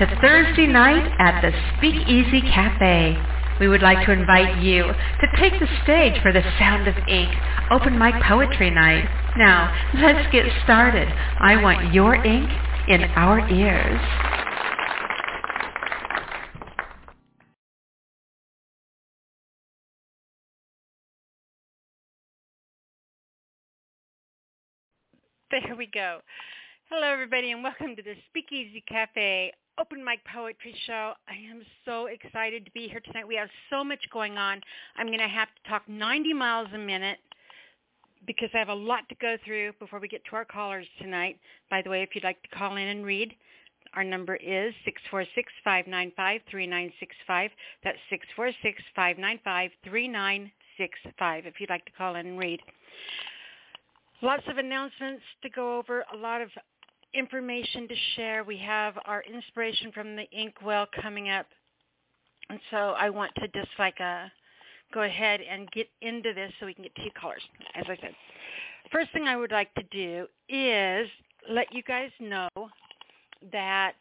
to Thursday night at the Speakeasy Cafe. We would like to invite you to take the stage for the Sound of Ink Open Mic Poetry Night. Now, let's get started. I want your ink in our ears. There we go. Hello, everybody, and welcome to the Speakeasy Cafe Open Mic Poetry Show. I am so excited to be here tonight. We have so much going on. I'm going to have to talk 90 miles a minute because I have a lot to go through before we get to our callers tonight. By the way, if you'd like to call in and read, our number is 646-595-3965. That's 646-595-3965 if you'd like to call in and read. Lots of announcements to go over, a lot of information to share. We have our inspiration from the Inkwell coming up. And so I want to just like uh, go ahead and get into this so we can get you callers, as I said. First thing I would like to do is let you guys know that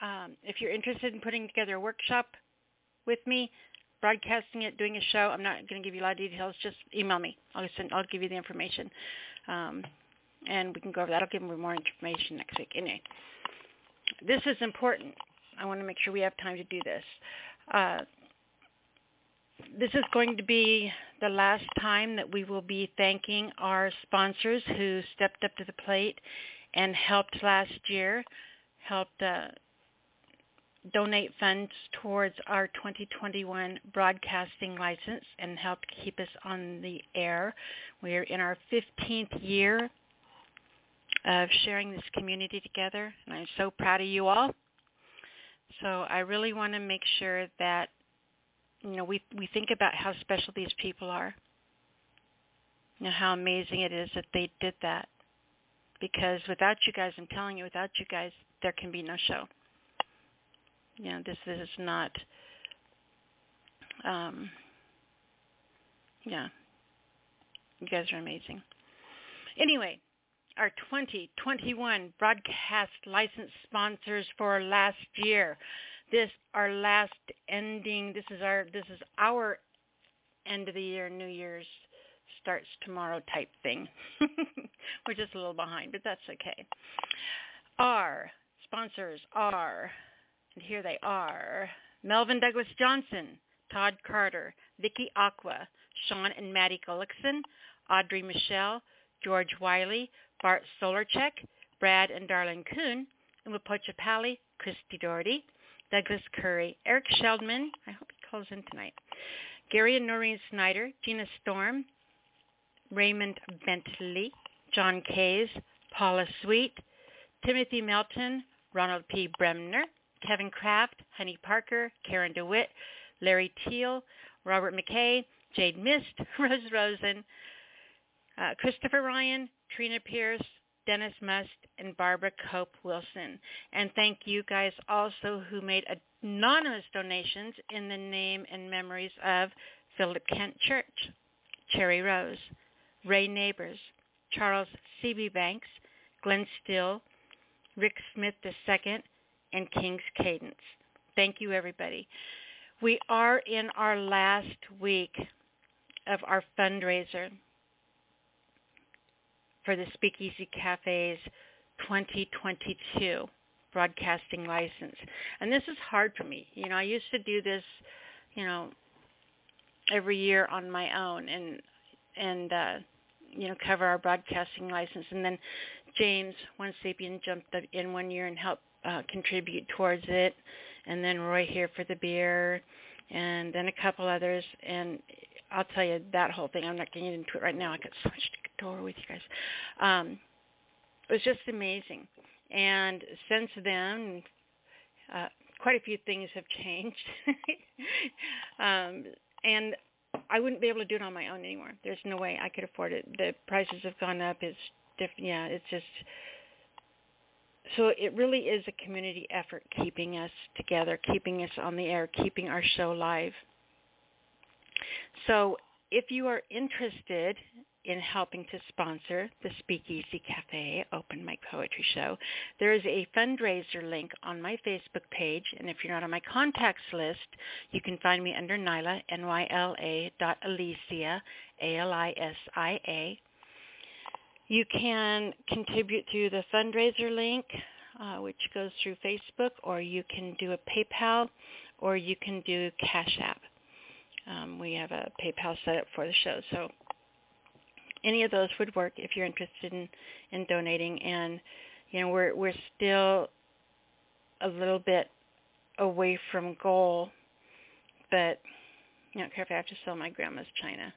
um, if you're interested in putting together a workshop with me, broadcasting it, doing a show, I'm not going to give you a lot of details. Just email me. I'll, send, I'll give you the information. Um, and we can go over that. I'll give them more information next week. Anyway, this is important. I want to make sure we have time to do this. Uh, this is going to be the last time that we will be thanking our sponsors who stepped up to the plate and helped last year, helped uh, donate funds towards our 2021 broadcasting license and helped keep us on the air. We are in our 15th year of sharing this community together, and I'm so proud of you all. So I really want to make sure that you know we we think about how special these people are. You know how amazing it is that they did that. Because without you guys, I'm telling you, without you guys, there can be no show. You know, this, this is not. Um, yeah, you guys are amazing. Anyway, our 2021 broadcast license sponsors for last year. This our last ending. This is our this is our end of the year New Year's starts tomorrow type thing. We're just a little behind, but that's okay. Our sponsors are, and here they are, Melvin Douglas Johnson, Todd Carter, Vicky Aqua, Sean and Maddie Gullickson, Audrey Michelle, George Wiley, Bart Solarcheck, Brad and Darlene Kuhn, and Umapocha Pally, Christy Doherty, Douglas Curry, Eric Sheldman, I hope he calls in tonight, Gary and Noreen Snyder, Gina Storm, Raymond Bentley, John Kays, Paula Sweet, Timothy Melton, Ronald P. Bremner, Kevin Kraft, Honey Parker, Karen DeWitt, Larry Teal, Robert McKay, Jade Mist, Rose Rosen, uh, Christopher Ryan, Trina Pierce, Dennis Must, and Barbara Cope Wilson. And thank you guys also who made anonymous donations in the name and memories of Philip Kent Church, Cherry Rose, Ray Neighbors, Charles C.B. Banks, Glenn Still, Rick Smith II, and King's Cadence. Thank you, everybody. We are in our last week of our fundraiser for the Speakeasy Cafe's 2022 broadcasting license. And this is hard for me. You know, I used to do this, you know, every year on my own and and uh you know cover our broadcasting license and then James One Sapien jumped in one year and helped uh contribute towards it and then Roy here for the beer and then a couple others and I'll tell you that whole thing. I'm not getting into it right now. I got so much to over with you guys. Um, it was just amazing. And since then, uh, quite a few things have changed. um, and I wouldn't be able to do it on my own anymore. There's no way I could afford it. The prices have gone up. It's different. Yeah, it's just so it really is a community effort keeping us together, keeping us on the air, keeping our show live. So if you are interested in helping to sponsor the Speakeasy Cafe Open Mic Poetry Show. There is a fundraiser link on my Facebook page, and if you're not on my contacts list, you can find me under Nyla, N-Y-L-A dot Alisia, A-L-I-S-I-A. You can contribute through the fundraiser link, uh, which goes through Facebook, or you can do a PayPal, or you can do Cash App. Um, we have a PayPal set up for the show, so any of those would work if you're interested in, in donating. And you know, we're we're still a little bit away from goal, but I don't care if I have to sell my grandma's china.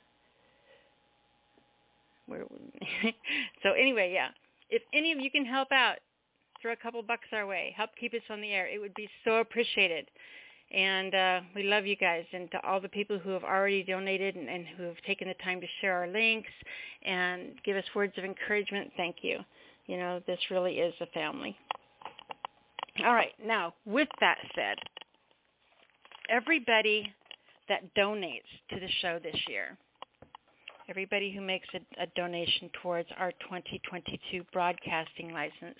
So anyway, yeah. If any of you can help out, throw a couple bucks our way. Help keep us on the air. It would be so appreciated. And uh, we love you guys. And to all the people who have already donated and, and who have taken the time to share our links and give us words of encouragement, thank you. You know, this really is a family. All right. Now, with that said, everybody that donates to the show this year, everybody who makes a, a donation towards our 2022 broadcasting license,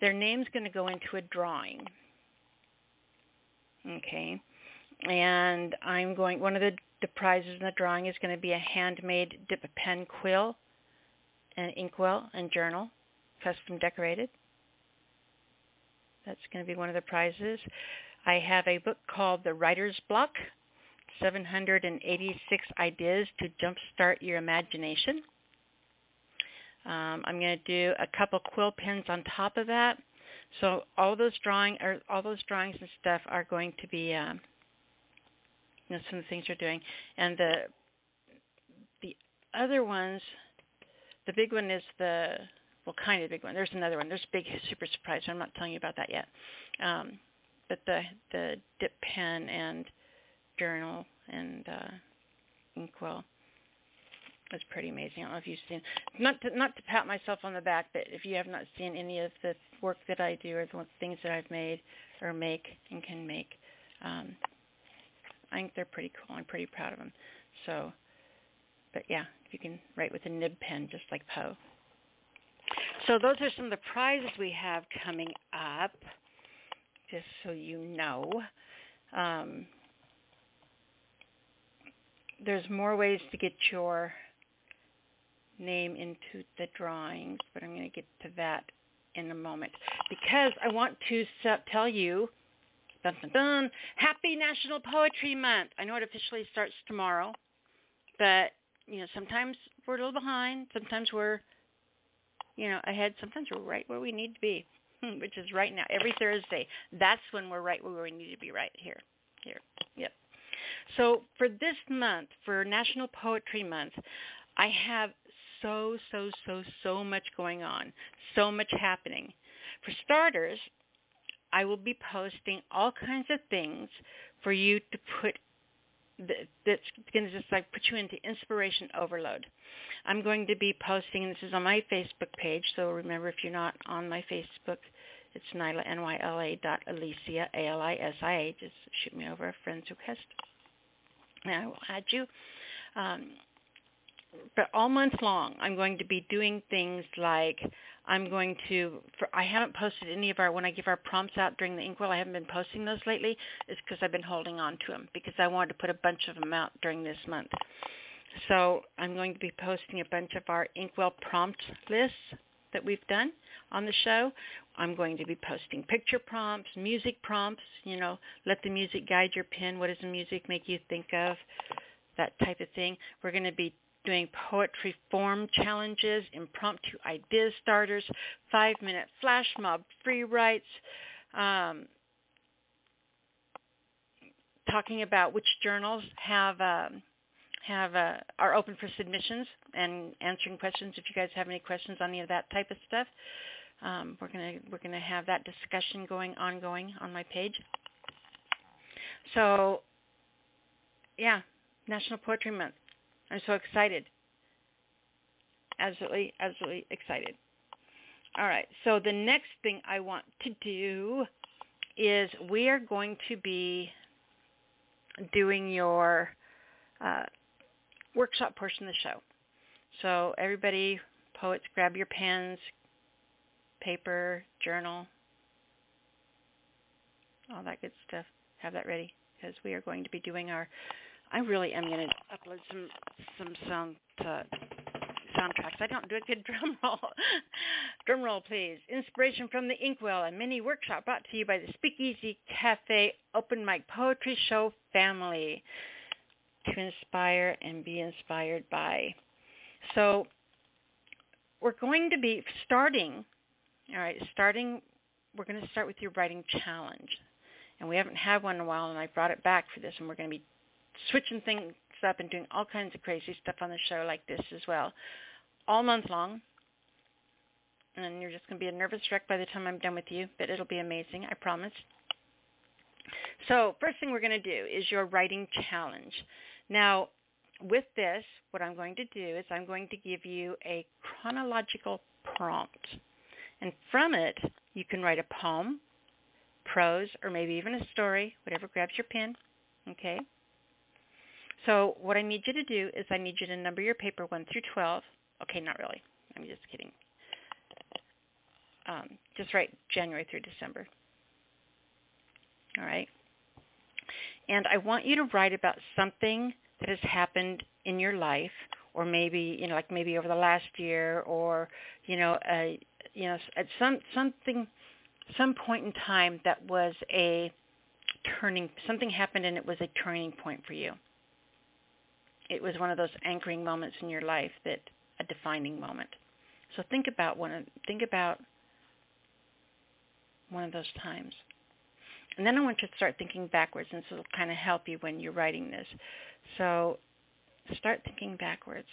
their name's going to go into a drawing. Okay. And I'm going, one of the, the prizes in the drawing is going to be a handmade dip pen quill, an inkwell and journal, custom decorated. That's going to be one of the prizes. I have a book called The Writer's Block, 786 Ideas to Jumpstart Your Imagination. Um, I'm going to do a couple quill pens on top of that. So all those drawing or all those drawings and stuff are going to be um, you know some of the things we're doing, and the the other ones, the big one is the well, kind of big one. There's another one. There's a big super surprise. I'm not telling you about that yet. Um, but the the dip pen and journal and uh, inkwell was pretty amazing. I don't know if you've seen not to not to pat myself on the back, but if you have not seen any of the work that I do or the things that I've made or make and can make, um, I think they're pretty cool. I'm pretty proud of them. So, but yeah, you can write with a nib pen just like Poe. So those are some of the prizes we have coming up, just so you know. Um, there's more ways to get your name into the drawings, but I'm going to get to that in a moment because I want to tell you, dun, dun, dun, Happy National Poetry Month. I know it officially starts tomorrow, but you know sometimes we're a little behind, sometimes we're you know ahead, sometimes we're right where we need to be, which is right now. Every Thursday, that's when we're right where we need to be. Right here, here, yep. So for this month, for National Poetry Month, I have so, so, so, so much going on, so much happening. For starters, I will be posting all kinds of things for you to put that's going to just like put you into inspiration overload. I'm going to be posting, this is on my Facebook page, so remember if you're not on my Facebook, it's Nyla, N-Y-L-A dot Alisia, A-L-I-S-I-A. Just shoot me over a friend's request, and I will add you. Um, but all month long, I'm going to be doing things like I'm going to. For, I haven't posted any of our when I give our prompts out during the inkwell. I haven't been posting those lately. It's because I've been holding on to them because I wanted to put a bunch of them out during this month. So I'm going to be posting a bunch of our inkwell prompt lists that we've done on the show. I'm going to be posting picture prompts, music prompts, you know, let the music guide your pen. What does the music make you think of? That type of thing. We're going to be doing poetry form challenges, impromptu idea starters, five-minute flash mob free writes, um, talking about which journals have um, have uh, are open for submissions and answering questions if you guys have any questions on any of that type of stuff. Um, we're gonna we're gonna have that discussion going ongoing on my page. So, yeah, National Poetry Month. I'm so excited. Absolutely, absolutely excited. All right. So the next thing I want to do is we are going to be doing your uh, workshop portion of the show. So everybody, poets, grab your pens, paper, journal, all that good stuff. Have that ready because we are going to be doing our. I really am going to upload some some sound uh, soundtracks. I don't do a good drum roll. drum roll, please. Inspiration from the Inkwell, a mini workshop brought to you by the Speakeasy Cafe Open Mic Poetry Show family to inspire and be inspired by. So we're going to be starting, all right, starting, we're going to start with your writing challenge. And we haven't had one in a while, and I brought it back for this, and we're going to be switching things up and doing all kinds of crazy stuff on the show like this as well, all month long. And you're just going to be a nervous wreck by the time I'm done with you, but it'll be amazing, I promise. So first thing we're going to do is your writing challenge. Now, with this, what I'm going to do is I'm going to give you a chronological prompt. And from it, you can write a poem, prose, or maybe even a story, whatever grabs your pen. Okay? So what I need you to do is I need you to number your paper 1 through 12. Okay, not really. I'm just kidding. Um, just write January through December. All right? And I want you to write about something that has happened in your life or maybe, you know, like maybe over the last year or, you know, a, you know, at some something some point in time that was a turning something happened and it was a turning point for you it was one of those anchoring moments in your life that a defining moment. So think about one of, think about one of those times. And then I want you to start thinking backwards, and this will kind of help you when you're writing this. So start thinking backwards.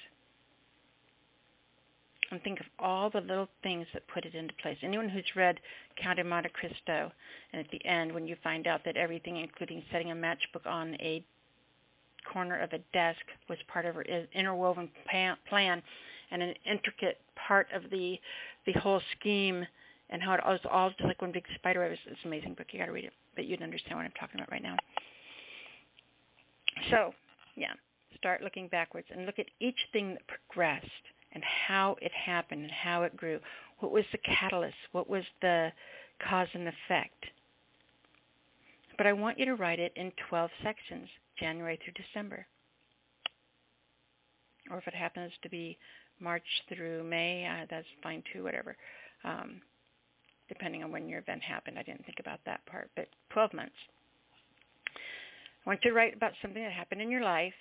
And think of all the little things that put it into place. Anyone who's read Count of Monte Cristo, and at the end when you find out that everything, including setting a matchbook on a corner of a desk was part of her interwoven plan and an intricate part of the the whole scheme and how it was all just like one big spider web. It's, an amazing book. You got to read it, but you'd understand what I'm talking about right now. So, yeah, start looking backwards and look at each thing that progressed and how it happened and how it grew. What was the catalyst? What was the cause and effect? But I want you to write it in 12 sections. January through December. Or if it happens to be March through May, uh, that's fine too, whatever. Um, depending on when your event happened. I didn't think about that part, but 12 months. I want you to write about something that happened in your life,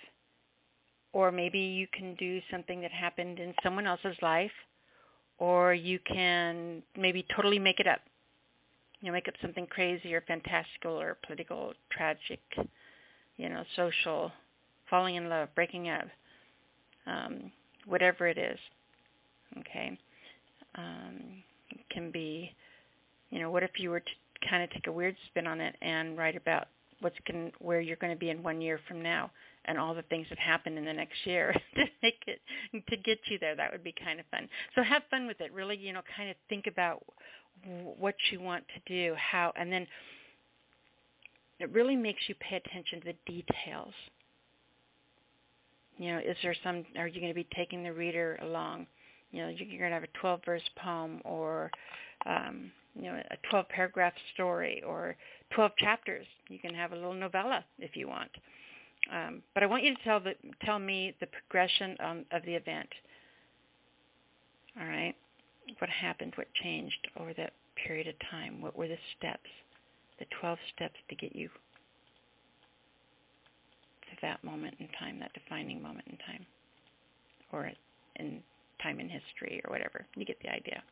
or maybe you can do something that happened in someone else's life, or you can maybe totally make it up. You know, make up something crazy or fantastical or political, tragic, you know, social, falling in love, breaking up, um, whatever it is. Okay, um, it can be, you know, what if you were to kind of take a weird spin on it and write about what's going where you're going to be in one year from now and all the things that happen in the next year to make it to get you there? That would be kind of fun. So have fun with it. Really you know kind of think about what you want to do how and then it really makes you pay attention to the details. You know, is there some, are you going to be taking the reader along? You know, you're going to have a 12 verse poem or, um, you know, a 12 paragraph story or 12 chapters. You can have a little novella if you want. Um, but I want you to tell the, tell me the progression um, of the event. All right, what happened, what changed over that period of time? What were the steps? The 12 steps to get you to that moment in time, that defining moment in time, or in time in history or whatever. You get the idea.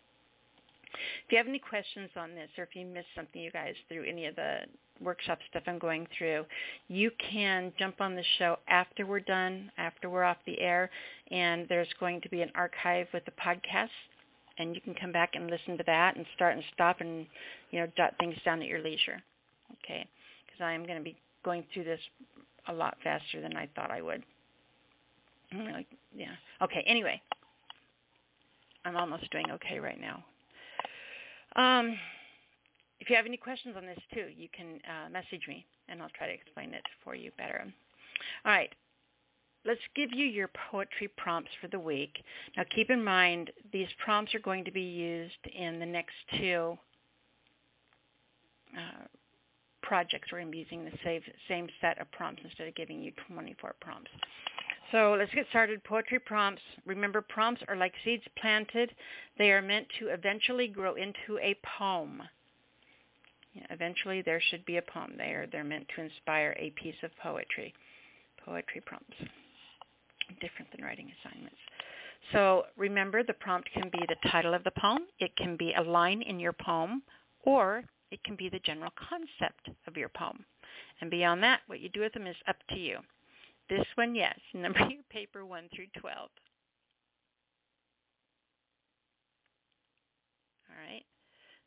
If you have any questions on this or if you missed something, you guys, through any of the workshop stuff I'm going through, you can jump on the show after we're done, after we're off the air, and there's going to be an archive with the podcast and you can come back and listen to that and start and stop and you know jot things down at your leisure. Okay, because I am going to be going through this a lot faster than I thought I would. Yeah. Okay. Anyway, I'm almost doing okay right now. Um, if you have any questions on this too, you can uh, message me and I'll try to explain it for you better. All right. Let's give you your poetry prompts for the week. Now keep in mind these prompts are going to be used in the next two uh, projects. We're going to be using the same, same set of prompts instead of giving you 24 prompts. So let's get started. Poetry prompts. Remember, prompts are like seeds planted. They are meant to eventually grow into a poem. Eventually, there should be a poem. there. they're meant to inspire a piece of poetry. Poetry prompts different than writing assignments. So remember, the prompt can be the title of the poem. It can be a line in your poem, or it can be the general concept of your poem. And beyond that, what you do with them is up to you. This one, yes. Number your paper 1 through 12. All right.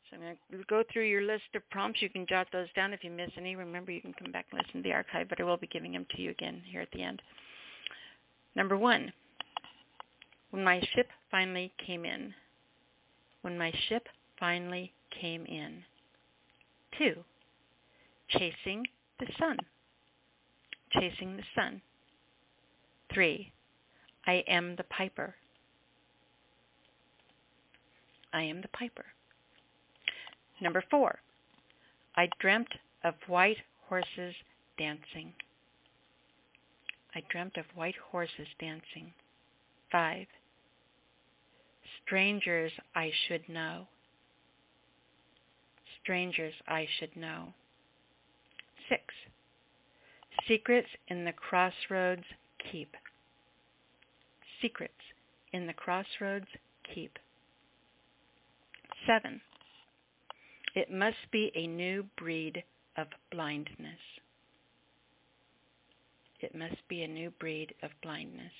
So I'm going to go through your list of prompts. You can jot those down if you miss any. Remember, you can come back and listen to the archive, but I will be giving them to you again here at the end. Number one, when my ship finally came in. When my ship finally came in. Two, chasing the sun. Chasing the sun. Three, I am the piper. I am the piper. Number four, I dreamt of white horses dancing. I dreamt of white horses dancing. Five. Strangers I should know. Strangers I should know. Six. Secrets in the crossroads keep. Secrets in the crossroads keep. Seven. It must be a new breed of blindness. It must be a new breed of blindness.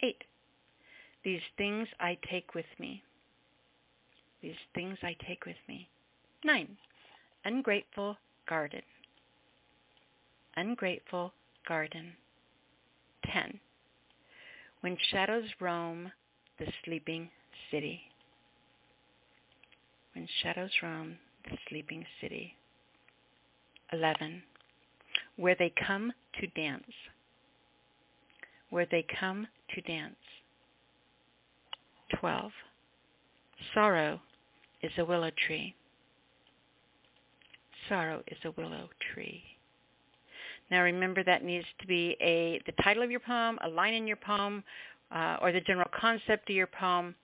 8. These things I take with me. These things I take with me. 9. Ungrateful garden. Ungrateful garden. 10. When shadows roam the sleeping city. When shadows roam the sleeping city. 11 where they come to dance. Where they come to dance. 12. Sorrow is a willow tree. Sorrow is a willow tree. Now remember that needs to be a the title of your poem, a line in your poem, uh, or the general concept of your poem.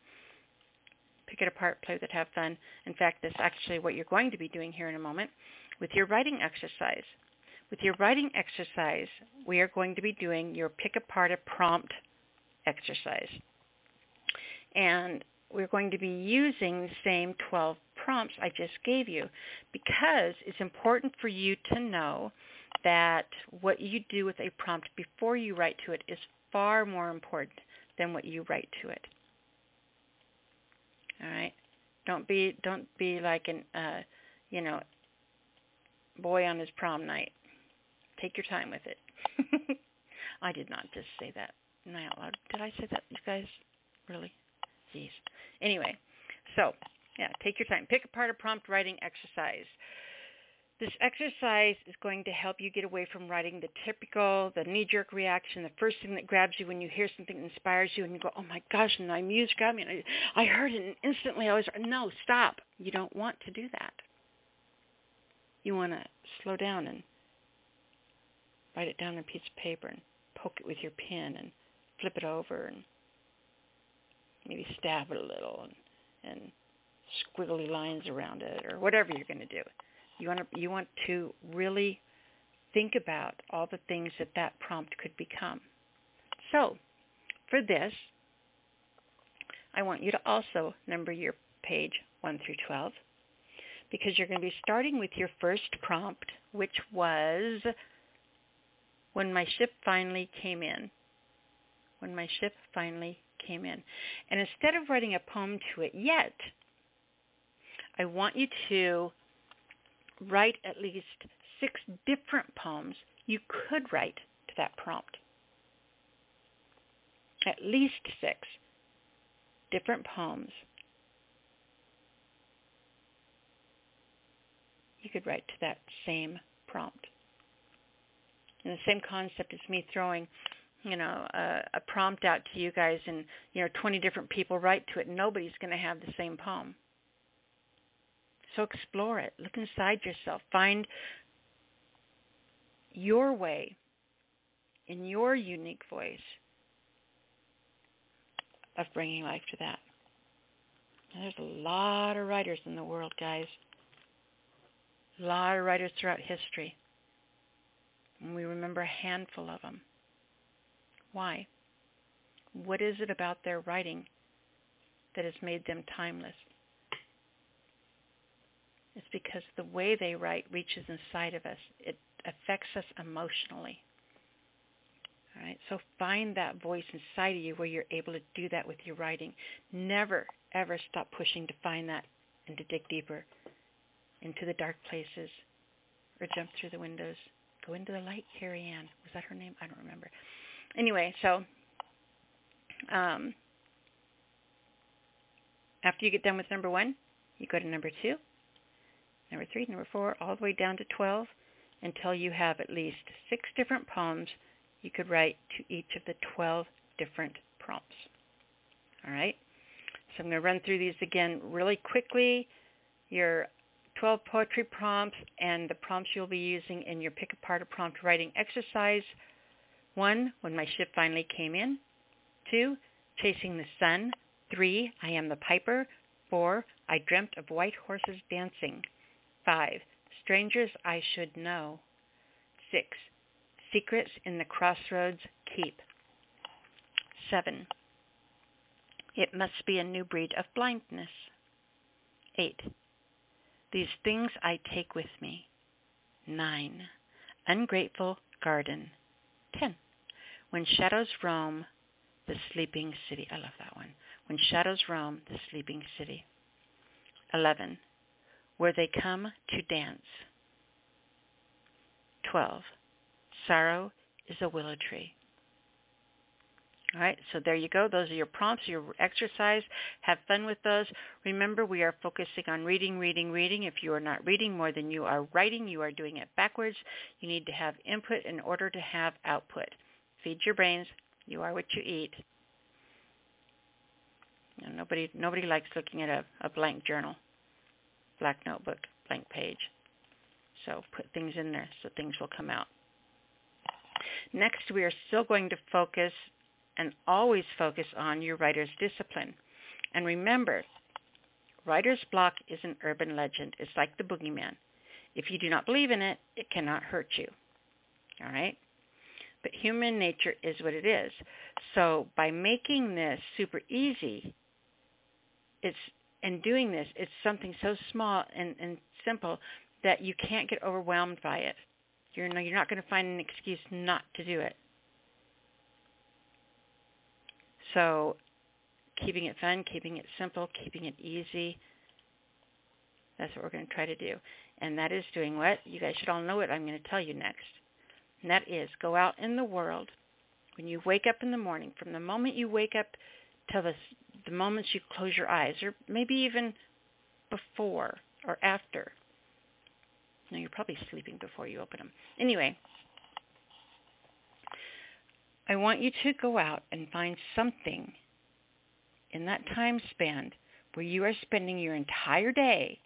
Pick it apart, play with it, have fun. In fact, that's actually what you're going to be doing here in a moment with your writing exercise. With your writing exercise, we are going to be doing your pick apart a prompt exercise. And we're going to be using the same 12 prompts I just gave you because it's important for you to know that what you do with a prompt before you write to it is far more important than what you write to it. All right? Don't be don't be like an uh, you know, boy on his prom night. Take your time with it. I did not just say that out loud. Did I say that, you guys? Really? Jeez. Anyway, so yeah, take your time. Pick apart a prompt writing exercise. This exercise is going to help you get away from writing the typical, the knee-jerk reaction, the first thing that grabs you when you hear something that inspires you and you go, oh my gosh, and my muse grabbed me and I, I heard it and instantly I was, no, stop. You don't want to do that. You want to slow down and write it down on a piece of paper and poke it with your pen and flip it over and maybe stab it a little and, and squiggly lines around it or whatever you're going to do. You want to you want to really think about all the things that that prompt could become. So, for this, I want you to also number your page 1 through 12 because you're going to be starting with your first prompt, which was when my ship finally came in. When my ship finally came in. And instead of writing a poem to it yet, I want you to write at least six different poems you could write to that prompt. At least six different poems you could write to that same prompt. And the same concept as me throwing, you know, a, a prompt out to you guys and, you know, 20 different people write to it. Nobody's going to have the same poem. So explore it. Look inside yourself. Find your way in your unique voice of bringing life to that. And there's a lot of writers in the world, guys. A lot of writers throughout history. And we remember a handful of them. Why? What is it about their writing that has made them timeless? It's because the way they write reaches inside of us. It affects us emotionally. All right, so find that voice inside of you where you're able to do that with your writing. Never, ever stop pushing to find that and to dig deeper into the dark places or jump through the windows. Go into the light, Carrie Ann. Was that her name? I don't remember. Anyway, so um, after you get done with number one, you go to number two, number three, number four, all the way down to 12 until you have at least six different poems you could write to each of the 12 different prompts. All right? So I'm going to run through these again really quickly. Your 12 poetry prompts and the prompts you'll be using in your pick apart a prompt writing exercise. One, when my ship finally came in. Two, chasing the sun. Three, I am the piper. Four, I dreamt of white horses dancing. Five, strangers I should know. Six, secrets in the crossroads keep. Seven, it must be a new breed of blindness. Eight, these things I take with me. Nine, ungrateful garden. Ten, when shadows roam the sleeping city. I love that one. When shadows roam the sleeping city. Eleven, where they come to dance. 12. Sorrow is a willow tree. All right, so there you go. Those are your prompts, your exercise. Have fun with those. Remember, we are focusing on reading, reading, reading. If you are not reading more than you are writing, you are doing it backwards. You need to have input in order to have output. Feed your brains. You are what you eat. Know, nobody, nobody likes looking at a, a blank journal black notebook, blank page. So put things in there so things will come out. Next, we are still going to focus and always focus on your writer's discipline. And remember, writer's block is an urban legend. It's like the boogeyman. If you do not believe in it, it cannot hurt you. All right? But human nature is what it is. So by making this super easy, it's and doing this, it's something so small and, and simple that you can't get overwhelmed by it. You're, you're not going to find an excuse not to do it. So keeping it fun, keeping it simple, keeping it easy, that's what we're going to try to do. And that is doing what? You guys should all know what I'm going to tell you next. And that is go out in the world. When you wake up in the morning, from the moment you wake up till the the moments you close your eyes, or maybe even before or after. No, you're probably sleeping before you open them. Anyway, I want you to go out and find something in that time span where you are spending your entire day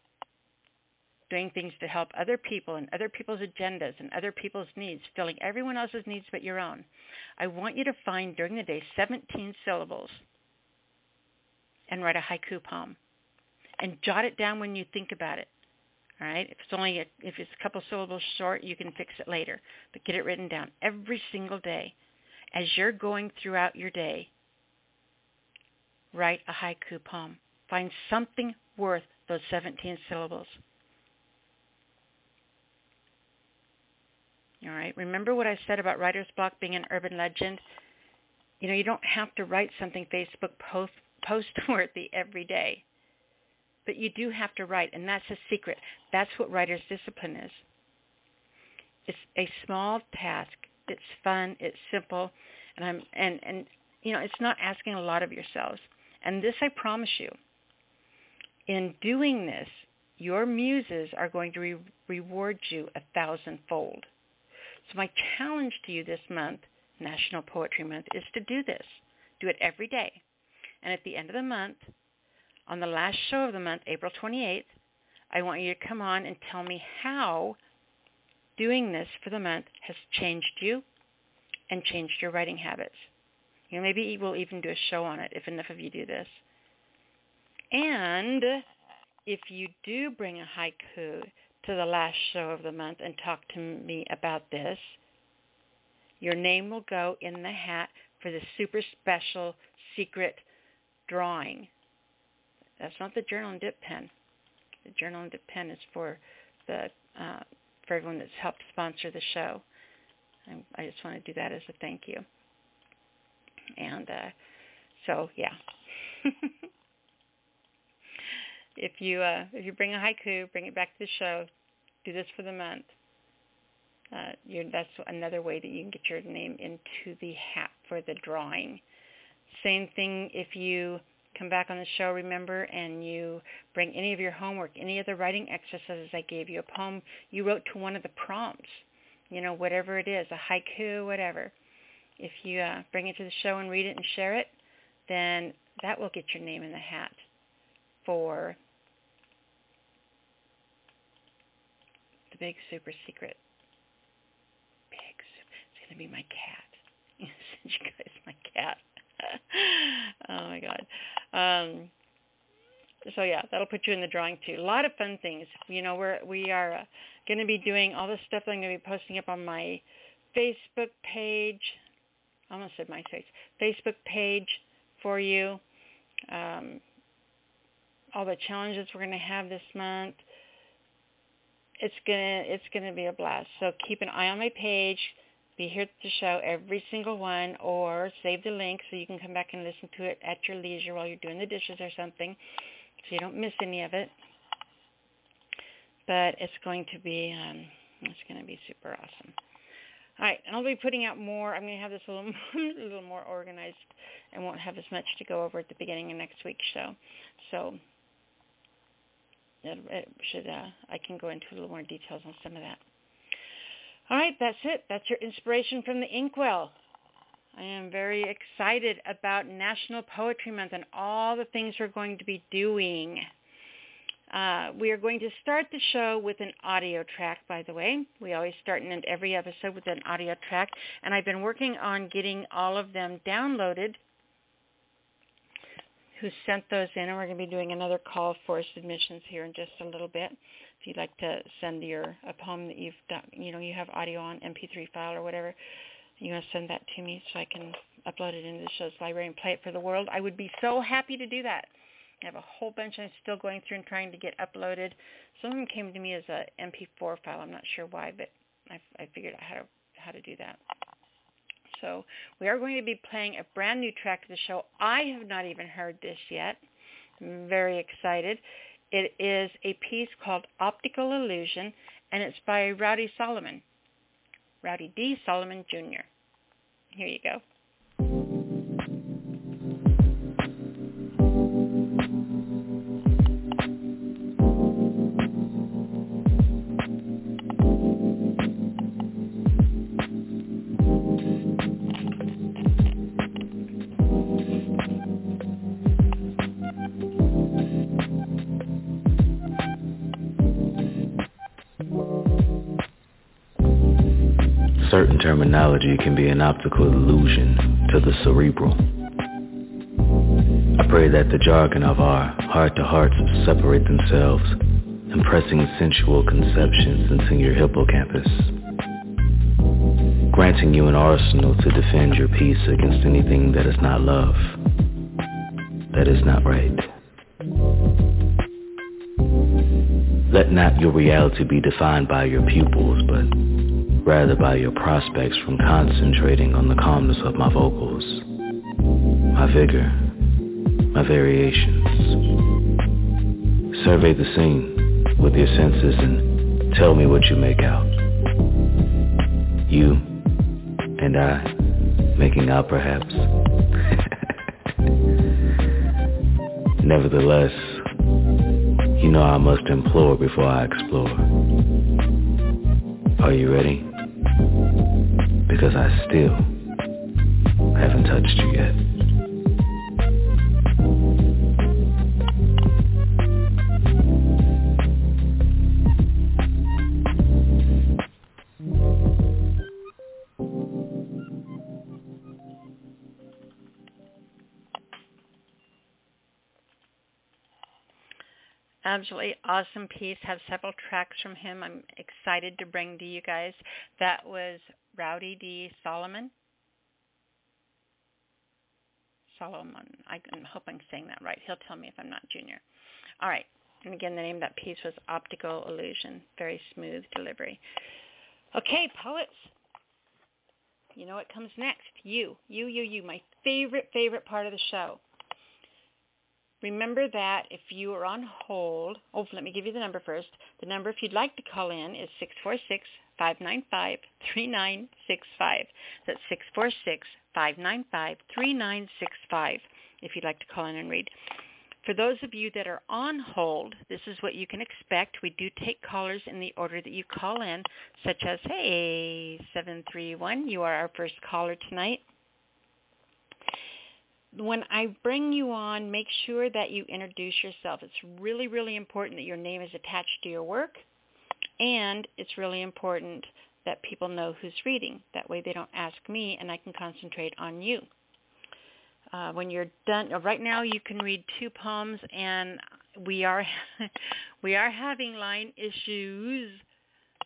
doing things to help other people and other people's agendas and other people's needs, filling everyone else's needs but your own. I want you to find during the day 17 syllables and write a haiku poem and jot it down when you think about it. All right. If it's only a, if it's a couple syllables short, you can fix it later. But get it written down every single day. As you're going throughout your day, write a haiku poem. Find something worth those 17 syllables. All right. Remember what I said about writer's block being an urban legend? You know, you don't have to write something Facebook post post-worthy every day. But you do have to write, and that's a secret. That's what writer's discipline is. It's a small task. It's fun. It's simple, and I'm and and you know it's not asking a lot of yourselves. And this I promise you. In doing this, your muses are going to re- reward you a thousandfold. So my challenge to you this month, National Poetry Month, is to do this. Do it every day. And at the end of the month, on the last show of the month, April 28th, I want you to come on and tell me how doing this for the month has changed you and changed your writing habits. You know, maybe we'll even do a show on it if enough of you do this. And if you do bring a haiku to the last show of the month and talk to me about this, your name will go in the hat for the super special secret drawing. That's not the journal and dip pen. The journal and dip pen is for the uh, for everyone that's helped sponsor the show. I, I just want to do that as a thank you. And uh, so, yeah. if you uh, if you bring a haiku, bring it back to the show. Do this for the month. Uh, that's another way that you can get your name into the hat for the drawing. Same thing if you come back on the show, remember, and you bring any of your homework, any of the writing exercises I gave you, a poem you wrote to one of the prompts, you know, whatever it is, a haiku, whatever. If you uh, bring it to the show and read it and share it, then that will get your name in the hat for the big super secret. Big super. It's going to be my cat. you guys my cat. oh my god. Um, so yeah, that'll put you in the drawing too. A lot of fun things. You know, we're we are uh, going to be doing all this stuff I'm going to be posting up on my Facebook page. I almost said my face. Facebook page for you. Um, all the challenges we're going to have this month. It's gonna it's gonna be a blast. So keep an eye on my page be here to show every single one or save the link so you can come back and listen to it at your leisure while you're doing the dishes or something so you don't miss any of it. But it's going to be um, it's going to be super awesome. All right, and I'll be putting out more. I'm going to have this a little, a little more organized and won't have as much to go over at the beginning of next week's show. So it, it should uh, I can go into a little more details on some of that. All right, that's it. That's your inspiration from the Inkwell. I am very excited about National Poetry Month and all the things we're going to be doing. Uh, we are going to start the show with an audio track, by the way. We always start in every episode with an audio track, and I've been working on getting all of them downloaded who sent those in, and we're going to be doing another call for submissions here in just a little bit if you'd like to send your a poem that you've done, you know, you have audio on MP3 file or whatever, you want to send that to me so I can upload it into the show's library and play it for the world, I would be so happy to do that. I have a whole bunch I'm still going through and trying to get uploaded. Some of them came to me as a MP4 file. I'm not sure why, but I, I figured out how to how to do that. So we are going to be playing a brand new track to the show. I have not even heard this yet. I'm very excited. It is a piece called Optical Illusion, and it's by Rowdy Solomon, Rowdy D. Solomon Jr. Here you go. Terminology can be an optical illusion to the cerebral. I pray that the jargon of our heart-to-hearts separate themselves, impressing sensual conceptions into your hippocampus, granting you an arsenal to defend your peace against anything that is not love, that is not right. Let not your reality be defined by your pupils, but rather by your prospects from concentrating on the calmness of my vocals, my vigor, my variations. Survey the scene with your senses and tell me what you make out. You and I making out perhaps. Nevertheless, you know I must implore before I explore. Are you ready? Because I still haven't touched you yet. absolutely awesome piece. Have several tracks from him. I'm excited to bring to you guys. That was Rowdy D. Solomon. Solomon. I'm hope I'm saying that right. He'll tell me if I'm not junior. All right. And again, the name of that piece was Optical Illusion. Very smooth delivery. Okay, poets. You know what comes next? You. You, you, you. My favorite, favorite part of the show. Remember that if you are on hold, oh, let me give you the number first. The number, if you'd like to call in, is 646-595-3965. That's 646-595-3965 if you'd like to call in and read. For those of you that are on hold, this is what you can expect. We do take callers in the order that you call in, such as, hey, 731, you are our first caller tonight when I bring you on, make sure that you introduce yourself. It's really, really important that your name is attached to your work, and it's really important that people know who's reading. That way they don't ask me, and I can concentrate on you. Uh, when you're done, uh, right now you can read two poems, and we are we are having line issues.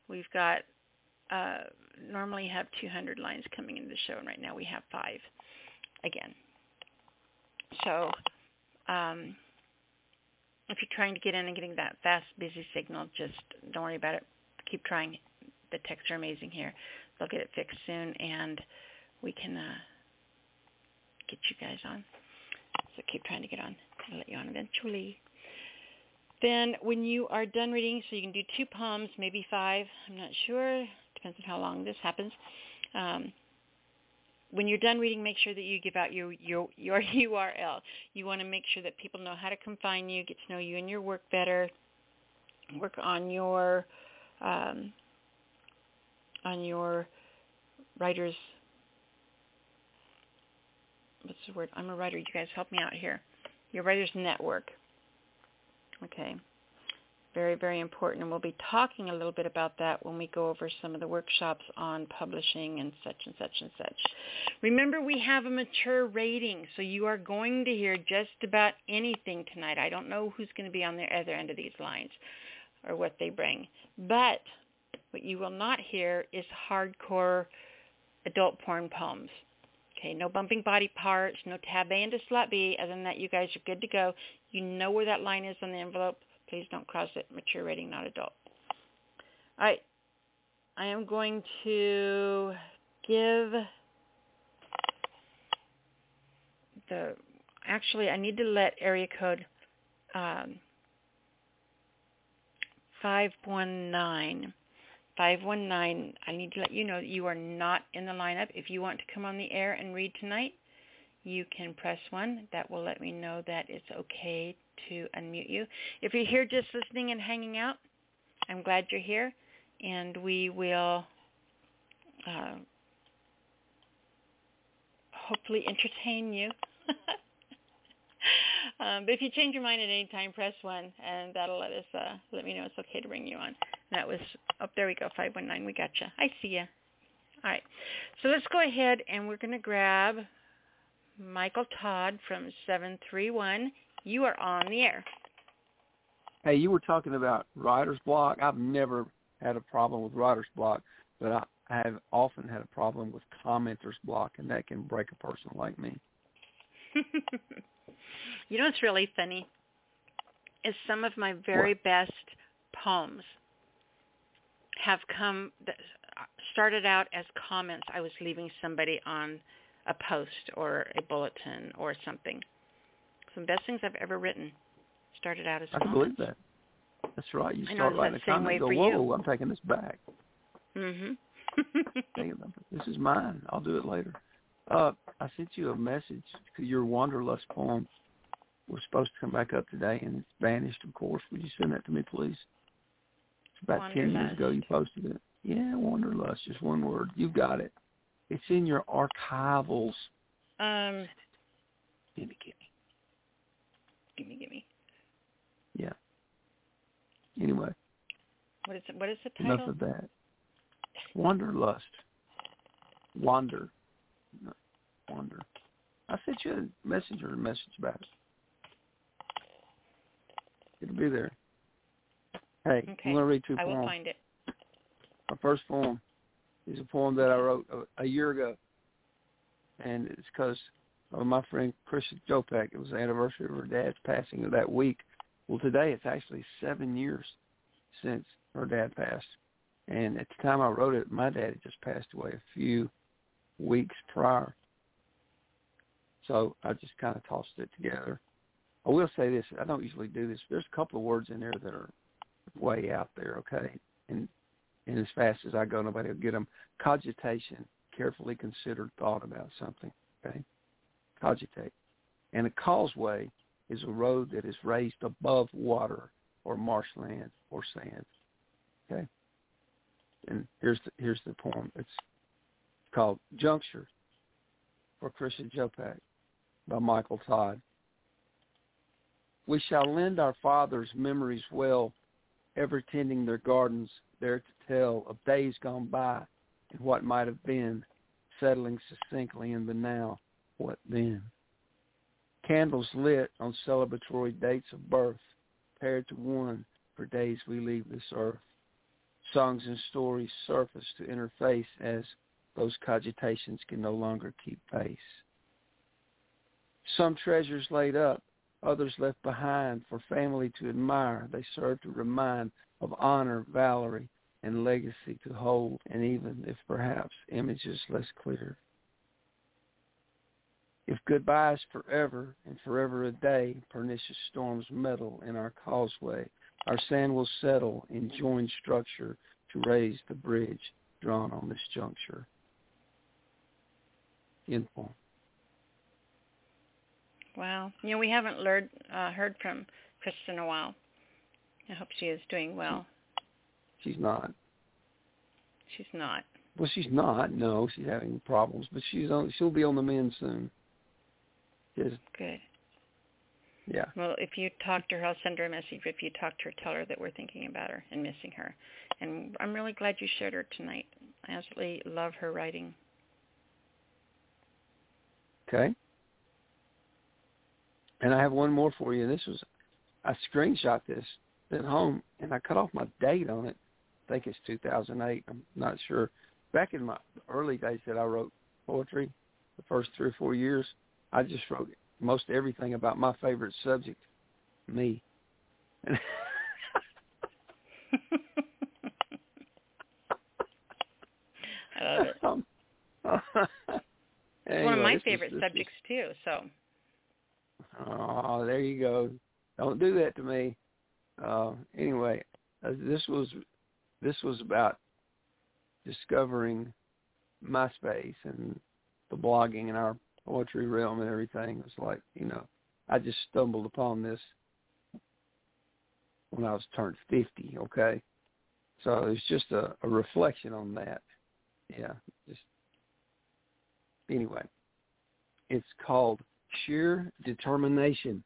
We've got uh, normally have 200 lines coming into the show, and right now we have five. Again, so um, if you're trying to get in and getting that fast, busy signal, just don't worry about it. Keep trying. The texts are amazing here. They'll get it fixed soon, and we can uh, get you guys on. So keep trying to get on. I'll let you on eventually. Then when you are done reading, so you can do two poems, maybe five, I'm not sure. Depends on how long this happens. Um, when you're done reading, make sure that you give out your your your URL. You want to make sure that people know how to come find you, get to know you and your work better, work on your um, on your writers. What's the word? I'm a writer. You guys help me out here. Your writers network. Okay very, very important. And we'll be talking a little bit about that when we go over some of the workshops on publishing and such and such and such. Remember, we have a mature rating, so you are going to hear just about anything tonight. I don't know who's going to be on the other end of these lines or what they bring. But what you will not hear is hardcore adult porn poems. Okay, no bumping body parts, no tab A into slut B. Other than that, you guys are good to go. You know where that line is on the envelope. Please don't cross it. Mature rating, not adult. All right. I am going to give the, actually I need to let area code um, 519, 519, I need to let you know that you are not in the lineup. If you want to come on the air and read tonight, you can press 1. That will let me know that it's okay to unmute you. If you're here just listening and hanging out, I'm glad you're here, and we will uh, hopefully entertain you. um, but if you change your mind at any time, press one, and that'll let us uh, let me know it's okay to bring you on. And that was up oh, there. We go five one nine. We got you. I see you. All right. So let's go ahead and we're going to grab Michael Todd from seven three one you are on the air. Hey, you were talking about writer's block. I've never had a problem with writer's block, but I, I have often had a problem with commenter's block, and that can break a person like me. you know what's really funny is some of my very what? best poems have come started out as comments I was leaving somebody on a post or a bulletin or something some best things I've ever written started out as I believe that. That's right. You start know, writing a comment, and go, whoa, you. I'm taking this back. Mm-hmm. this is mine. I'll do it later. Uh, I sent you a message. Your Wanderlust poem was supposed to come back up today, and it's vanished, of course. Would you send that to me, please? It's about Wanderlust. 10 years ago you posted it. Yeah, Wanderlust, just one word. You've got it. It's in your archivals. Um, Gimme, gimme. gimme, gimme. Yeah. Anyway, What is it? What is the title? enough of that. Wanderlust. Wander. Wander. I sent you a messenger message about it. It'll be there. Hey, Okay. I'm going to read two I will find it. My first poem is a poem that I wrote a, a year ago, and it's because of my friend Christian Jopak. It was the anniversary of her dad's passing of that week. Well, today it's actually seven years since her dad passed, and at the time I wrote it, my dad had just passed away a few weeks prior. So I just kind of tossed it together. I will say this: I don't usually do this. There's a couple of words in there that are way out there, okay, and and as fast as I go, nobody will get them. Cogitation, carefully considered thought about something. Okay, cogitate, and a causeway is a road that is raised above water or marshland or sand. Okay, and here's the, here's the poem. It's called Juncture for Christian Jopak by Michael Todd. We shall lend our fathers memories well, ever tending their gardens, there to tell of days gone by and what might have been, settling succinctly in the now, what then? Candles lit on celebratory dates of birth, paired to one for days we leave this earth. Songs and stories surface to interface as those cogitations can no longer keep pace. Some treasures laid up, others left behind for family to admire. They serve to remind of honor, valory, and legacy to hold, and even if perhaps images less clear. If goodbye is forever and forever a day, pernicious storms meddle in our causeway. Our sand will settle in joined structure to raise the bridge drawn on this juncture. End. Wow. You know, we haven't learned, uh, heard from Krista in a while. I hope she is doing well. She's not. She's not. Well, she's not. No, she's having problems, but she's on. She'll be on the mend soon. Just Good. Yeah. Well, if you talk to her, I'll send her a message. If you talk to her, tell her that we're thinking about her and missing her. And I'm really glad you shared her tonight. I absolutely love her writing. Okay. And I have one more for you. This was I screenshot this at home and I cut off my date on it. I think it's 2008. I'm not sure. Back in my early days that I wrote poetry, the first three or four years, I just wrote most everything about my favorite subject, me. I love it. Um, It's one of my is- favorite is- subjects too. So Oh, there you go. Don't do that to me. Uh, anyway, uh, this was this was about discovering MySpace and the blogging and our poetry realm and everything. It was like you know, I just stumbled upon this when I was turned fifty. Okay, so it's just a, a reflection on that. Yeah, just anyway. It's called Sheer Determination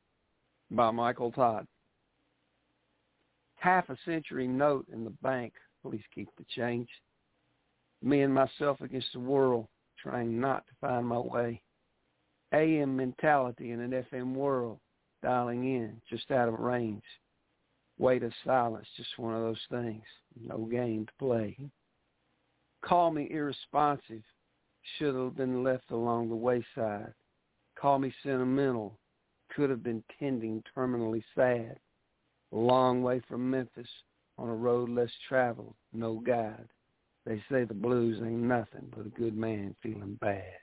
by Michael Todd. Half a century note in the bank. Please keep the change. Me and myself against the world, trying not to find my way. AM mentality in an FM world, dialing in just out of range. Weight of silence, just one of those things. No game to play. Call me irresponsive. Should have been left along the wayside. Call me sentimental. Could have been tending terminally sad. A long way from Memphis on a road less traveled, no guide. They say the blues ain't nothing but a good man feeling bad.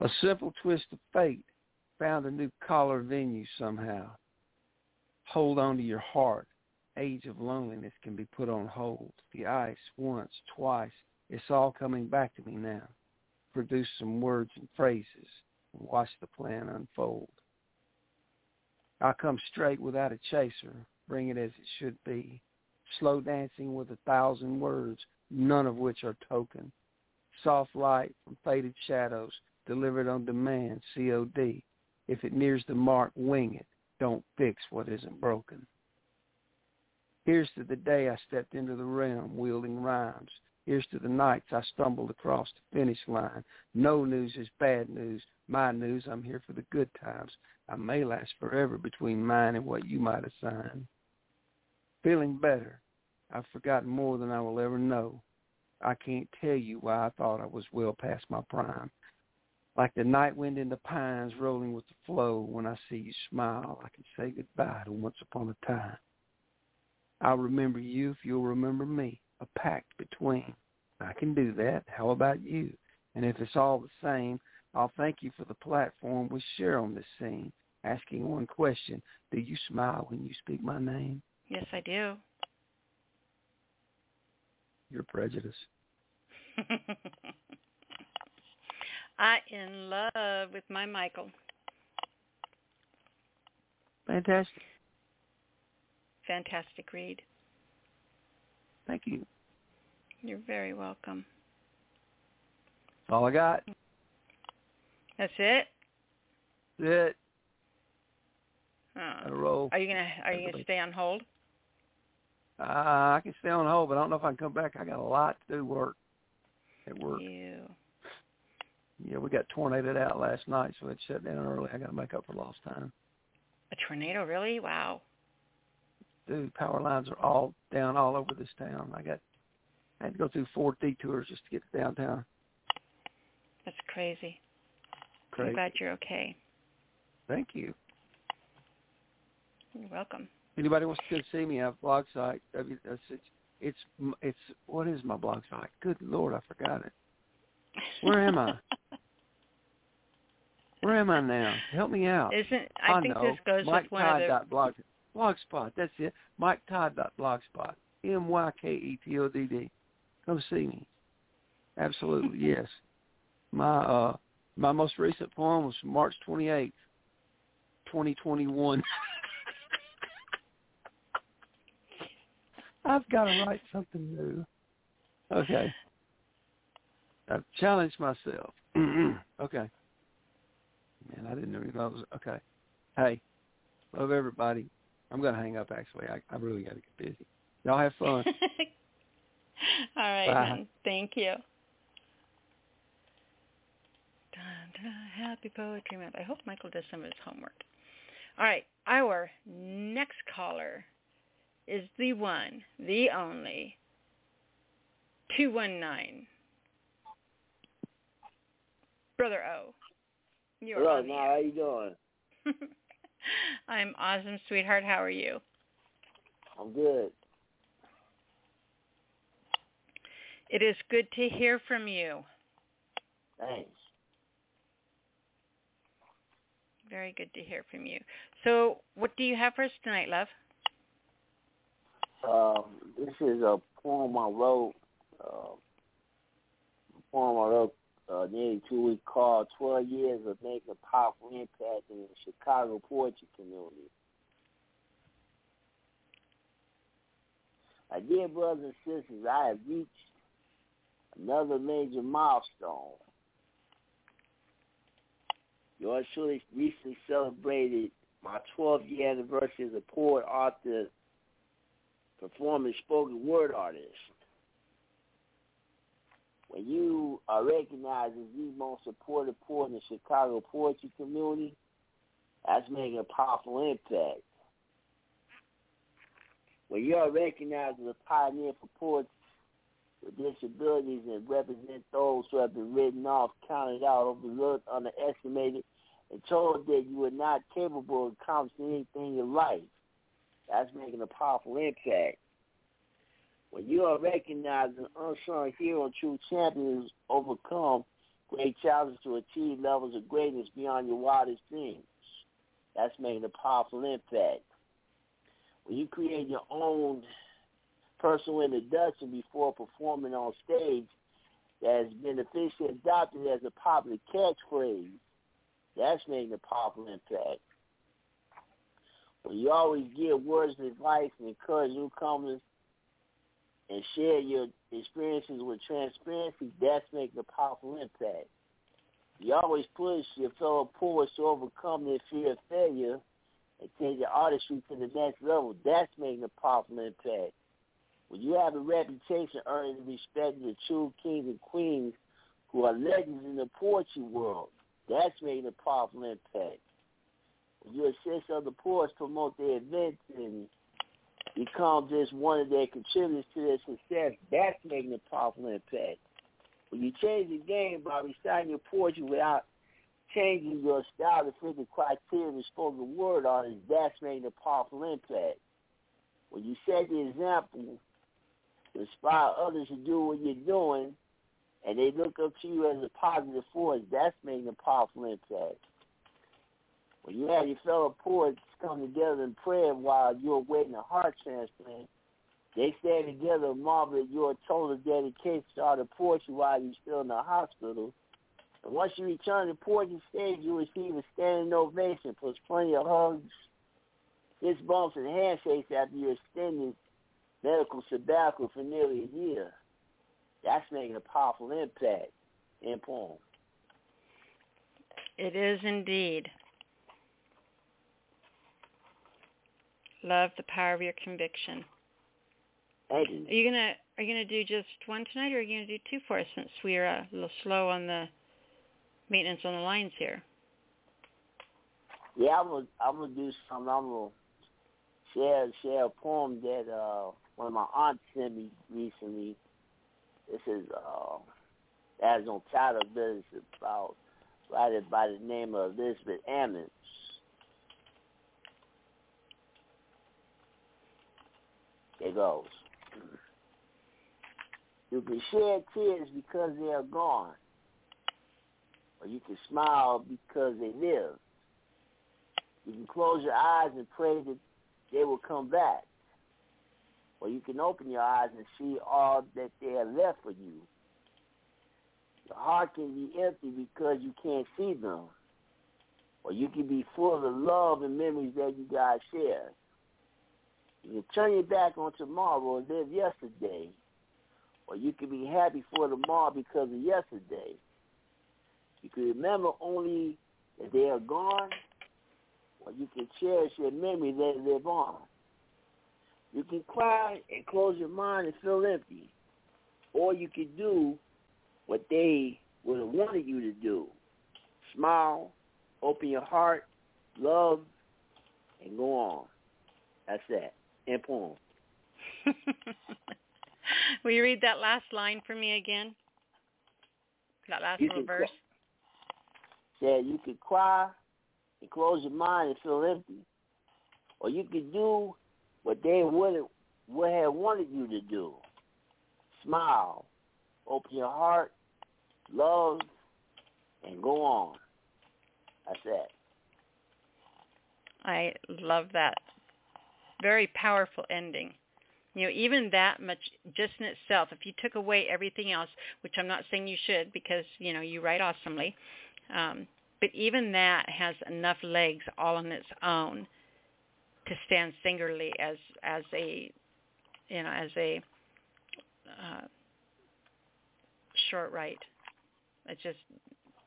A simple twist of fate found a new collar venue somehow. Hold on to your heart. Age of loneliness can be put on hold. The ice, once, twice, it's all coming back to me now. Produce some words and phrases and watch the plan unfold. I'll come straight without a chaser, bring it as it should be. Slow dancing with a thousand words, none of which are token. soft light from faded shadows, delivered on demand, COD. If it nears the mark, wing it. Don't fix what isn't broken. Here's to the day I stepped into the realm wielding rhymes. Here's to the nights I stumbled across the finish line. No news is bad news. My news, I'm here for the good times. I may last forever between mine and what you might assign. Feeling better. I've forgotten more than I will ever know. I can't tell you why I thought I was well past my prime. Like the night wind in the pines rolling with the flow, when I see you smile, I can say goodbye to once upon a time. I'll remember you if you'll remember me, a pact between. I can do that. How about you? And if it's all the same, I'll thank you for the platform we share on this scene. Asking one question, do you smile when you speak my name? Yes, I do. You're prejudiced. I in love with my Michael. Fantastic. Fantastic read. Thank you. You're very welcome. That's all I got. That's it. That's it. Oh. roll. Are you gonna Are you gonna stay on hold? Uh, I can stay on hold, but I don't know if I can come back. I got a lot to do work at work. You. Yeah, we got tornadoed out last night, so it shut down early. I got to make up for lost time. A tornado, really? Wow. Dude, power lines are all down all over this town. I got, I had to go through four detours just to get to downtown. That's crazy. Crazy. I'm glad you're okay. Thank you. You're welcome. Anybody wants to come see me? I have a blog site. Uh, it's, it's, it's, it's, what is my blog site? Good Lord, I forgot it. Where am I? Where am I now? Help me out. Isn't I, think know. this goes Mike with one Todd of the dot blog blogspot. That's it. Mike Todd dot blogspot. M Y K E T O D D. Come see me. Absolutely, yes. My uh my most recent poem was March twenty eighth, twenty twenty one. I've got to write something new. Okay. I've challenged myself. okay. Man, I didn't even know it was okay. Hey, love everybody. I'm gonna hang up actually. I, I really gotta get busy. Y'all have fun. All right, Bye. hon. Thank you. Dun, dun, happy Poetry Month. I hope Michael does some of his homework. All right, our next caller is the one, the only, 219. Brother O. You're Hello, now how you doing? I'm awesome, sweetheart. How are you? I'm good. It is good to hear from you. Thanks. Very good to hear from you. So, what do you have for us tonight, love? Um, this is a poem I wrote. Uh, poem I wrote uh, nearly two weeks called 12 Years of Making a Powerful Impact in the Chicago Poetry Community. My dear brothers and sisters, I have reached another major milestone. Yours truly recently celebrated my 12th year anniversary as a poet, author, performing spoken word artist. When you uh, are recognized as the most supported poet in the Chicago poetry community, that's making a powerful impact. When you are recognized as a pioneer for poets with disabilities and represent those who have been written off, counted out, overlooked, underestimated, and told that you are not capable of accomplishing anything in life, that's making a powerful impact. When you are recognized an unsung hero true champions overcome great challenges to achieve levels of greatness beyond your wildest dreams, that's making a powerful impact. When you create your own personal introduction before performing on stage that has been officially adopted as a popular catchphrase, that's making a powerful impact. When you always give words of advice and encourage newcomers and share your experiences with transparency, that's making a powerful impact. You always push your fellow poets to overcome their fear of failure and take your artistry to the next level. That's making a powerful impact. When you have a reputation earning the respect of the true kings and queens who are legends in the poetry world, that's making a powerful impact. When you assist other poets promote their events and become just one of their contributors to their success, that's making a powerful impact. When you change the game by reciting your poetry without changing your style to fit the criteria of the spoken word artist, that's making a powerful impact. When you set the example to inspire others to do what you're doing, and they look up to you as a positive force, that's making a powerful impact. When you have your fellow poets come together in prayer while you're waiting a heart transplant, they stand together and marvel at your total dedication to of poetry while you're still in the hospital. And once you return to poetry stage, you receive a standing ovation plus plenty of hugs, fist bumps, and handshakes after your extended medical sabbatical for nearly a year. That's making a powerful impact in poem. It is indeed. Love the power of your conviction. Are you gonna are you gonna do just one tonight, or are you gonna do two for us since we're a little slow on the maintenance on the lines here? Yeah, I'm gonna I'm gonna do something. I'm gonna share share a poem that uh one of my aunts sent me recently. This is uh has no title, but it's about written by the name of Elizabeth Ammons. It goes. You can shed tears because they are gone, or you can smile because they live. You can close your eyes and pray that they will come back, or you can open your eyes and see all that they have left for you. Your heart can be empty because you can't see them, or you can be full of love and memories that you guys share. You can turn your back on tomorrow and live yesterday, or you can be happy for tomorrow because of yesterday. You can remember only that they are gone, or you can cherish your memory that live on. You can cry and close your mind and feel empty, or you can do what they would have wanted you to do. Smile, open your heart, love, and go on. That's that and. Will you read that last line for me again? That last You little verse. Said you could cry and close your mind and feel empty, or you could do what they would would have wanted you to do. Smile, open your heart, love, and go on. That's it. I love that. Very powerful ending. You know, even that much, just in itself, if you took away everything else, which I'm not saying you should because, you know, you write awesomely, um, but even that has enough legs all on its own to stand singularly as, as a, you know, as a uh, short write. It just,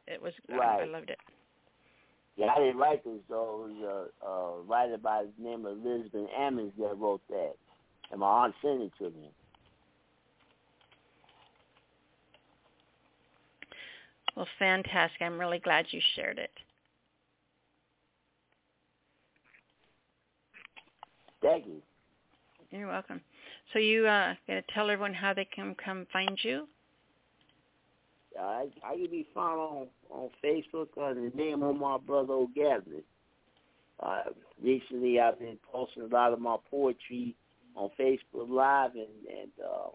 it was, I- I loved it. Yeah, I didn't write this though. It was a, a writer by the name of Elizabeth Ammons that wrote that, and my aunt sent it to me. Well, fantastic. I'm really glad you shared it. Thank you. You're welcome. So you uh gonna tell everyone how they can come find you? I, I can be found on on Facebook under the name of my brother O'Gavin. Uh, recently, I've been posting a lot of my poetry on Facebook Live, and and uh,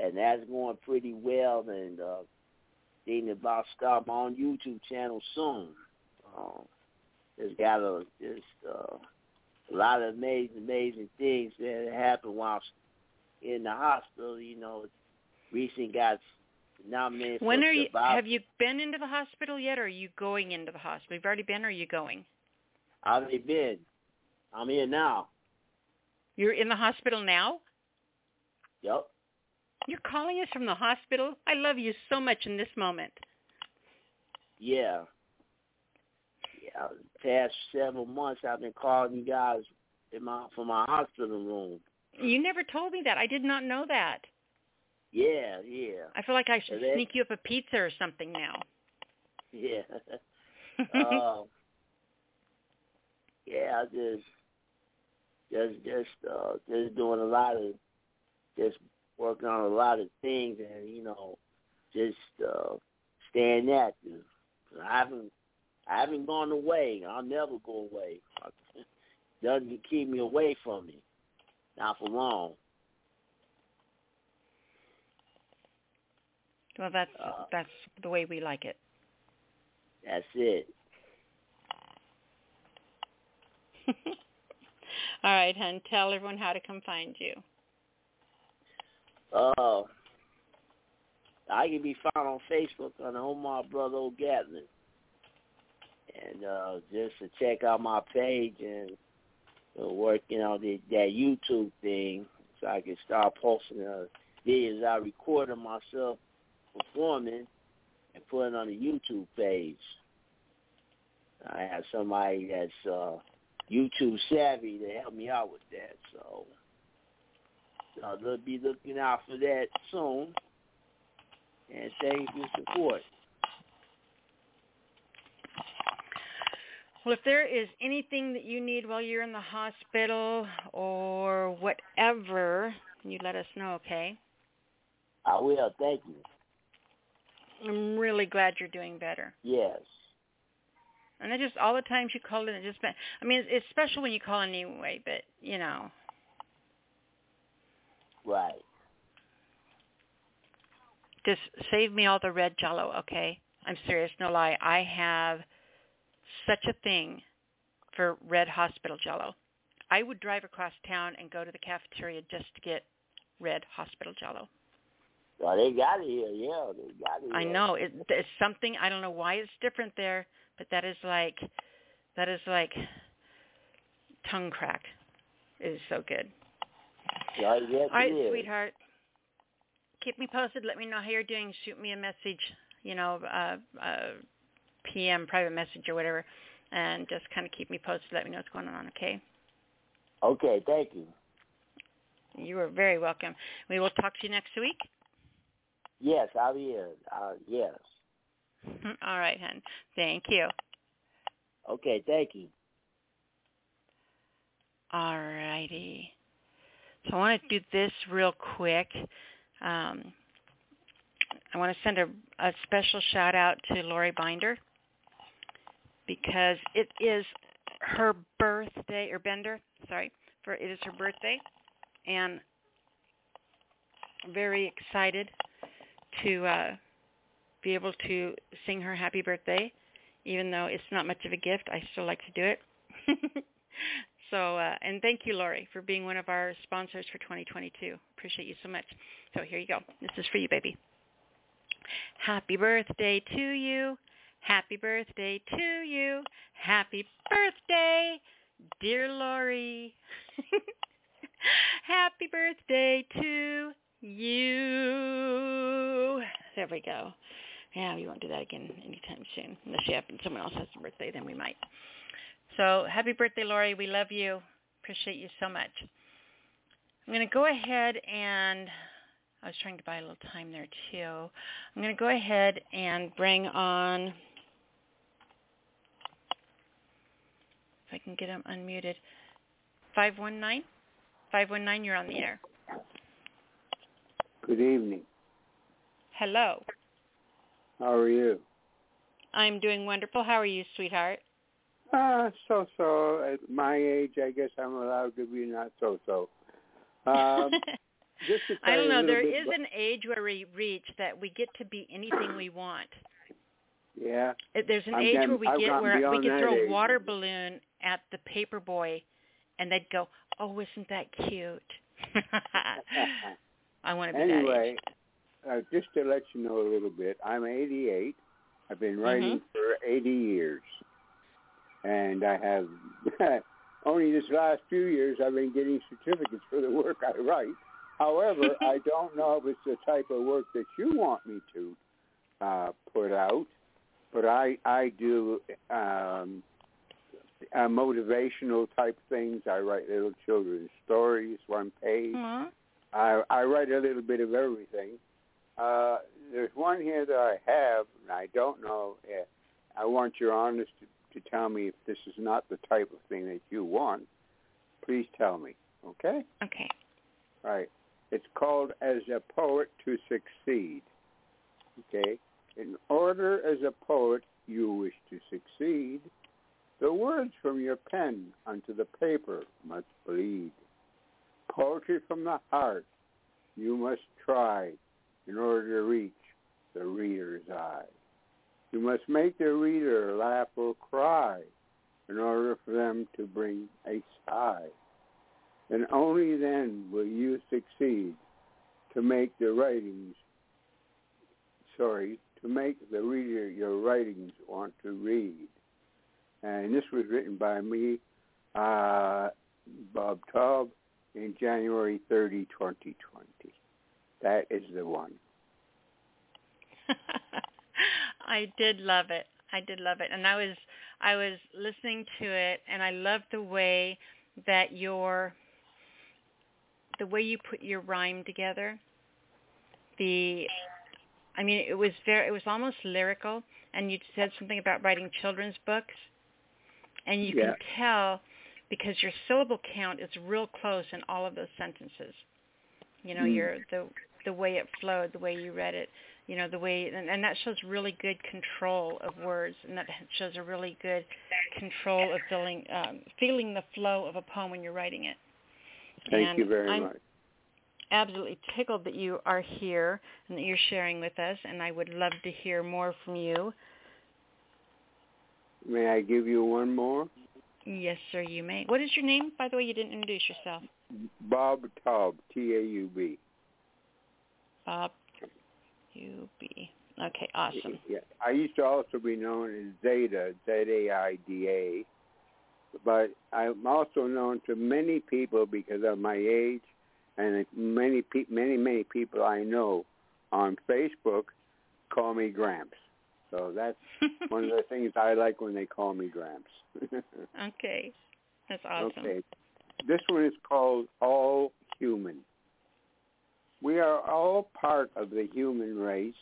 and that's going pretty well. And uh, thinking about start my own YouTube channel soon. Um, it's got a just uh, a lot of amazing, amazing things that happened while in the hospital. You know, recently got nominated. When for are you have you been into the hospital yet or are you going into the hospital? You've already been or are you going? I've already been. I'm here now. You're in the hospital now? Yep. You're calling us from the hospital? I love you so much in this moment. Yeah. Yeah. The past several months, I've been calling you guys in my from my hospital room. You never told me that. I did not know that. Yeah, yeah. I feel like I should that- sneak you up a pizza or something now. Yeah. uh, yeah, I just just just uh just doing a lot of just working on a lot of things and, you know, just uh staying active. I haven't I haven't gone away. I'll never go away. Doesn't keep me away from me. Not for long. Well, that's Uh, that's the way we like it. That's it. All right, hon. Tell everyone how to come find you. Uh, I can be found on Facebook on Omar Brother O'Gatlin. And uh, just to check out my page and uh, working on the, that YouTube thing so I can start posting uh, videos I record of myself performing and putting on the YouTube page. I have somebody that's uh, YouTube savvy to help me out with that, so uh, they'll be looking out for that soon. And thank you for your support. Well, if there is anything that you need while you're in the hospital or whatever, you let us know, okay? I will. Thank you. I'm really glad you're doing better. Yes. And I just all the times you called in, it just been. I mean, it's, it's special when you call in anyway, but you know, Right. just save me all the red Jello, okay? I'm serious, no lie. I have such a thing for red hospital Jello. I would drive across town and go to the cafeteria just to get red hospital Jello. Well, they got it here. Yeah, they got it. I know it, it's something. I don't know why it's different there, but that is like that is like tongue crack. It is so good. Yeah, yes, All right, it is. sweetheart. Keep me posted. Let me know how you're doing. Shoot me a message, you know, uh, uh, PM, private message or whatever, and just kind of keep me posted. Let me know what's going on, okay? Okay, thank you. You are very welcome. We will talk to you next week. Yes, I'll be here. Uh, yes. All right, hon. Thank you. Okay, thank you. All righty. So I want to do this real quick. Um, I want to send a, a special shout out to Lori Binder because it is her birthday, or Bender, sorry, for it is her birthday, and very excited to uh, be able to sing her happy birthday, even though it's not much of a gift. I still like to do it. so, uh, and thank you, Lori, for being one of our sponsors for 2022. Appreciate you so much. So here you go. This is for you, baby. Happy birthday to you. Happy birthday to you. Happy birthday, dear Lori. Happy birthday to you. There we go. Yeah, we won't do that again anytime soon. Unless you happen someone else has a birthday, then we might. So happy birthday, Lori. We love you. Appreciate you so much. I'm going to go ahead and I was trying to buy a little time there too. I'm going to go ahead and bring on if I can get him unmuted. 519? 519, you're on the air. Good evening. Hello. How are you? I'm doing wonderful. How are you, sweetheart? Uh, so-so. At my age, I guess I'm allowed to be not so-so. Um, I don't know. There is about- an age where we reach that we get to be anything we want. Yeah. There's an I've age gotten- where we I've get where we that throw a age. water balloon at the paper boy, and they'd go, "Oh, isn't that cute?" I want to be that anyway, age. uh, just to let you know a little bit, I'm 88. I've been writing Mm-hmm. for 80 years, and I have only this last few years I've been getting certificates for the work I write. However, I don't know if it's the type of work that you want me to uh, put out, but I I do um, uh, motivational type things. I write little children's stories, one page. Mhm. I I write a little bit of everything. Uh, there's one here that I have, and I don't know. If, I want your honest to, to tell me if this is not the type of thing that you want. Please tell me, okay? Okay. All right. It's called As a Poet to Succeed. Okay? In order as a poet you wish to succeed, the words from your pen onto the paper must bleed. Poetry from the heart you must try in order to reach the reader's eye. You must make the reader laugh or cry in order for them to bring a sigh. And only then will you succeed to make the writings, sorry, to make the reader your writings want to read. And this was written by me, uh, Bob Taub, in January 30, 2020. That is the one. I did love it. I did love it, and I was I was listening to it, and I loved the way that your the way you put your rhyme together. The I mean, it was very it was almost lyrical, and you said something about writing children's books, and you Yeah. can tell because your syllable count is real close in all of those sentences. You know, Mm. your the the way it flowed, the way you read it, you know, the way and, and that shows really good control of words, and that shows a really good control of feeling um, feeling the flow of a poem when you're writing it. Thank And you very I'm much. absolutely tickled that you are here and that you're sharing with us, and I would love to hear more from you. May I give you one more? Yes, sir, you may. What is your name, by the way? You didn't introduce yourself. Bob Taub, T-A-U-B. Bob U.B. Okay, awesome. Yeah. I used to also be known as Zaida, Z-A-I-D-A. But I'm also known to many people because of my age and many, pe- many, many people I know on Facebook call me Gramps. So that's one of the things I like when they call me Gramps. okay, that's awesome. Okay. This one is called All Human. We are all part of the human race,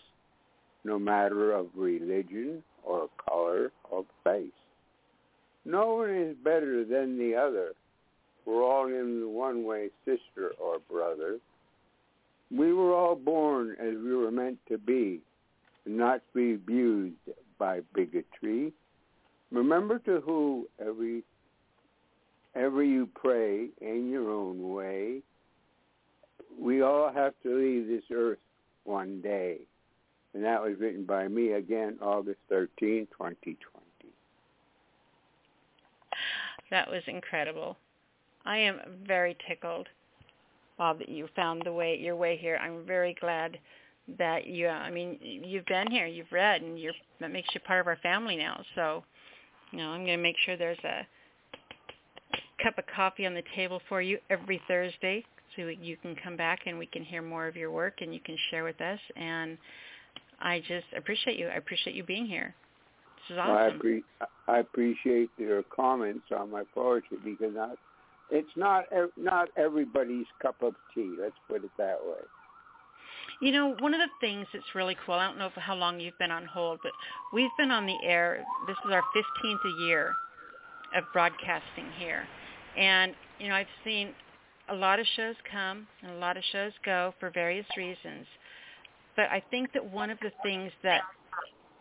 no matter of religion or color or face. No one is better than the other. We're all in the one way sister or brother. We were all born as we were meant to be, not be abused by bigotry. Remember to who every ever you pray in your own way. We all have to leave this earth one day. And that was written by me again, August 13, 2020. That was incredible. I am very tickled, Bob, that you found the way your way here. I'm very glad that you. Uh, I mean, you've been here, you've read, and you're that makes you part of our family now. So, you know, I'm going to make sure there's a cup of coffee on the table for you every Thursday, so you can come back and we can hear more of your work and you can share with us. And I just appreciate you. I appreciate you being here. This is Well, I, awesome. I appreciate your comments on my poetry because not, it's not not everybody's cup of tea. Let's put it that way. You know, one of the things that's really cool, I don't know for how long you've been on hold, but we've been on the air, this is our 15th year of broadcasting here. And, you know, I've seen a lot of shows come and a lot of shows go for various reasons. But I think that one of the things that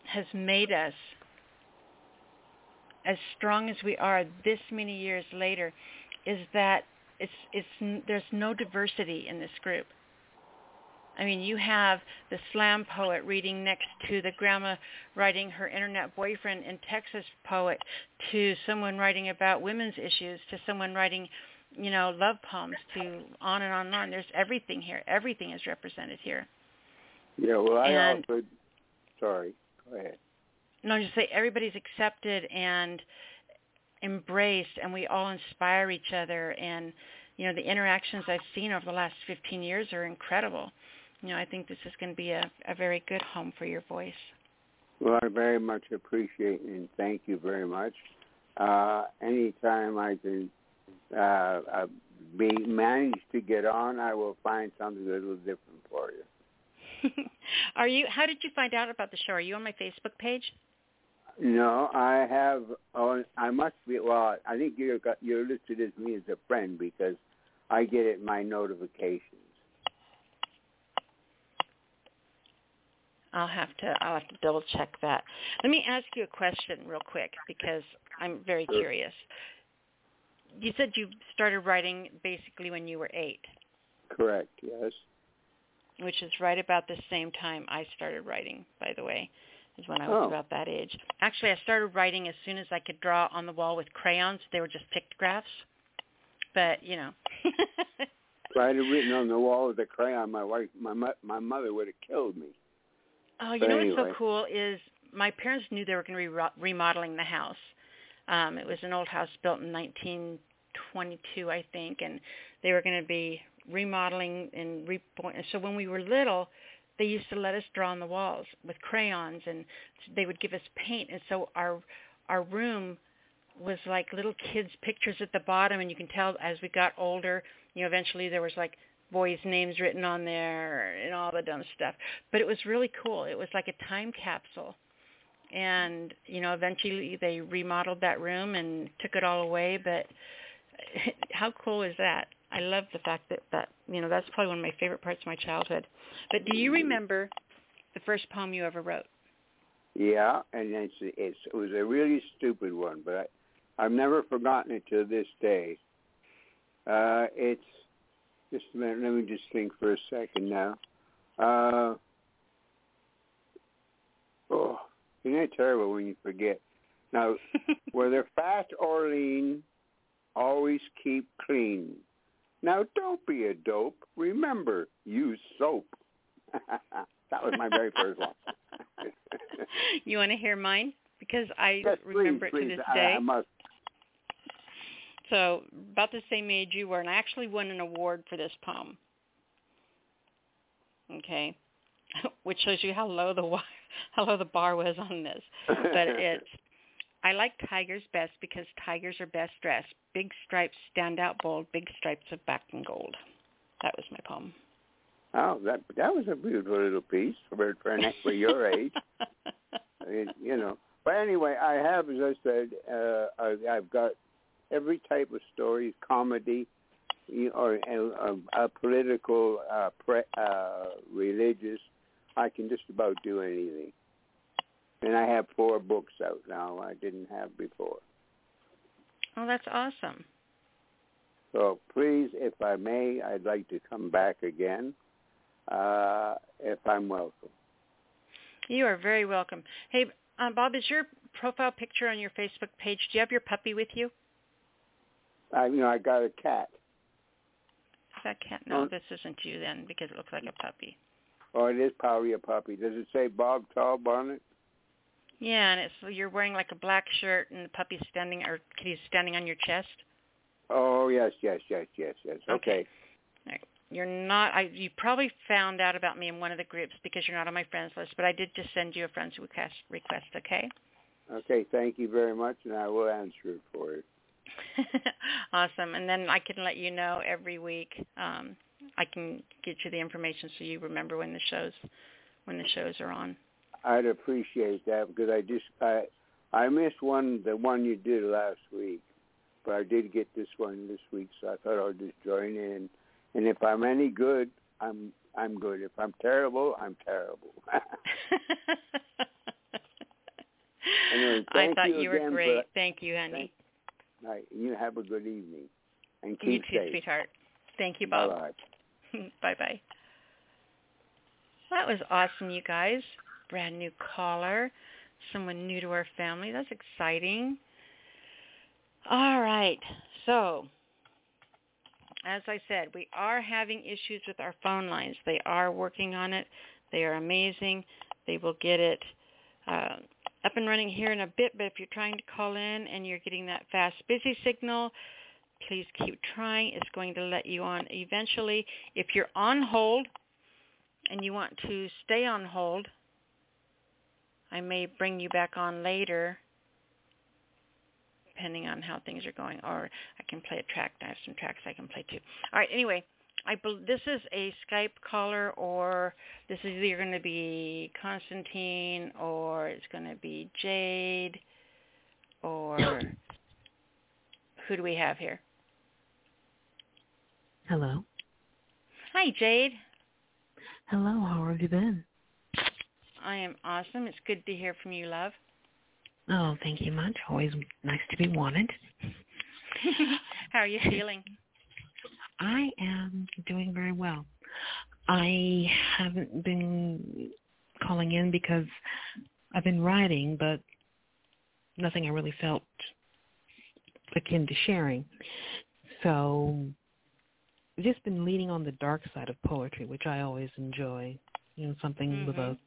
has made us as strong as we are this many years later is that it's it's there's no diversity in this group. I mean, you have the slam poet reading next to the grandma writing her internet boyfriend in Texas poet, to someone writing about women's issues, to someone writing, you know, love poems, to on and on and on. There's everything here. Everything is represented here. Yeah, well, I And- also, sorry, go ahead. No, just say everybody's accepted and embraced, and we all inspire each other. And you know, the interactions I've seen over the last 15 years are incredible. You know, I think this is going to be a, a very good home for your voice. Well, I very much appreciate and thank you very much. Uh, anytime I can uh, uh, be managed to get on, I will find something a little different for you. Are you? How did you find out about the show? Are you on my Facebook page? No, I have. Oh, I must be. Well, I think you're you're listed as me as a friend because I get it in my notifications. I'll have to I'll have to double check that. Let me ask you a question real quick because I'm very curious. You said you started writing basically when you were 8, Correct. Yes. which is right about the same time I started writing, by the way, is when I was Oh. about that age. Actually, I started writing as soon as I could draw on the wall with crayons. They were just pictographs. But, you know. If I'd have written on the wall with a crayon, my wife, my my mother would have killed me. Oh, you But know what's so cool is my parents knew they were going to be re- remodeling the house. Um, it was an old house built in 1922, I think, and they were going to be remodeling and re- so when we were little, they used to let us draw on the walls with crayons, and they would give us paint, and so our our room was like little kids' pictures at the bottom, and you can tell as we got older, you know, eventually there was like boys' names written on there and all the dumb stuff. But it was really cool. It was like a time capsule. And, you know, eventually they remodeled that room and took it all away, but how cool is that? I love the fact that that, you know, that's probably one of my favorite parts of my childhood. But do you remember the first poem you ever wrote? Yeah, and it's, it's it was a really stupid one, but I, I've never forgotten it to this day. Uh, it's just a minute. Let me just think for a second now. Uh, oh, isn't that terrible when you forget? Now, whether fat or lean, always keep clean. Now, don't be a dope. Remember, use soap. that was my very first one. you want to hear mine? Because I Yes, remember please, it to please. this I- day. I must. So about the same age you were, and I actually won an award for this poem. Okay, which shows you how low the how low the bar was on this. But it's I like tigers best because tigers are best dressed. Big stripes stand out bold. Big stripes of black and gold. That was my poem. Oh, that that was a beautiful little piece for for, for your age. It- you know. But anyway, I have, as I said, uh, I, I've got every type of story, comedy, or a, a political, uh, pre, uh, religious. I can just about do anything. And I have four books out now. I didn't have before. oh, that's awesome. So please, if I may, I'd like to come back again, uh, if I'm welcome. You are very welcome. Hey, um, Bob, is your profile picture on your Facebook page? Do you have your puppy with you? I, you know, I got a cat. Is that cat? No, Oh. this isn't you then because it looks like a puppy. Oh, it is probably a puppy. Does it say Bob Taub on it? Yeah, and it's you're wearing like a black shirt and the puppy's standing or kitty's standing on your chest. Oh, yes, yes, yes, yes, yes. Okay. Okay. You're not. I you probably found out about me in one of the groups because you're not on my friends list, but I did just send you a friends request. Request, okay? Okay, thank you very much, and I will answer it for you. awesome. And then I can let you know every week. Um, I can get you the information so you remember when the shows when the shows are on. I'd appreciate that because I just I I missed one the one you did last week, but I did get this one this week, so I thought I'll just join in. And if I'm any good, I'm I'm good. If I'm terrible, I'm terrible. Anyway, I thought you you, were again for- great. Thank you, honey. All right, you have a good evening, and keep You too, safe. sweetheart. Thank you, Bob. Bye-bye. bye bye. That was awesome, you guys. Brand new caller, someone new to our family. That's exciting. All right. So, as I said, we are having issues with our phone lines. They are working on it. They are amazing. They will get it uh, up and running here in a bit, but if you're trying to call in and you're getting that fast busy signal, please keep trying. It's going to let you on eventually. If you're on hold and you want to stay on hold, I may bring you back on later depending on how things are going or I can play a track. I have some tracks I can play too. All right, anyway, I this is a Skype caller or this is either going to be Constantine or it's going to be Jade or who do we have here? Hello. Hi, Jade. Hello, how have you been? I am awesome. It's good to hear from you, love. Oh, thank you much. Always nice to be wanted. how are you feeling? I am doing very well. I haven't been calling in because I've been writing, but nothing I really felt akin to sharing. So just been leaning on the dark side of poetry, which I always enjoy. You know, something mm-hmm. with a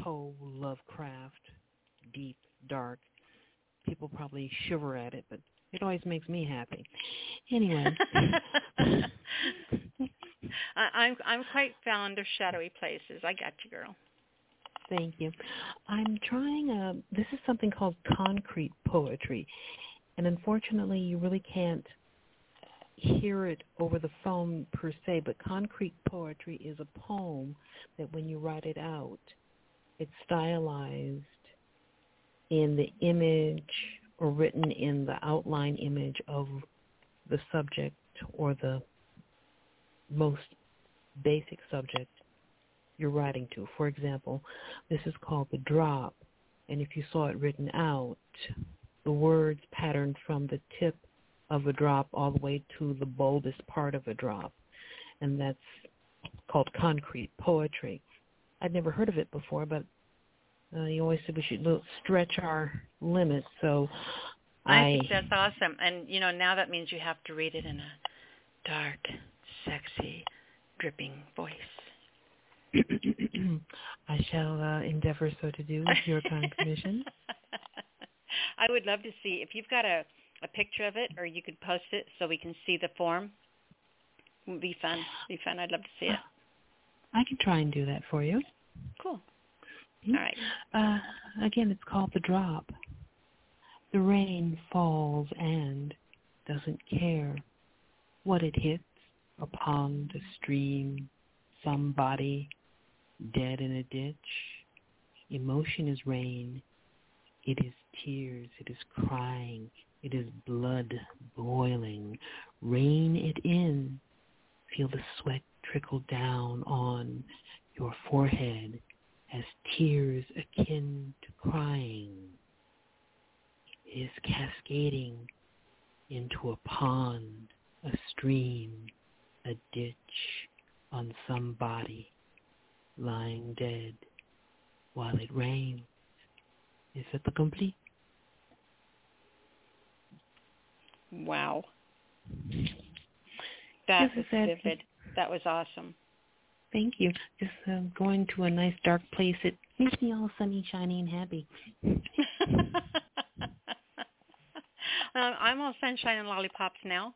Poe Lovecraft, deep, dark. People probably shiver at it, but it always makes me happy. Anyway. I, I'm I'm quite fond of shadowy places. I got you, girl. Thank you. I'm trying a. This is something called concrete poetry, and unfortunately, you really can't hear it over the phone per se, but concrete poetry is a poem that when you write it out, it's stylized in the image or written in the outline image of the subject or the most basic subject you're writing to. For example, this is called the drop, and if you saw it written out, the words patterned from the tip of a drop all the way to the boldest part of a drop. And that's called concrete poetry. I'd never heard of it before, but uh, you always said we should stretch our limits. So I, I think that's awesome. And you know, now that means you have to read it in a dark, sexy, dripping voice. I shall uh, endeavor so to do with your kind permission. I would love to see if you've got a a picture of it, or you could post it so we can see the form. It would be fun. It'd be fun. I'd love to see it. I can try and do that for you. Cool. Mm-hmm. All right. Uh, again, it's called the drop. The rain falls and doesn't care what it hits, a pond, a stream, somebody dead in a ditch. Emotion is rain. It is tears. It is crying. It is blood boiling. Rain it in. Feel the sweat trickle down on your forehead as tears akin to crying is cascading into a pond, a stream, a ditch on somebody lying dead while it rains. Is that the complete? Wow. That was vivid. That was awesome. Thank you. Just uh, going to a nice dark place. It makes me all sunny, shiny, and happy. um, I'm all sunshine and lollipops now.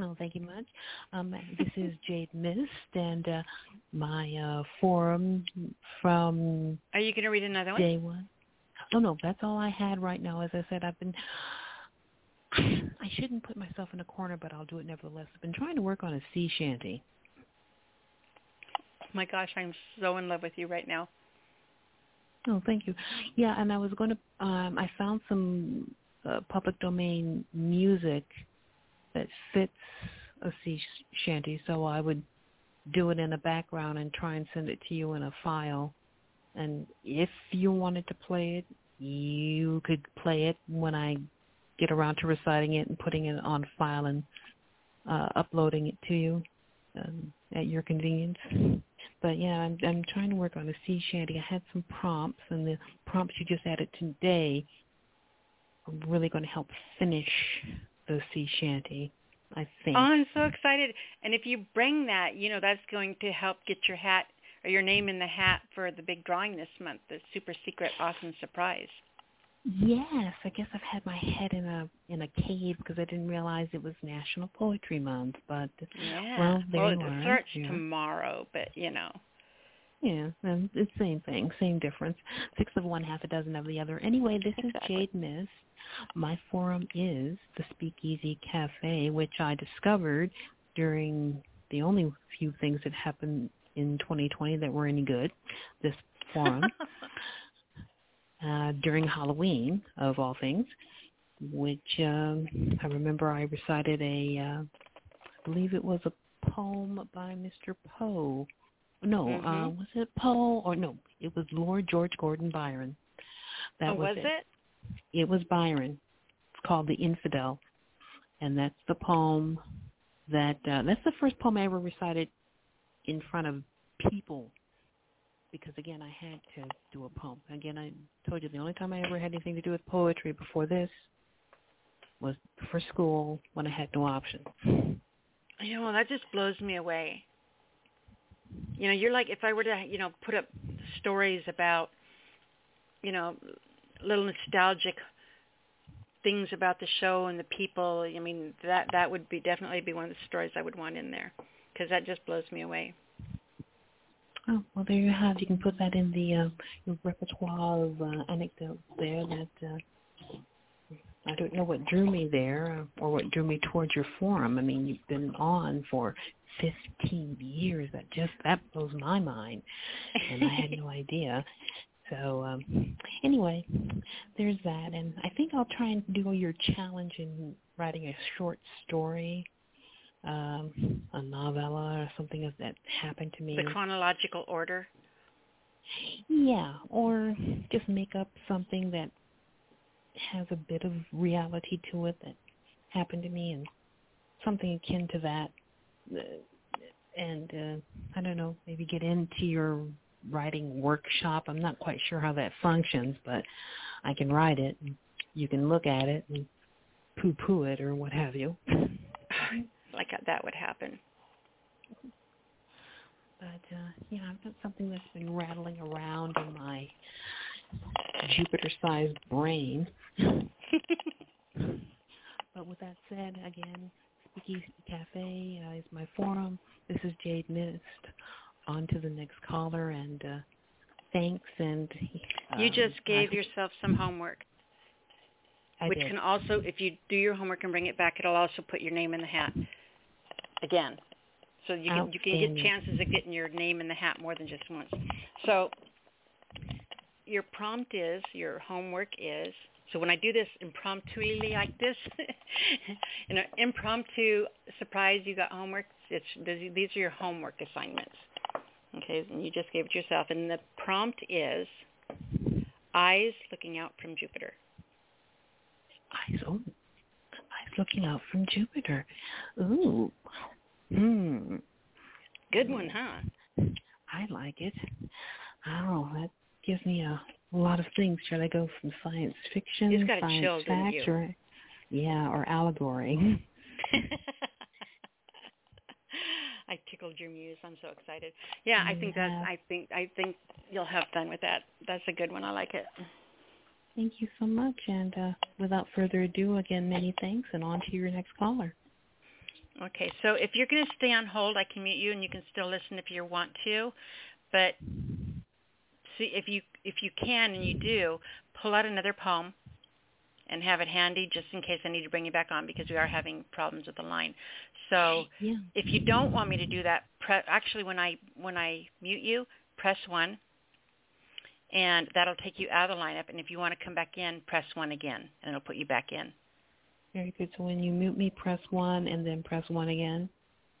Oh, thank you much. Um, this is Jade Mist, and uh, my uh, forum from. Are you going to read another one? Day one. Oh no, that's all I had right now. As I said, I've been I shouldn't put myself in a corner, but I'll do it nevertheless. I've been trying to work on a sea shanty. My gosh, I'm so in love with you right now. Oh, thank you. Yeah, and I was going to. Um, I found some uh, public domain music that fits a sea shanty, so I would do it in the background and try and send it to you in a file. And if you wanted to play it, you could play it when I get around to reciting it and putting it on file and uh, uploading it to you um, at your convenience. But yeah, I'm, I'm trying to work on a sea shanty. I had some prompts, and the prompts you just added today are really going to help finish the sea shanty. I think. Oh, I'm so excited! And if you bring that, you know, that's going to help get your hat or your name in the hat for the big drawing this month, the super secret awesome surprise. Yes, I guess I've had my head in a in a cave because I didn't realize it was National Poetry Month. But yeah. well, there well, you it are. starts yeah. tomorrow, but you know. Yeah, it's the same thing, same difference. Six of one, half a dozen of the other. Anyway, this Exactly. is Jade Mist. My forum is the Speakeasy Cafe, which I discovered during the only few things that happened in 2020 that were any good. This forum uh, during Halloween, of all things, which um, I remember I recited a, uh, I believe it was a poem by Mr. Poe. No, uh, Mhm. was it Poe or no? It was Lord George Gordon Byron. That oh, was, was it? it was Byron. It's called The Infidel. And that's the poem that uh that's the first poem I ever recited in front of people because again I had to do a poem. Again I told you the only time I ever had anything to do with poetry before this was for school when I had no option. You know, that just blows me away. You know, you're like if I were to, you know, put up stories about, you know, little nostalgic things about the show and the people. I mean, that that would be definitely be one of the stories I would want in there because that just blows me away. Oh, well there you have. You can put that in the uh, your repertoire of uh, anecdotes there that uh I don't know what drew me there uh, or what drew me towards your forum. I mean, you've been on for 15 years. That just that blows my mind, and I had no idea. So um, anyway, there's that, and I think I'll try and do your challenge in writing a short story, um, a novella or something that happened to me. The chronological order. Yeah, or just make up something that has a bit of reality to it that happened to me and something akin to that. And uh, I don't know, maybe get into your writing workshop. I'm not quite sure how that functions, but I can write it. And you can look at it and poo-poo it or what have you. like that would happen. But uh, yeah, I've got something that's been rattling around in my Jupiter-sized brain. but with that said, again, Speakeasy Cafe uh, is my forum. This is Jade Mist. On to the next caller, and uh, thanks. And uh, you just gave I, yourself some homework, I which did. can also, if you do your homework and bring it back, it'll also put your name in the hat again. So you can you can get chances of getting your name in the hat more than just once. So your prompt is, your homework is. So when I do this impromptuly like this, in an impromptu surprise, you got homework. It's these are your homework assignments. Okay, and you just gave it yourself. And the prompt is eyes looking out from Jupiter. eyes. Eyes looking out from Jupiter. Ooh. Hmm. Good one, huh? I like it. Oh, that gives me a lot of things. Should I go from science fiction, You got science chill, fact, you? or yeah, or allegory? I tickled your muse. I'm so excited. Yeah, I think that's. I think. I think you'll have fun with that. That's a good one. I like it. Thank you so much. And uh, without further ado, again, many thanks, and on to your next caller. Okay, so if you're going to stay on hold, I can mute you, and you can still listen if you want to. But see if you if you can and you do, pull out another poem and have it handy just in case I need to bring you back on because we are having problems with the line. So Yeah. if you don't want me to do that, pre- actually when I when I mute you, press one, and that'll take you out of the lineup. And if you want to come back in, press one again, and it'll put you back in. Very good. So when you mute me, press one, and then press one again.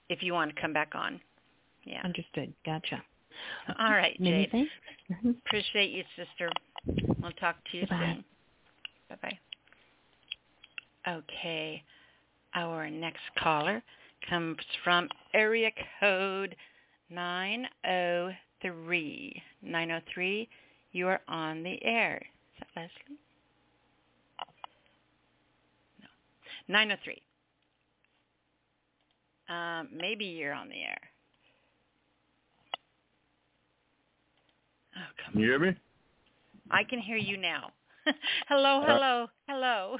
If you want to come back on, yeah. Understood. Gotcha. All right, Many Jade. thanks. Appreciate you, sister. We'll talk to you Goodbye. soon. Bye bye. Okay, our next caller comes from area code 903. 903, you are on the air. Is that Leslie? No. 903. Um, maybe you're on the air. Oh, come Can you hear me? I can hear you now. hello, hello, hello.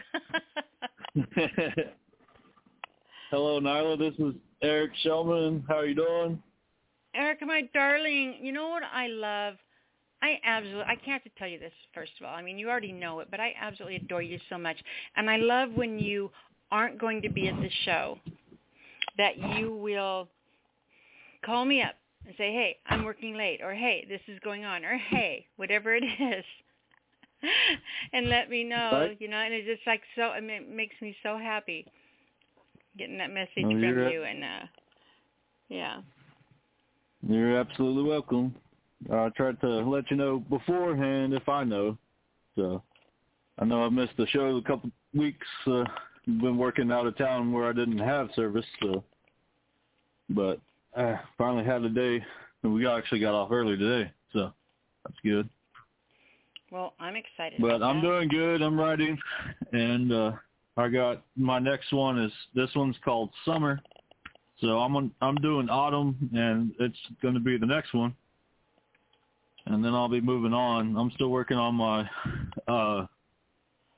hello, Nyla. This is Eric Shellman. How are you doing? Eric, my darling, you know what I love? I absolutely, I can't have to tell you this, first of all. I mean, you already know it, but I absolutely adore you so much. And I love when you aren't going to be at the show, that you will call me up and say, hey, I'm working late, or hey, this is going on, or hey, whatever it is. and let me know, right. you know, and it's just like so, I mean, it makes me so happy getting that message from you, and uh yeah. You're absolutely welcome. I tried to let you know beforehand if I know. So I know I missed the show a couple weeks. Uh, been working out of town where I didn't have service. So, but I finally had a day, and we actually got off early today. So that's good. Well, I'm excited. But I'm that. doing good. I'm writing, and uh I got my next one is this one's called Summer. So I'm on, I'm doing autumn, and it's going to be the next one, and then I'll be moving on. I'm still working on my uh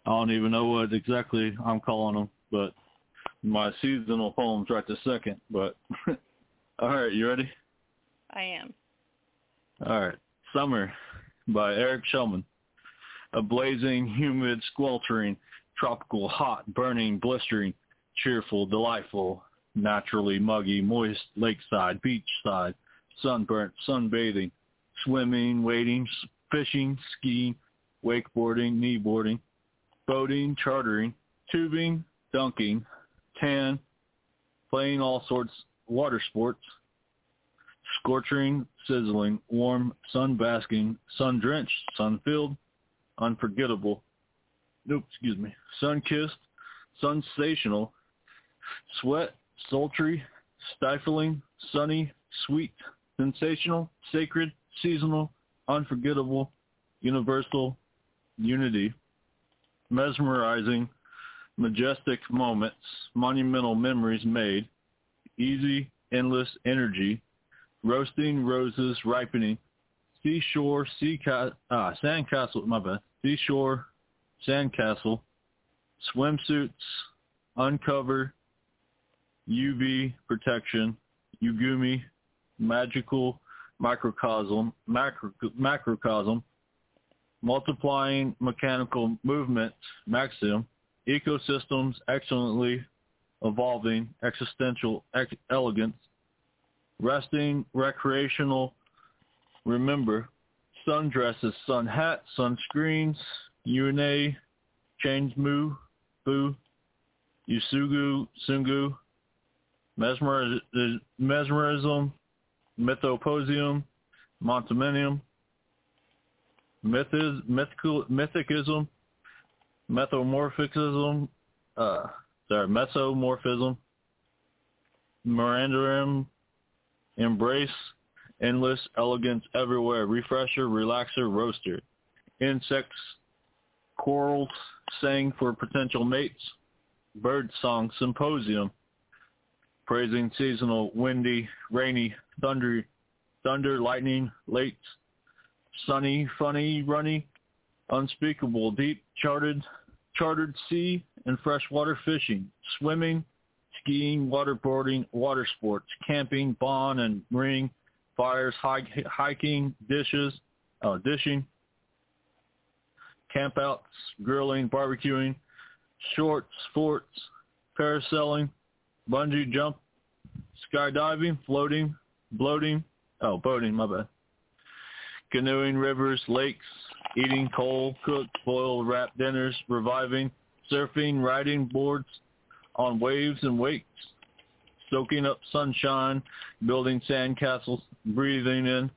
I don't even know what exactly I'm calling them, but my seasonal poems right this second. But all right, you ready? I am. All right, Summer by Eric Shellman a blazing, humid, squeltering, tropical, hot, burning, blistering, cheerful, delightful, naturally muggy, moist, lakeside, beachside, sunburnt, sunbathing, swimming, wading, fishing, skiing, wakeboarding, kneeboarding, boating, chartering, tubing, dunking, tan, playing all sorts water sports, scorching, sizzling, warm, sun basking, sun drenched, sun filled, unforgettable, nope, excuse me, sun-kissed, sensational, sweat, sultry, stifling, sunny, sweet, sensational, sacred, seasonal, unforgettable, universal, unity, mesmerizing, majestic moments, monumental memories made, easy, endless energy, roasting roses ripening, seashore, sea ca- ah, sandcastle, my bad, seashore, sandcastle, swimsuits, uncover, UV protection, Yugumi, magical microcosm, macro, macrocosm, multiplying mechanical movement, maxim, ecosystems excellently evolving, existential ex- elegance, resting, recreational, remember, sundresses, sun hats, sunscreens, UNA, change mu, boo, Usugu, Sungu, mesmerism mythoposium, monteminium, mythiz, mythical, mythicism, metamorphism, uh, sorry, mesomorphism, Mirandarum, embrace, endless elegance everywhere, refresher, relaxer, roaster. Insects, corals sang for potential mates, bird song symposium, praising seasonal, windy, rainy, thunder, thunder, lightning, late, sunny, funny, runny, unspeakable, deep, charted, chartered sea and freshwater fishing, swimming, skiing, waterboarding, water sports, camping, bond and ring, fires, hiking, dishes, uh, dishing, campouts, grilling, barbecuing, short sports, parasailing, bungee jump, skydiving, floating, bloating, oh, boating, my bad, canoeing, rivers, lakes, eating coal, cooked, boiled, wrapped dinners, reviving, surfing, riding boards on waves and wakes, soaking up sunshine, building sandcastles, breathing in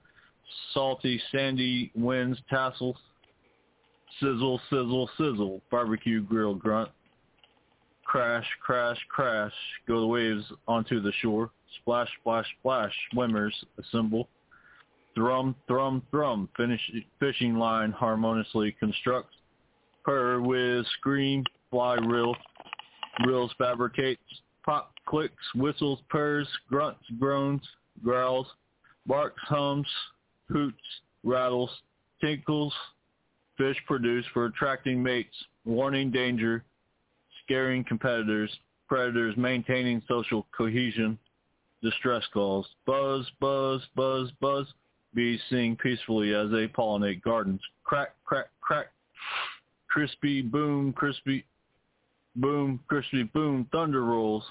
salty, sandy winds, tassels, sizzle, sizzle, sizzle, barbecue grill grunt, crash, crash, crash, go the waves onto the shore, splash, splash, splash, swimmers assemble, thrum, thrum, thrum, finish, fishing line harmoniously constructs, purr, whiz, scream, fly, reel, reels fabricates, pop, clicks, whistles, purrs, grunts, groans, growls, barks, hums, hoots, rattles, tinkles, fish produce for attracting mates, warning danger, scaring competitors, predators, maintaining social cohesion, distress calls. Buzz, buzz, buzz, buzz. Bees sing peacefully as they pollinate gardens. Crack, crack, crack. Crispy, boom, crispy, boom, crispy, boom. Thunder rolls.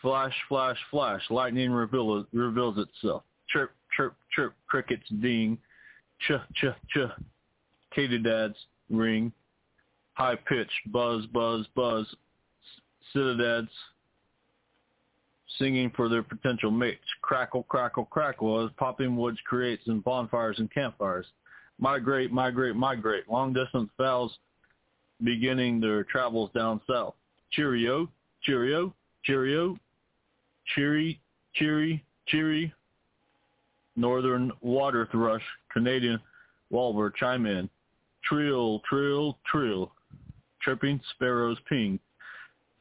Flash, flash, flash. Lightning reveal, reveals itself. Chirp, chirp, chirp. Crickets ding. Ch, ch, ch. Katydids ring. High pitch. Buzz, buzz, buzz. Citadads singing for their potential mates. Crackle, crackle, crackle as popping woods creates in bonfires and campfires. Migrate, migrate, migrate. Long distance fowls beginning their travels down south. Cheerio, cheerio, cheerio, cheery, cheery, cheery. Northern water thrush, Canadian warbler chime in. Trill, trill, trill. Chirping sparrows ping.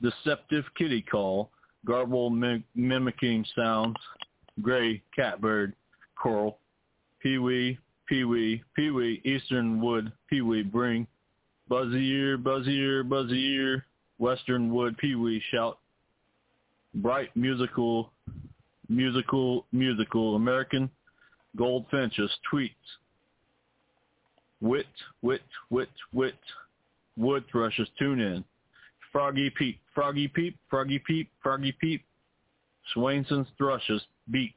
Deceptive kitty call garble mim- mimicking sounds, gray, catbird, coral, peewee, peewee, peewee, eastern wood, peewee, bring, ear, buzzy ear, western wood, peewee, shout, bright musical, musical, musical, American goldfinches, tweets, wit, wit, wit, wit, wood thrushes tune in, Froggy Peep, Froggy Peep, Froggy Peep, Froggy Peep. Swainson's thrushes beat.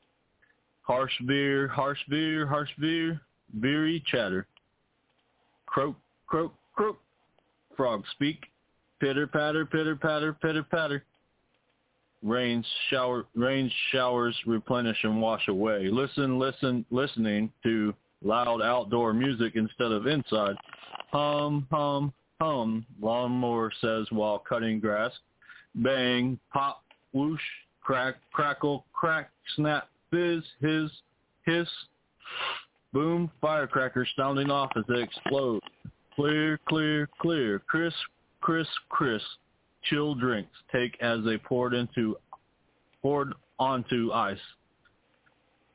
Harsh veer, harsh veer, harsh veer, veery chatter. Croak, croak, croak. Frog speak. Pitter patter, pitter patter, pitter patter. Rain shower, rain showers replenish and wash away. Listen, listen, listening to loud outdoor music instead of inside. Hum, hum, hum, lawnmower says while cutting grass. Bang, pop, whoosh, crack, crackle, crack, snap, fizz, hiss, hiss. Boom, firecrackers sounding off as they explode. Clear, clear, clear. Crisp, crisp, crisp. Chill drinks take as they poured into poured onto ice.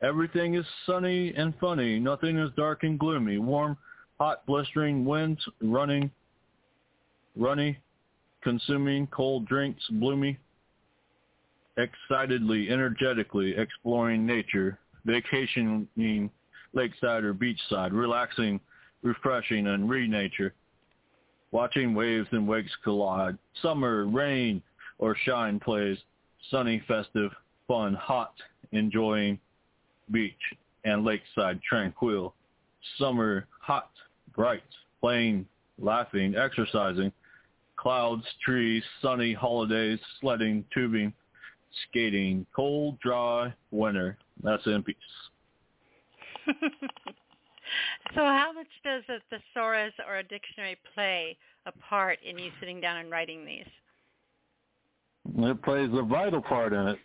Everything is sunny and funny. Nothing is dark and gloomy. Warm, hot, blistering winds running runny, consuming cold drinks, bloomy, excitedly, energetically exploring nature, vacationing lakeside or beachside, relaxing, refreshing, and re-nature, watching waves and wakes collide, summer, rain, or shine plays, sunny, festive, fun, hot, enjoying beach and lakeside tranquil, summer, hot, bright, playing, laughing, exercising, clouds, trees, sunny holidays, sledding, tubing, skating, cold, dry, winter. That's in peace. so how much does a thesaurus or a dictionary play a part in you sitting down and writing these? It plays a vital part in it.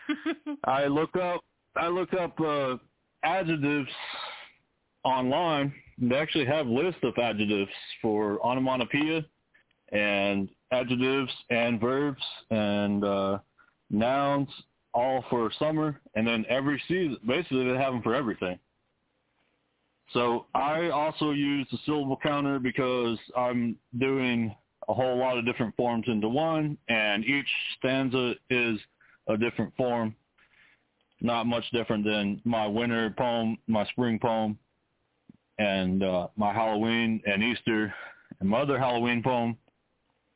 I look up I look up uh, adjectives online. They actually have lists of adjectives for onomatopoeia and adjectives and verbs and uh, nouns all for summer, and then every season, basically they have them for everything. So I also use the syllable counter because I'm doing a whole lot of different forms into one, and each stanza is a different form, not much different than my winter poem, my spring poem, and uh, my Halloween and Easter, and my other Halloween poem,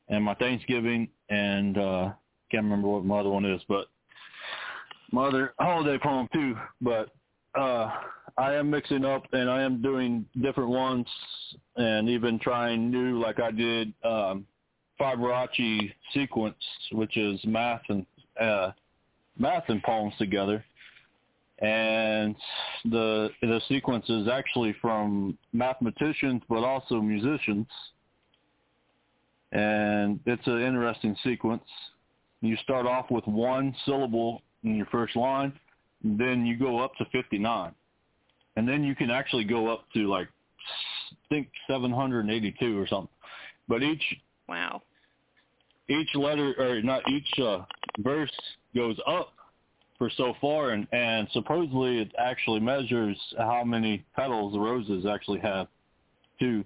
and my Thanksgiving, and uh, can't remember what my other one is, but my other holiday poem too. But uh, I am mixing up, and I am doing different ones, and even trying new, like I did um, Fibonacci sequence, which is math and uh, math and poems together. And the the sequence is actually from mathematicians, but also musicians and it's an interesting sequence. You start off with one syllable in your first line, then you go up to 59. And then you can actually go up to like, I think 782 or something. But each wow, each letter or not each uh, verse goes up for so far, and and supposedly it actually measures how many petals the roses actually have too.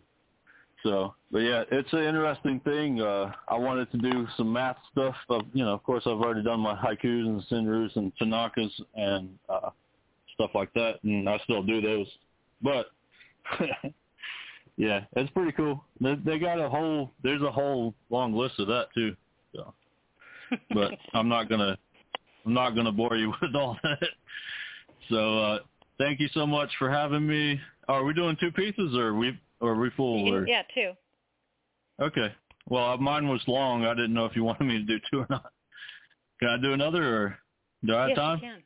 So, but yeah, it's an interesting thing. Uh, I wanted to do some math stuff. Of, you know, of course, I've already done my haikus and senryus and tanakas and uh, stuff like that, and I still do those. But yeah, it's pretty cool. They, they got a whole. There's a whole long list of that too. So, but I'm not gonna. I'm not gonna bore you with all that. So, uh, thank you so much for having me. Are we doing two pieces, or we or we or? yeah, two. Okay. Well, uh, mine was long. I didn't know if you wanted me to do two or not. Can I do another, or do I have yes, time? you can.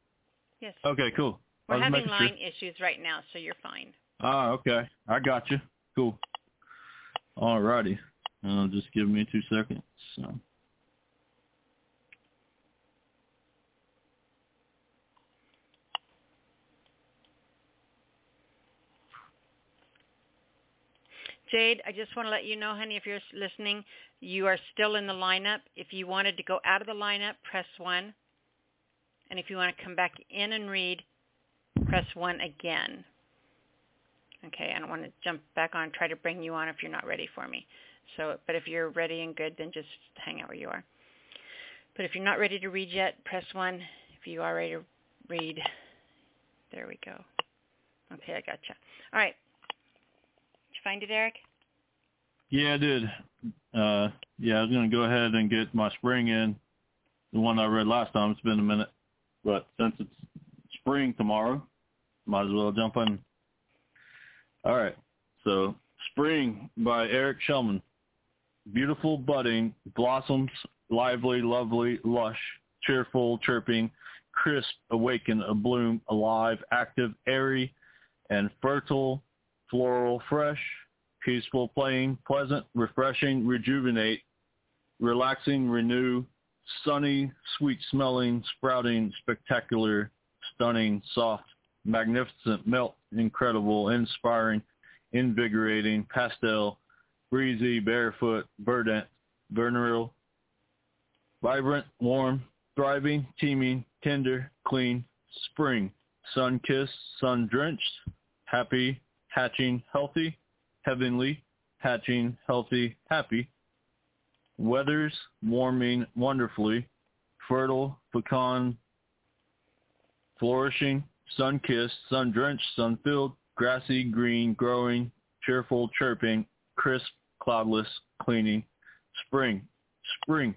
Yes. Okay, cool. We're having line sure. issues right now, so you're fine. Ah, okay. I got you. Cool. All righty. Uh, just give me two seconds. So. Jade, I just want to let you know, honey, if you're listening, you are still in the lineup. If you wanted to go out of the lineup, press 1. And if you want to come back in and read, press 1 again. Okay, I don't want to jump back on and try to bring you on if you're not ready for me. So, but if you're ready and good, then just hang out where you are. But if you're not ready to read yet, press 1. If you are ready to read, there we go. Okay, I gotcha. All right. Find it, Eric? Yeah, I did. Uh, yeah, I was going to go ahead and get my spring in. The one I read last time. It's been a minute. But since it's spring tomorrow, might as well jump in. All right. So, Spring by Eric Shellman. Beautiful budding, blossoms, lively, lovely, lush, cheerful, chirping, crisp, awaken, a bloom, alive, active, airy, and fertile, floral, fresh, peaceful, playing, pleasant, refreshing, rejuvenate, relaxing, renew, sunny, sweet smelling, sprouting, spectacular, stunning, soft, magnificent, melt, incredible, inspiring, invigorating, pastel, breezy, barefoot, verdant, venereal, vibrant, warm, thriving, teeming, tender, clean, spring, sun-kissed, sun-drenched, happy, hatching, healthy, heavenly, hatching, healthy, happy, weathers, warming wonderfully, fertile, pecan, flourishing, sun-kissed, sun-drenched, sun-filled, grassy, green, growing, cheerful, chirping, crisp, cloudless, cleaning, spring, spring,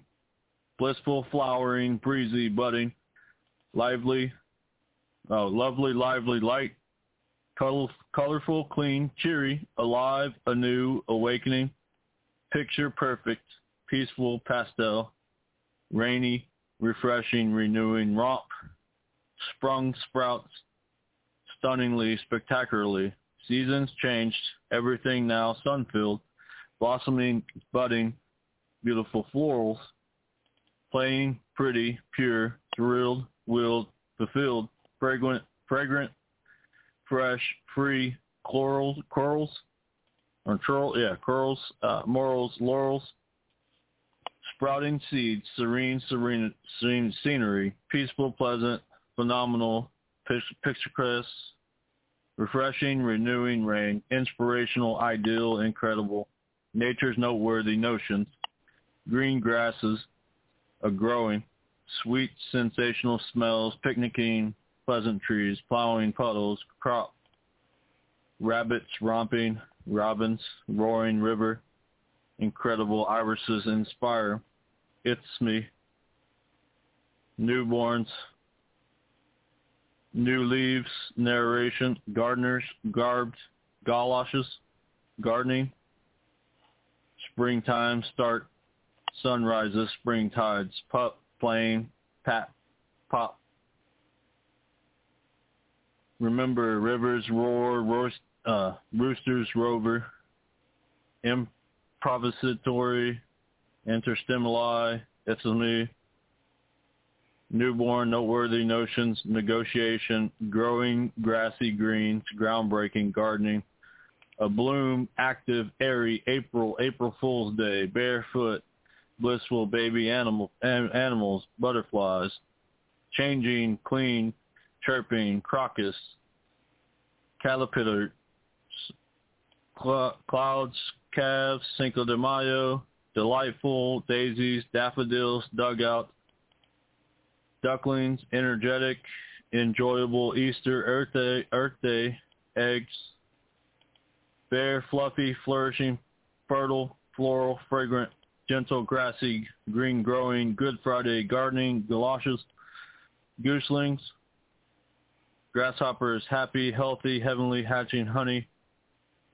blissful, flowering, breezy, budding, lively, oh, lovely, lively, light, color, colorful, clean, cheery, alive, anew, awakening, picture perfect, peaceful, pastel, rainy, refreshing, renewing, romp, sprung, sprouts, stunningly, spectacularly. Seasons changed, everything now sun-filled, blossoming, budding, beautiful florals, playing, pretty, pure, thrilled, willed, fulfilled, fragrant, fragrant, fresh, free, corals, corals, or yeah, curls, uh, morals, laurels, sprouting seeds, serene, serene, serene scenery, peaceful, pleasant, phenomenal, picturesque, refreshing, renewing rain, inspirational, ideal, incredible, nature's noteworthy notions, green grasses, a growing, sweet, sensational smells, picnicking, pleasant trees, plowing puddles, crop, rabbits romping, robins, roaring river, incredible irises inspire, it's me, newborns, new leaves, narration, gardeners, garbed, galoshes, gardening, springtime start, sunrises, spring tides, pup, playing, pat, pop. Remember, rivers roar, roast, uh, roosters rover, improvisatory, interstimuli, it's me, newborn, noteworthy notions, negotiation, growing, grassy greens, groundbreaking, gardening, a bloom, active, airy, April, April Fool's Day, barefoot, blissful baby animal, an- animals, butterflies, changing, clean, chirping, crocus, caterpillar, clouds, calves, Cinco de Mayo, delightful, daisies, daffodils, dugout, ducklings, energetic, enjoyable, Easter, Earth Day, Earth Day, eggs, fair, fluffy, flourishing, fertile, floral, fragrant, gentle, grassy, green growing, Good Friday, gardening, galoshes, gooselings, grasshoppers, happy, healthy, heavenly, hatching honey,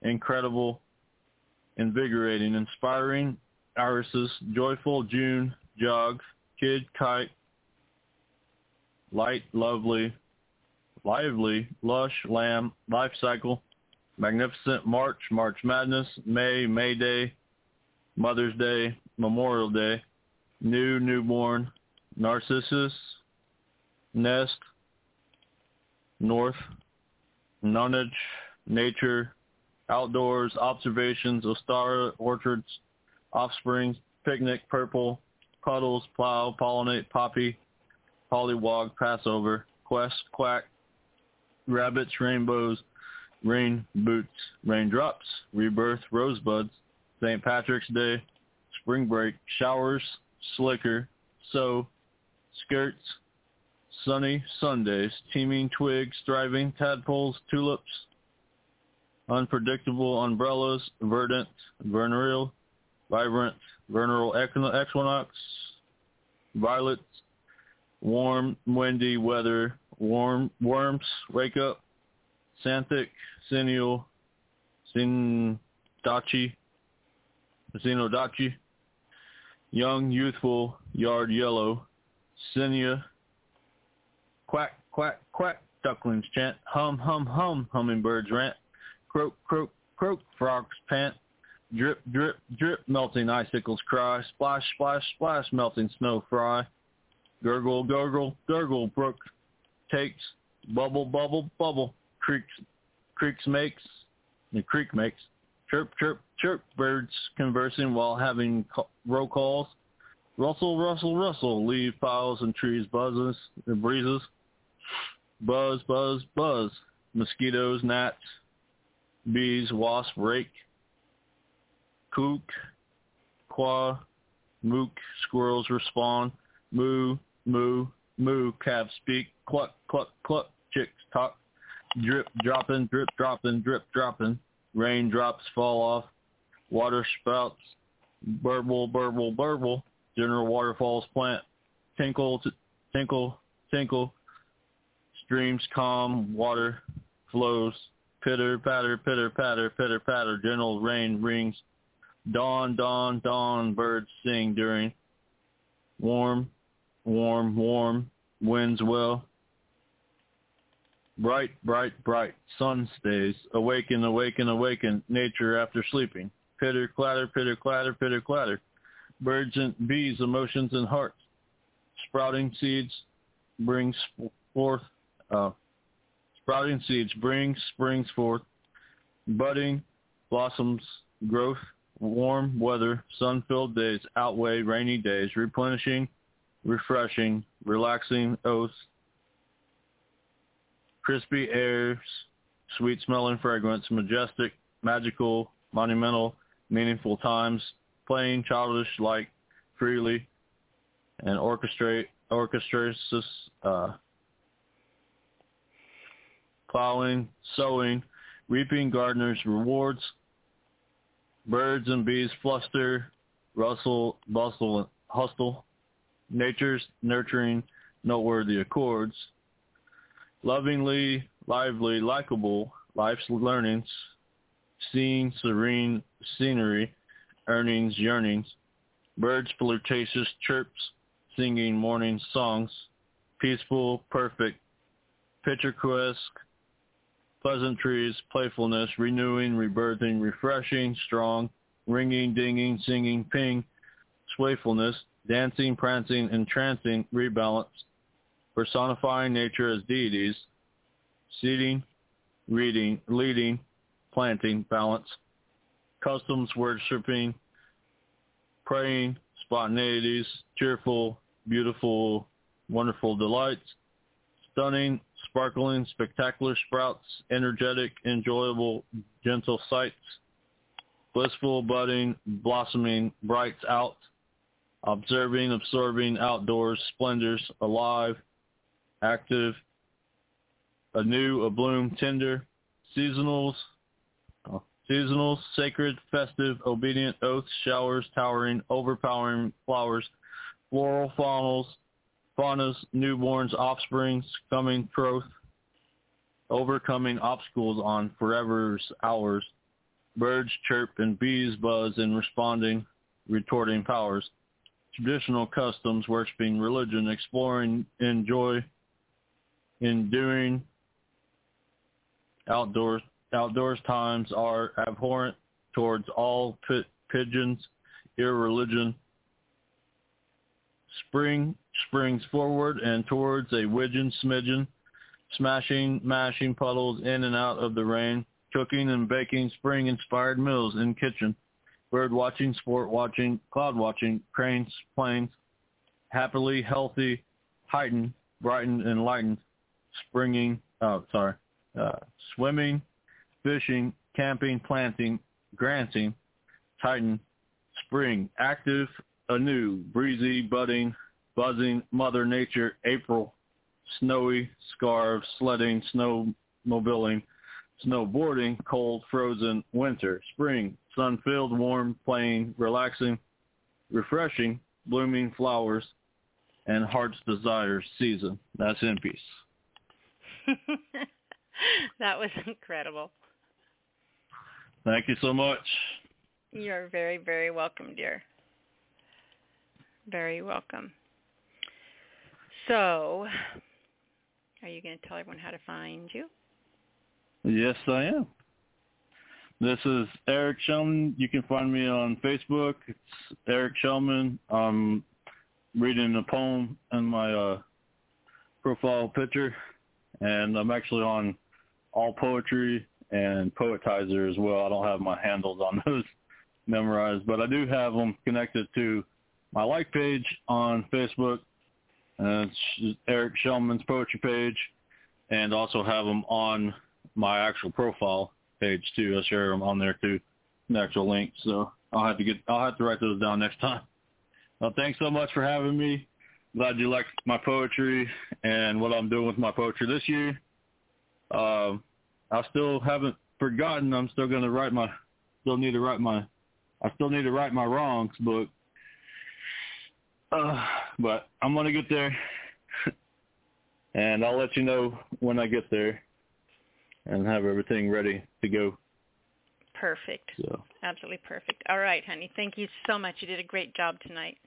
incredible, invigorating, inspiring, irises, joyful, June, jog, kid, kite, light, lovely, lively, lush, lamb, life cycle, magnificent, March, March Madness, May, May Day, Mother's Day, Memorial Day, new, newborn, Narcissus, nest, north, nonage, nature, outdoors, observations, Ostara, orchards, offspring, picnic, purple, puddles, plow, pollinate, poppy, pollywog, Passover, quest, quack, rabbits, rainbows, rain boots, raindrops, rebirth, rosebuds, St. Patrick's Day, spring break, showers, slicker, sow, skirts, sunny Sundays, teeming twigs, thriving tadpoles, tulips, unpredictable umbrellas, verdant, venereal, vibrant, vernal equinox, violets, warm, windy weather, warm worms, wake up, xanthic, sineal, sindachi, xenodachi, young, youthful, yard yellow, sinia, quack, quack, quack, ducklings chant, hum, hum, hum, hummingbirds rant, croak, croak, croak, frogs pant, drip, drip, drip, melting icicles cry, splash, splash, splash, melting snow fry, gurgle, gurgle, gurgle, brook takes, bubble, bubble, bubble, creaks, creaks makes, the creek makes, chirp, chirp, chirp, birds conversing while having roll calls, rustle, rustle, rustle, leave piles and trees buzzes and breezes, buzz, buzz, buzz, mosquitoes, gnats, bees, wasp, rake, kook, qua, mook, squirrels respond, moo, moo, moo, calves speak, cluck, cluck, cluck, chicks talk, drip, dropping, drip, dropping, drip, dropping, raindrops fall off, water spouts, burble, burble, burble, general waterfalls plant, tinkle, tinkle, tinkle, streams calm, water flows, pitter, patter, pitter, patter, pitter, patter, gentle rain rings, dawn, dawn, dawn, birds sing during, warm, warm, warm, winds well, bright, bright, bright, sun stays, awaken, awaken, awaken, nature after sleeping, pitter, clatter, pitter, clatter, pitter, clatter, birds and bees, emotions and hearts, sprouting seeds brings forth uh, sprouting seeds brings springs forth, budding blossoms, growth, warm weather, sun-filled days outweigh rainy days, replenishing, refreshing, relaxing oaths, crispy airs, sweet-smelling fragrance, majestic, magical, monumental, meaningful times, playing childish-like freely, and orchestrate orchestrates uh, plowing, sowing, reaping gardeners' rewards. Birds and bees fluster, rustle, bustle, hustle. Nature's nurturing, noteworthy accords. Lovingly, lively, likable, life's learnings, seeing serene scenery, earnings, yearnings. Birds flirtatious chirps, singing morning songs. Peaceful, perfect, picturesque, pleasantries, playfulness, renewing, rebirthing, refreshing, strong, ringing, dinging, singing, ping, swayfulness, dancing, prancing, entrancing, rebalance, personifying nature as deities, seeding, reading, leading, planting, balance, customs, worshipping, praying, spontaneities, cheerful, beautiful, wonderful delights, stunning, sparkling, spectacular sprouts, energetic, enjoyable, gentle sights, blissful, budding, blossoming, brights out, observing, absorbing, outdoors, splendors, alive, active, anew, a bloom, tender, seasonals, seasonals, sacred, festive, obedient, oaths, showers, towering, overpowering, flowers, floral faunas, faunas, newborns, offsprings, coming, troth, overcoming obstacles on forever's hours, birds chirp and bees buzz in responding, retorting powers, traditional customs, worshiping religion, exploring enjoy, enduring, outdoors outdoors times are abhorrent towards all pigeons, irreligion. Spring springs forward and towards a widgeon smidgen, smashing, mashing puddles in and out of the rain, cooking and baking spring-inspired meals in kitchen, bird watching, sport watching, cloud watching, cranes, planes, happily, healthy, heightened, brightened, enlightened, springing, oh, sorry, uh, swimming, fishing, camping, planting, granting, titan, spring, active, anew, breezy, budding, buzzing, mother nature, April, snowy, scarves, sledding, snowmobiling, snowboarding, cold, frozen, winter, spring, sun-filled, warm, playing, relaxing, refreshing, blooming flowers, and heart's desire season. That's in peace. that was incredible. Thank you so much. You're very, very welcome, dear. Very welcome. So, are you going to tell everyone how to find you? Yes, I am. This is Eric Shellman. You can find me on Facebook. It's Eric Shellman. I'm reading a poem in my uh, profile picture, and I'm actually on All Poetry and Poetizer as well. I don't have my handles on those memorized, but I do have them connected to my like page on Facebook. And it's Eric Shellman's poetry page, and also have them on my actual profile page too. I share them on there too, the actual link. So I'll have to get, I'll have to write those down next time. Well, thanks so much for having me. Glad you like my poetry and what I'm doing with my poetry this year. Um, I still haven't forgotten. I'm still going to write my, still need to write my, I still need to write my wrongs book. Uh, but I'm going to get there. and I'll let you know when I get there and have everything ready to go. Perfect. So. Absolutely perfect. All right, honey. Thank you so much. You did a great job tonight.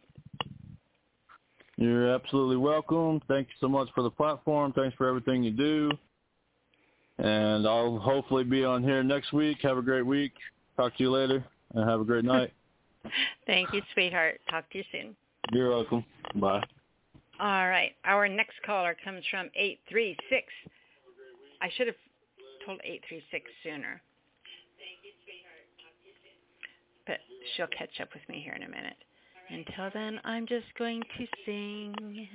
You're absolutely welcome. Thank you so much for the platform. Thanks for everything you do. And I'll hopefully be on here next week. Have a great week. Talk to you later and have a great night. Thank you, sweetheart. Talk to you soon. You're welcome. Bye. All right. Our next caller comes from 836. I should have told 836 sooner. Thank you, sweetheart. Talk to you soon. But she'll catch up with me here in a minute. Until then, I'm just going to sing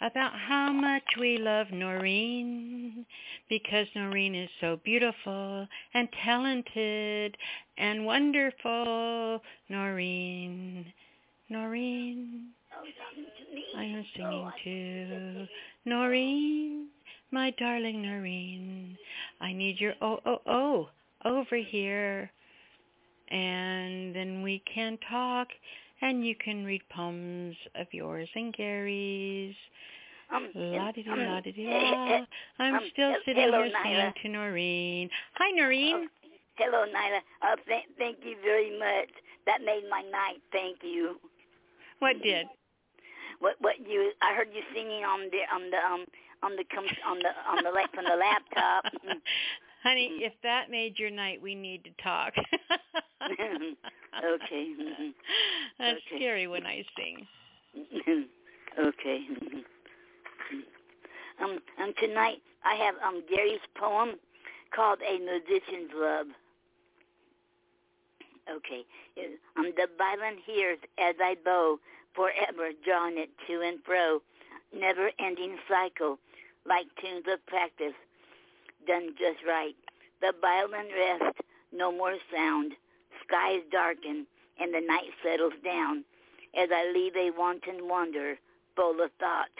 about how much we love Noreen because Noreen is so beautiful and talented and wonderful. Noreen, Noreen, I am singing to Noreen, my darling Noreen. I need your oh oh oh over here, and then we can talk and you can read poems of yours and Gary's. Um, la di um, la di la. I'm um, still sitting hello, here singing Nyla. to Noreen. Hi, Noreen. Oh, hello, Nyla. Uh, th- thank you very much. That made my night. Thank you. What did? What what you? I heard you singing on the on the um on the com- on the on the like from the laptop. Honey, if that made your night, we need to talk. okay. That's Okay. scary when I sing. okay. um, um, tonight I have um Gary's poem called "A Musician's Love." Okay. Um, the violin hears as I bow, forever drawing it to and fro, never-ending cycle, like tunes of practice, done just right. The violin rests, no more sound, skies darken and the night settles down as I leave a wanton wonder full of thought.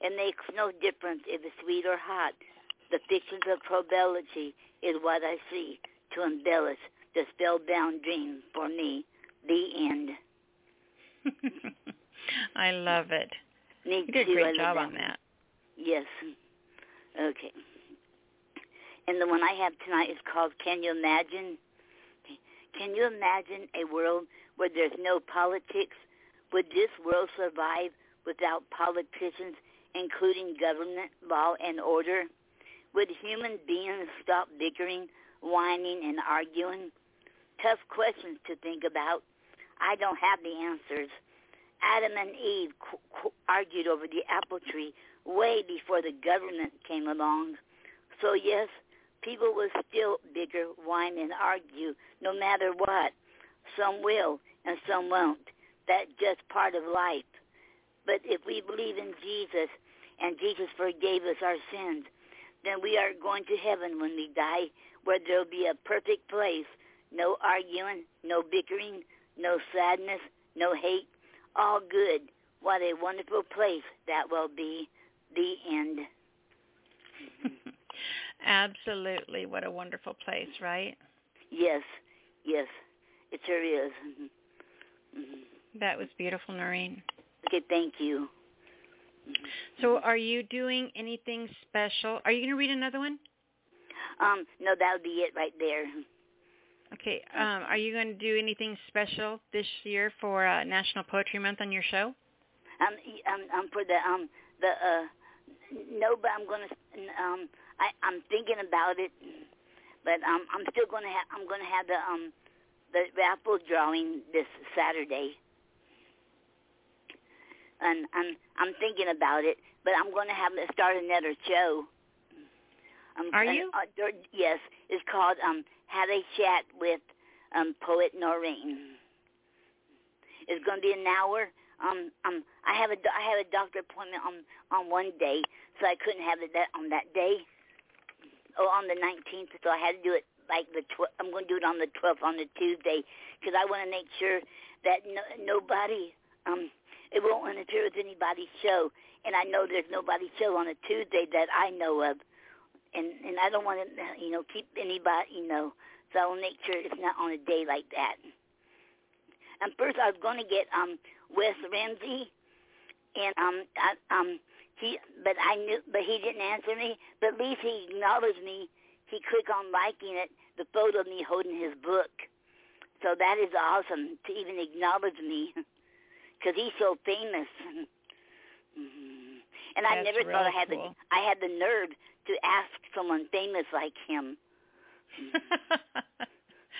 It makes no difference if it's sweet or hot. The fictions of probability is what I see to embellish the spellbound dream for me. The end. I love it. Me you did too. a great job on that. Yes. Okay. And the one I have tonight is called Can You Imagine? Can you imagine a world where there's no politics? Would this world survive without politicians, including government, law, and order? Would human beings stop bickering, whining, and arguing? Tough questions to think about. I don't have the answers. Adam and Eve qu- qu- argued over the apple tree way before the government came along. So yes, people will still bicker, whine, and argue no matter what. Some will and some won't. That's just part of life. But if we believe in Jesus and Jesus forgave us our sins, then we are going to heaven when we die, where there will be a perfect place. No arguing, no bickering, no sadness, no hate. All good. What a wonderful place that will be. The end. Absolutely. What a wonderful place, right? Yes, yes, it sure is. That was beautiful, Noreen. Okay, thank you. So are you doing anything special? Are you going to read another one? Um, no, that would be it right there. Okay. Um, are you going to do anything special this year for uh, National Poetry Month on your show? Um, um, um for the um the uh no, but I'm gonna um I I'm thinking about it, but um I'm still gonna have I'm gonna have the um the raffle drawing this Saturday, and I'm I'm thinking about it, but I'm gonna have to start another show. Um, Are you? Uh, yes, it's called um Have a Chat with um Poet Noreen. It's gonna be an hour um um I have a I have a doctor appointment on on one day, so I couldn't have it that on that day. Oh, on the 19th, so I had to do it like the tw- I'm going to do it on the 12th on the Tuesday because I want to make sure that no, nobody um it won't interfere with anybody's show, and I know there's nobody's show on a Tuesday that I know of, and and I don't want to you know keep anybody you know, so I will make sure it's not on a day like that. And first, I was going to get um Wes Ramsey, and um, I, um, he, but I knew, but he didn't answer me. But at least he acknowledged me. He clicked on liking it, the photo of me holding his book. So that is awesome to even acknowledge me, because he's so famous. And I That's never thought I had cool. the I had the nerve to ask someone famous like him.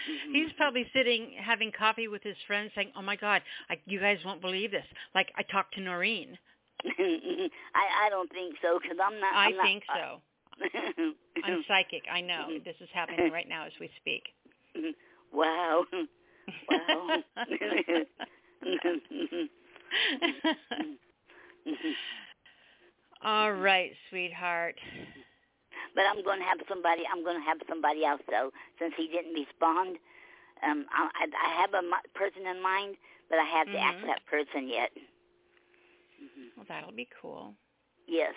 Mm-hmm. He's probably sitting having coffee with his friends saying, "Oh my god, I, you guys won't believe this. Like I talked to Noreen." I I don't think so because I'm not. I I'm not, think so. I'm psychic. I know. This is happening right now as we speak. wow. Wow. All right, sweetheart. but I'm going to have somebody. I'm going to have somebody else though, since he didn't respond. Um, I, I I have a person in mind, but I have to ask Mhm. that person yet. Well, that'll be cool. Yes,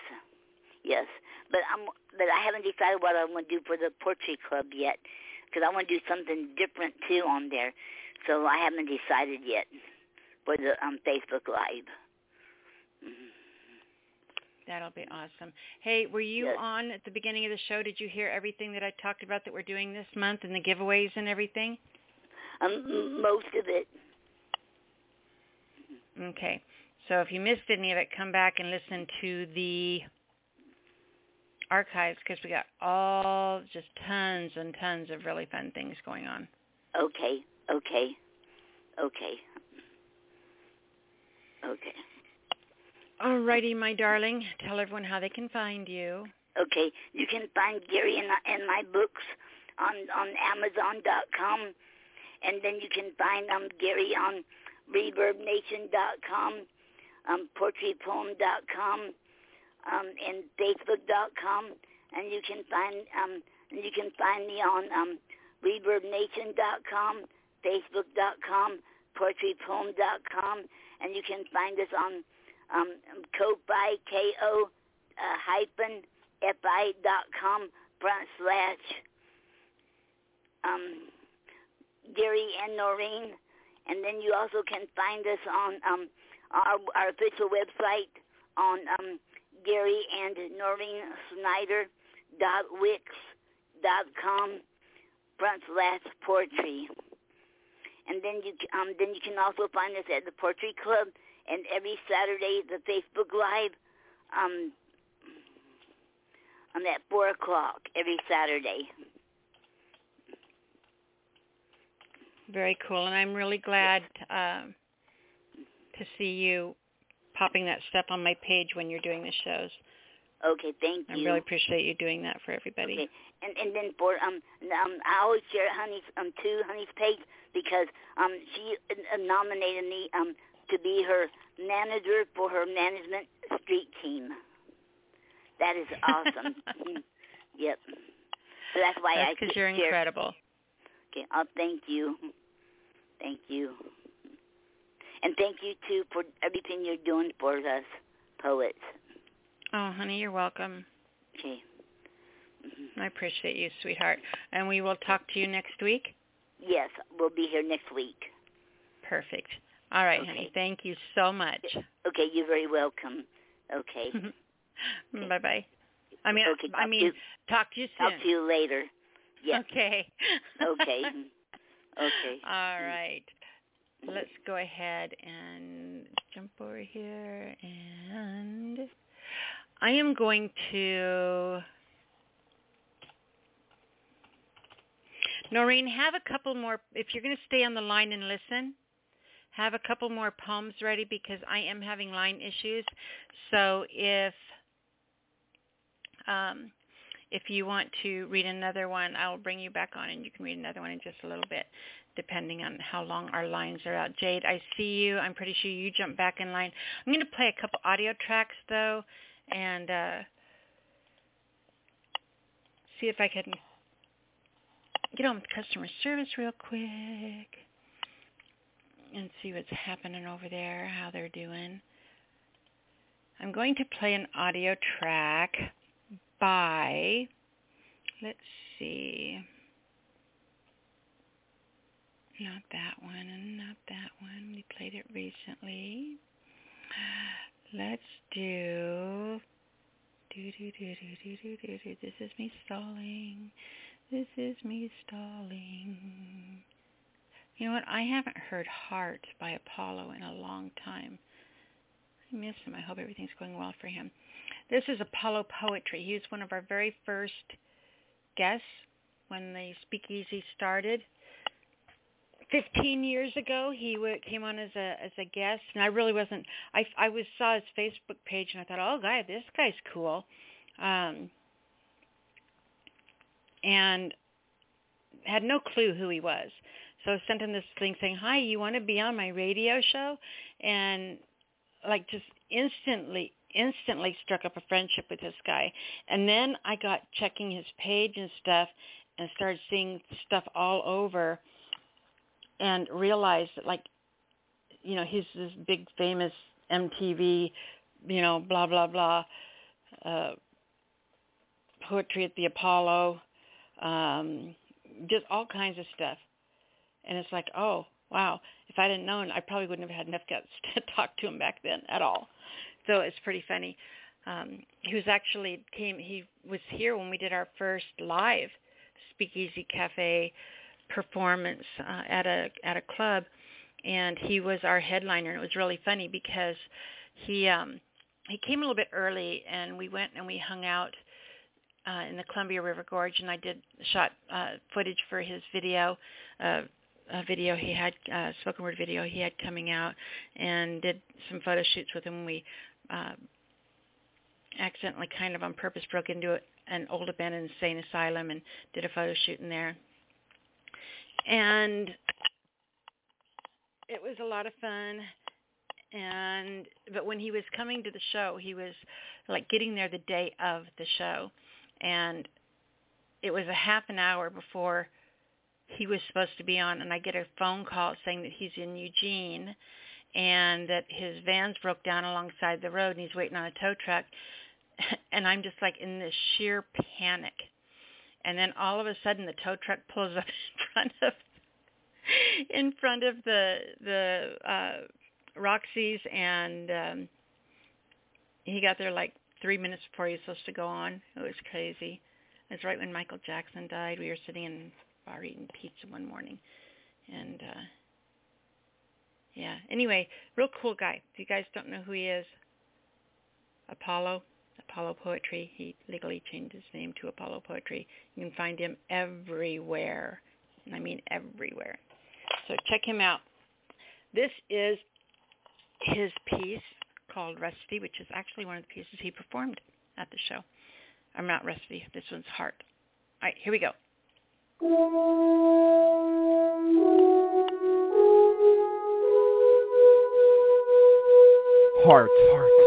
yes, but I'm but I haven't decided what I want to do for the poetry club yet, because I want to do something different too on there. So I haven't decided yet for the um, Facebook Live. Mhm. That'll be awesome. Hey, were you Yes. on at the beginning of the show? Did you hear everything that I talked about that we're doing this month and the giveaways and everything? Um, most of it. Okay. So if you missed any of it, come back and listen to the archives because we got all just tons and tons of really fun things going on. Okay, okay, okay, okay. Alrighty, my darling. Tell everyone how they can find you. Okay, you can find Gary and, and my books on on Amazon.com, and then you can find um Gary on ReverbNation.com, um PoetryPoem.com, um and Facebook.com, and you can find um you can find me on um ReverbNation.com, facebook.com, poetrypoem.com, and you can find us on um, Ko-Fi, K-O uh, hyphen F-I dot com front slash um, Gary and Noreen. And then you also can find us on um, our, our official website on um, Gary and Noreen Snyder dot wix dot com front slash poetry. And then you um, then you can also find us at the Poetry Club and every Saturday the Facebook Live um, on at four o'clock every Saturday. Very cool, and I'm really glad um, to see you popping that stuff on my page when you're doing the shows. Okay, thank you. I really appreciate you doing that for everybody. Okay, and and then for um um I always share Honey's um to Honey's page because um she uh, nominated me um to be her manager for her management street team. That is awesome. yep. So that's why That's I because you're share. incredible. Okay, oh, thank you. Thank you. And thank you too for everything you're doing for us poets. Oh, honey, you're welcome. Okay. Mhm. I appreciate you, sweetheart. And we will talk to you next week. Yes, we'll be here next week. Perfect. All right, Okay. honey. Thank you so much. Okay, you're very welcome. Okay. bye bye. I mean, Okay, I talk mean, to you- talk to you soon. Talk to you later. Yes. Okay. Okay. Okay. All right. Let's go ahead and jump over here and I am going to Noreen, have a couple more if you're going to stay on the line and listen. Have a couple more poems ready because I am having line issues. So if um, if you want to read another one, I'll bring you back on and you can read another one in just a little bit, depending on how long our lines are out. Jade, I see you. I'm pretty sure you jumped back in line. I'm going to play a couple audio tracks, though, and uh, see if I can get on with customer service real quick and see what's happening over there, how they're doing. I'm going to play an audio track by, let's see, not that one and not that one. We played it recently. Let's do, do, do, do, do, do, do, do, do. This is me stalling. This is me stalling. You know what? I haven't heard Heart by Apollo in a long time. I miss him. I hope everything's going well for him. This is Apollo Poetry. He was one of our very first guests when the Speakeasy started. Fifteen years ago, he w- came on as a as a guest, and I really wasn't. I I was saw his Facebook page, and I thought, oh, guy, this guy's cool, um, and had no clue who he was. So I sent him this thing saying, "Hi, you want to be on my radio show?" And like just instantly instantly struck up a friendship with this guy. And then I got checking his page and stuff and started seeing stuff all over and realized that like you know, he's this big famous MTV, you know, blah blah blah uh poetry at the Apollo, um just all kinds of stuff. And it's like, oh, wow, if I didn't known, I probably wouldn't have had enough guts to talk to him back then at all. So it's pretty funny. Um, he was actually came. He was here when we did our first live Speakeasy Cafe performance uh, at a at a club, and he was our headliner. And it was really funny because he um, he came a little bit early, and we went and we hung out uh, in the Columbia River Gorge, and I did shot uh, footage for his video. Uh, a video he had, uh, spoken word video he had coming out, and did some photo shoots with him. We uh, accidentally, kind of on purpose, broke into an old abandoned insane asylum and did a photo shoot in there. And it was a lot of fun. And but when he was coming to the show, he was like getting there the day of the show, and it was a half an hour before he was supposed to be on, and I get a phone call saying that he's in Eugene and that his van's broke down alongside the road and he's waiting on a tow truck. And I'm just like in this sheer panic. And then all of a sudden the tow truck pulls up in front of in front of the the uh Roxy's and um he got there like three minutes before he was supposed to go on. It was crazy. It was right when Michael Jackson died. We were sitting in a bar eating pizza one morning, and uh yeah. Anyway, real cool guy. If you guys don't know who he is, Apollo, Apollo Poetry. He legally changed his name to Apollo Poetry. You can find him everywhere, I mean everywhere. So check him out. This is his piece called Rusty, which is actually one of the pieces he performed at the show. I'm not Rusty. This one's Heart. All right, here we go. Heart. Heart.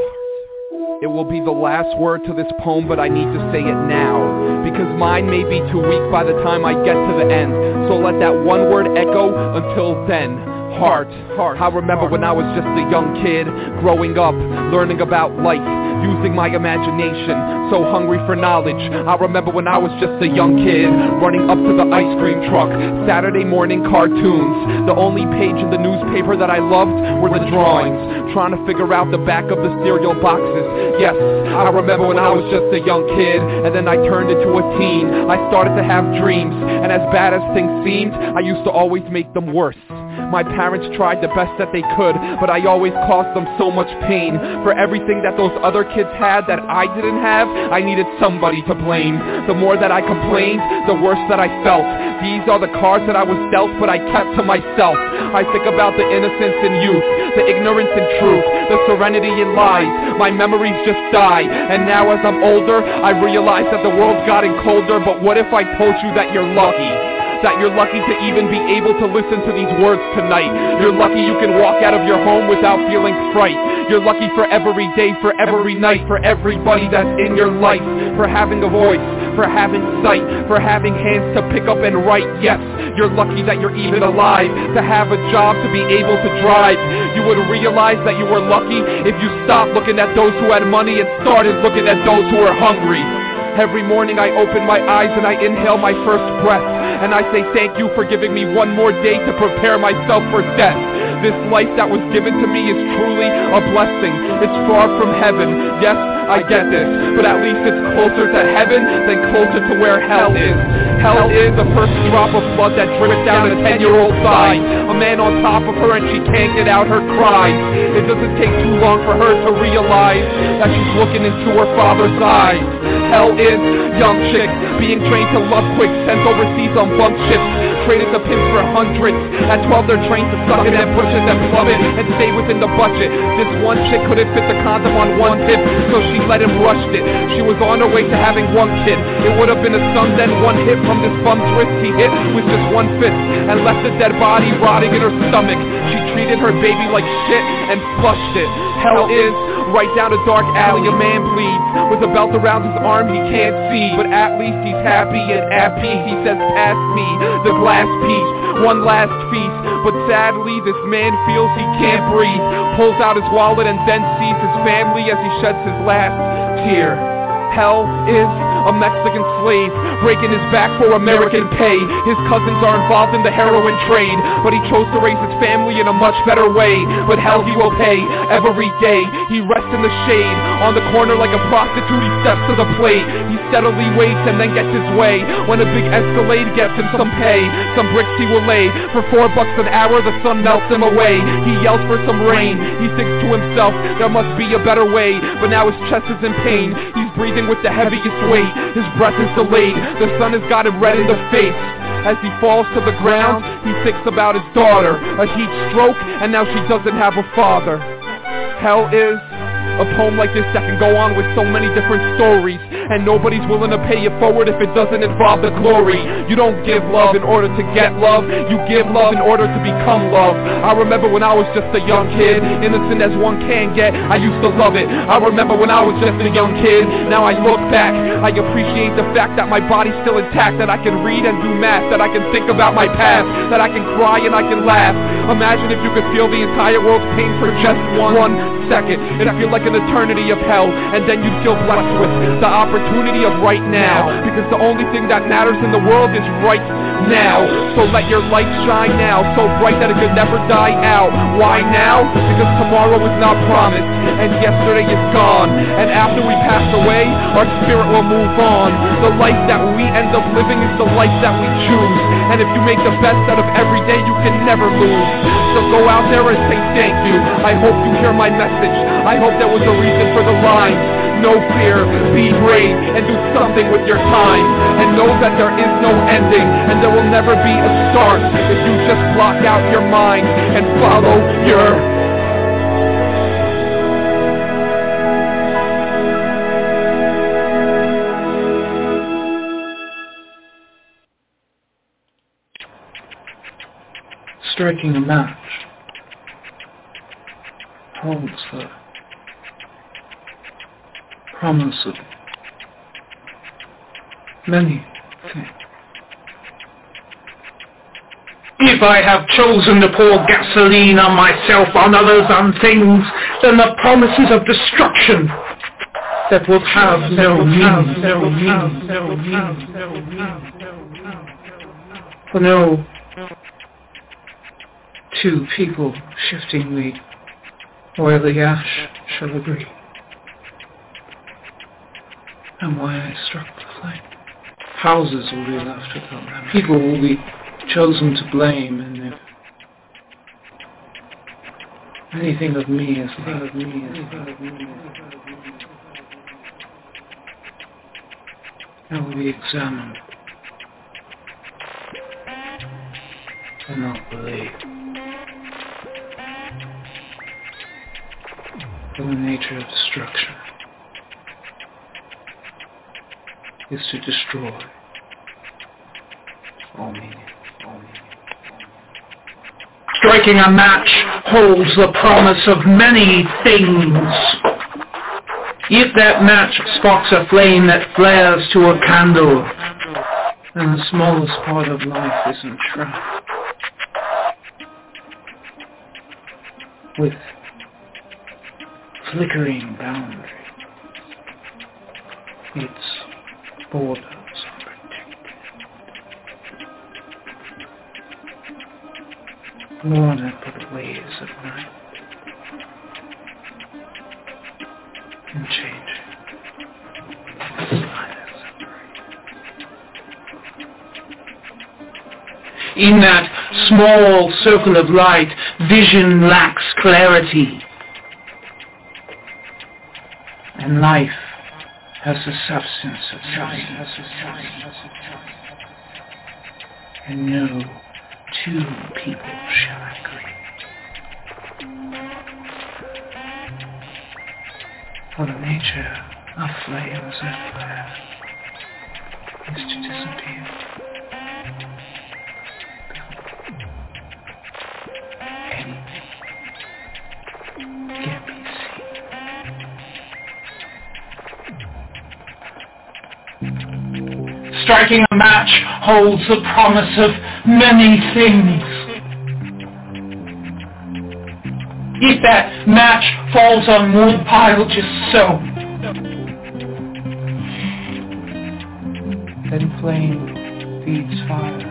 It will be the last word to this poem, but I need to say it now. Because mine may be too weak by the time I get to the end. So let that one word echo until then. Heart. Heart. I remember when I was just a young kid, growing up, learning about life, using my imagination, so hungry for knowledge. I remember when I was just a young kid, running up to the ice cream truck, Saturday morning cartoons. The only page in the newspaper that I loved were the drawings, trying to figure out the back of the cereal boxes. Yes, I remember when I was just a young kid, and then I turned into a teen. I started to have dreams, and as bad as things seemed, I used to always make them worse. My parents tried the best that they could, but I always caused them so much pain. For everything that those other kids had that I didn't have, I needed somebody to blame. The more that I complained, the worse that I felt. These are the cards that I was dealt, but I kept to myself. I think about the innocence in youth, the ignorance in truth, the serenity in lies. My memories just die, and now as I'm older, I realize that the world's gotten colder, but what if I told you that you're lucky? That you're lucky to even be able to listen to these words tonight. You're lucky you can walk out of your home without feeling fright. You're lucky for every day, for every night, for everybody that's in your life, for having a voice, for having sight, for having hands to pick up and write. Yes, you're lucky that you're even alive, to have a job, to be able to drive. You would realize that you were lucky if you stopped looking at those who had money and started looking at those who were hungry. Every morning I open my eyes and I inhale my first breath. And I say thank you for giving me one more day to prepare myself for death. This life that was given to me is truly a blessing. It's far from heaven. Yes, I get this. But at least it's closer to heaven than closer to where hell is. Hell is the first drop of blood that drips down a 10-year-old thigh. A man on top of her and she can't get out her cries. It doesn't take too long for her to realize that she's looking into her father's eyes. Hell is young chick being trained to love quick, sent overseas on bunk ships, traded to pimps for hundreds. At 12 they're trained to suck it and push it and plumb it and stay within the budget. This one chick couldn't fit the condom on one hip, so she let him rush it. She was on her way to having one kid. It would have been a son then one hit from this bum's wrist he hit with just one fist and left the dead body rotting in her stomach. She treated her baby like shit and flushed it. Hell is. Right down a dark alley a man bleeds. With a belt around his arm he can't see. But at least he's happy and at peace he says pass me the glass piece. One last feast. But sadly this man feels he can't breathe. Pulls out his wallet and then sees his family as he sheds his last tear. Hell is a Mexican slave, breaking his back for American pay. His cousins are involved in the heroin trade, but he chose to raise his family in a much better way. But hell he will pay every day. He rests in the shade, on the corner like a prostitute. He steps to the plate. He steadily waits and then gets his way. When a big Escalade gets him some pay, some bricks he will lay. For four bucks an hour, the sun melts him away. He yells for some rain. He thinks to himself, there must be a better way. But now his chest is in pain. He's breathing with the heaviest weight. His breath is delayed. The sun has got him red in the face. As he falls to the ground, he thinks about his daughter. A heat stroke, and now she doesn't have a father. Hell is A poem like this that can go on with so many different stories. And nobody's willing to pay you forward if it doesn't involve the glory. You don't give love in order to get love. You give love in order to become love. I remember when I was just a young kid, innocent as one can get. I used to love it. I remember when I was just a young kid. Now I look back. I appreciate the fact that my body's still intact. That I can read and do math. That I can think about my past. That I can cry and I can laugh. Imagine if you could feel the entire world's pain for just one, one second. It'd feel like an eternity of hell. And then you'd feel blessed with the opportunity of right now. Because the only thing that matters in the world is right now. So let your light shine now. So bright that it could never die out. Why now? Because tomorrow is not promised. And yesterday is gone. And after we pass away, our spirit will move on. The life that we end up living is the life that we choose. And if you make the best out of every day, you can never lose. So go out there and say thank you. I hope you hear my message. I hope there was a reason for the lines. No fear, be brave, and do something with your time. And know that there is no ending, and there will never be a start if you just block out your mind and follow your striking a match holds the promise of many things. If I have chosen to pour gasoline on myself, on others, on things, then the promises of destruction that will have no meaning, no. For no two people shifting the oily ash shall agree. And why I struck the flame. Houses will be left without them. People will be chosen to blame, and if anything of me is left of me is left of me that will be examined. And not believed. for the nature of destruction is to destroy all meaning. Striking a match holds the promise of many things. If that match sparks a flame that flares to a candle, then the smallest part of life is entrapped with flickering boundary. Its borders are protected. Out by the ways of night and changing. In that small circle of light, vision lacks clarity and life has the substance of substance. And no two people shall agree. For the nature of flames and fire is to disappear. Striking a match holds the promise of many things. If that match falls on wood pile just so, then flame feeds fire.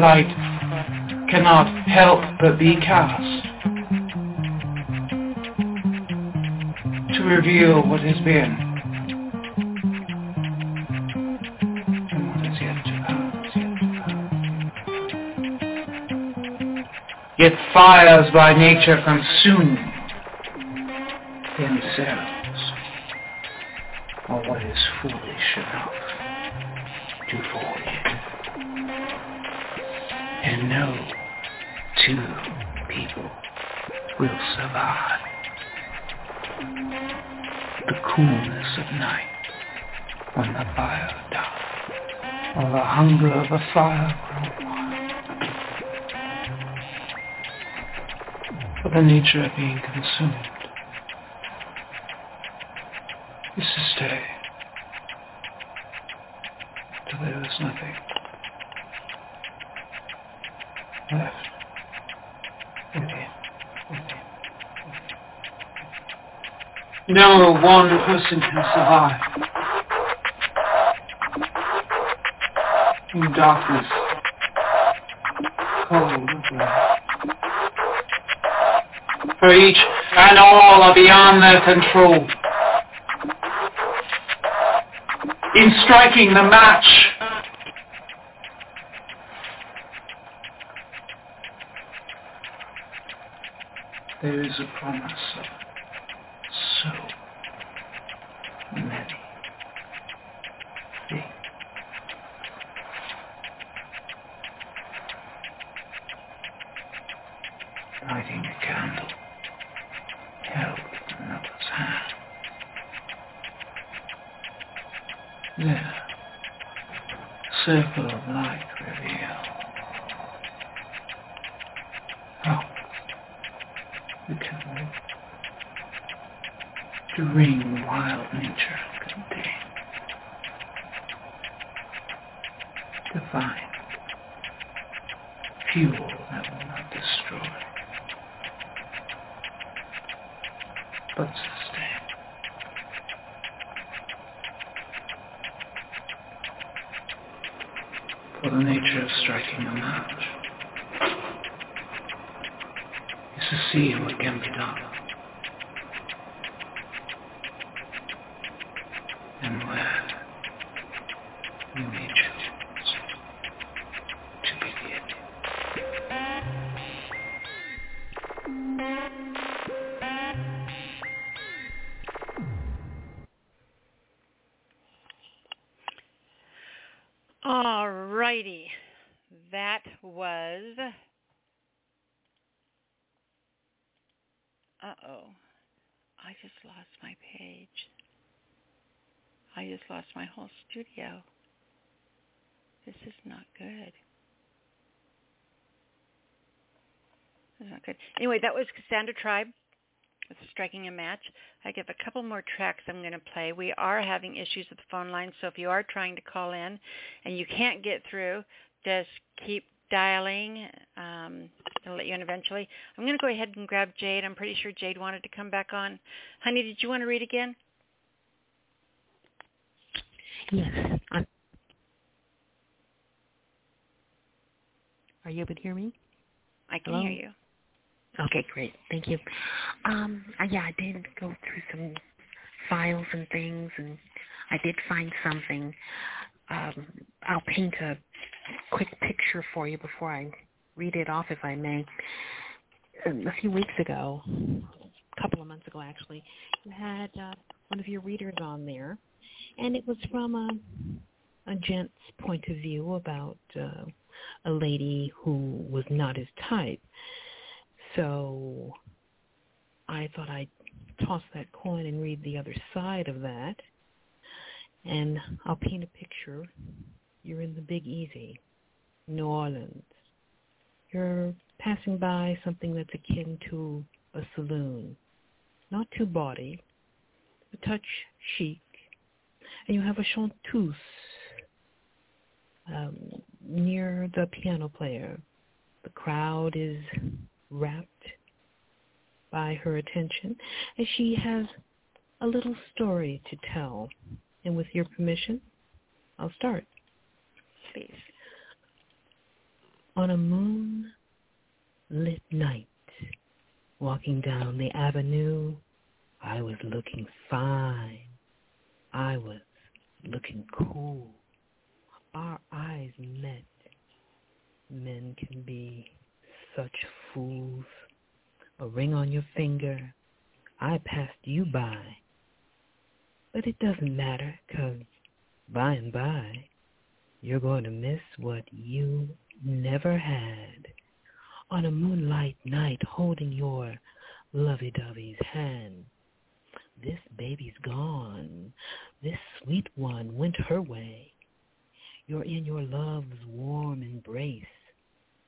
Light cannot help but be cast. Reveal what has been what is yet to come. Yet fires by nature consume themselves, or what is foolish enough to forget. And no two people will survive. The coolness of night when the fire dies, or the hunger of the fire grow. For the nature of being consumed is to stay till there is nothing No one person can survive in darkness, cold. For each and all are beyond their control. In striking the match, there is a promise Anyway, that was Cassandra Tribe with Striking a Match. I have a couple more tracks I'm going to play. We are having issues with the phone line, so if you are trying to call in and you can't get through, just keep dialing. Um, I'll let you in eventually. I'm going to go ahead and grab Jade. I'm pretty sure Jade wanted to come back on. Honey, did you want to read again? Yes. I'm, are you able to hear me? I can Hello? hear you. Okay, great. Thank you. Um, uh, yeah, I did go through some files and things, and I did find something. Um, I'll paint a quick picture for you before I read it off, if I may. Um, A few weeks ago, a couple of months ago actually, you had uh, one of your readers on there, and it was from a, a gent's point of view about uh, a lady who was not his type. So I thought I'd toss that coin and read the other side of that. And I'll paint a picture. You're in the Big Easy, New Orleans. You're passing by something that's akin to a saloon. Not too bawdy, a touch chic. And you have a chanteuse um, near the piano player. The crowd is rapt by her attention, and she has a little story to tell. And with your permission, I'll start. Please. On a moonlit night, walking down the avenue, I was looking fine. I was looking cool. Our eyes met. Men can be such fools. A ring on your finger. I passed you by. But it doesn't matter, 'cause by and by, you're going to miss what you never had. On a moonlight night holding your lovey-dovey's hand. This baby's gone. This sweet one went her way. You're in your love's warm embrace,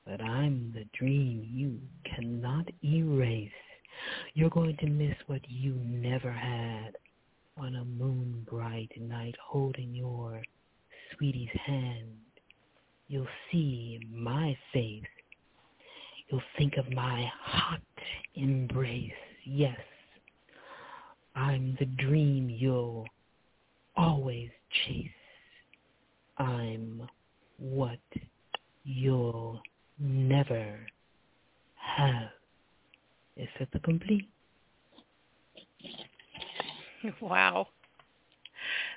but I'm the dream you cannot erase. You're going to miss what you never had on a moon bright night holding your sweetie's hand. You'll see my face. You'll think of my hot embrace. Yes, I'm the dream you'll always chase. I'm what you'll never have. Is it the complete? Wow.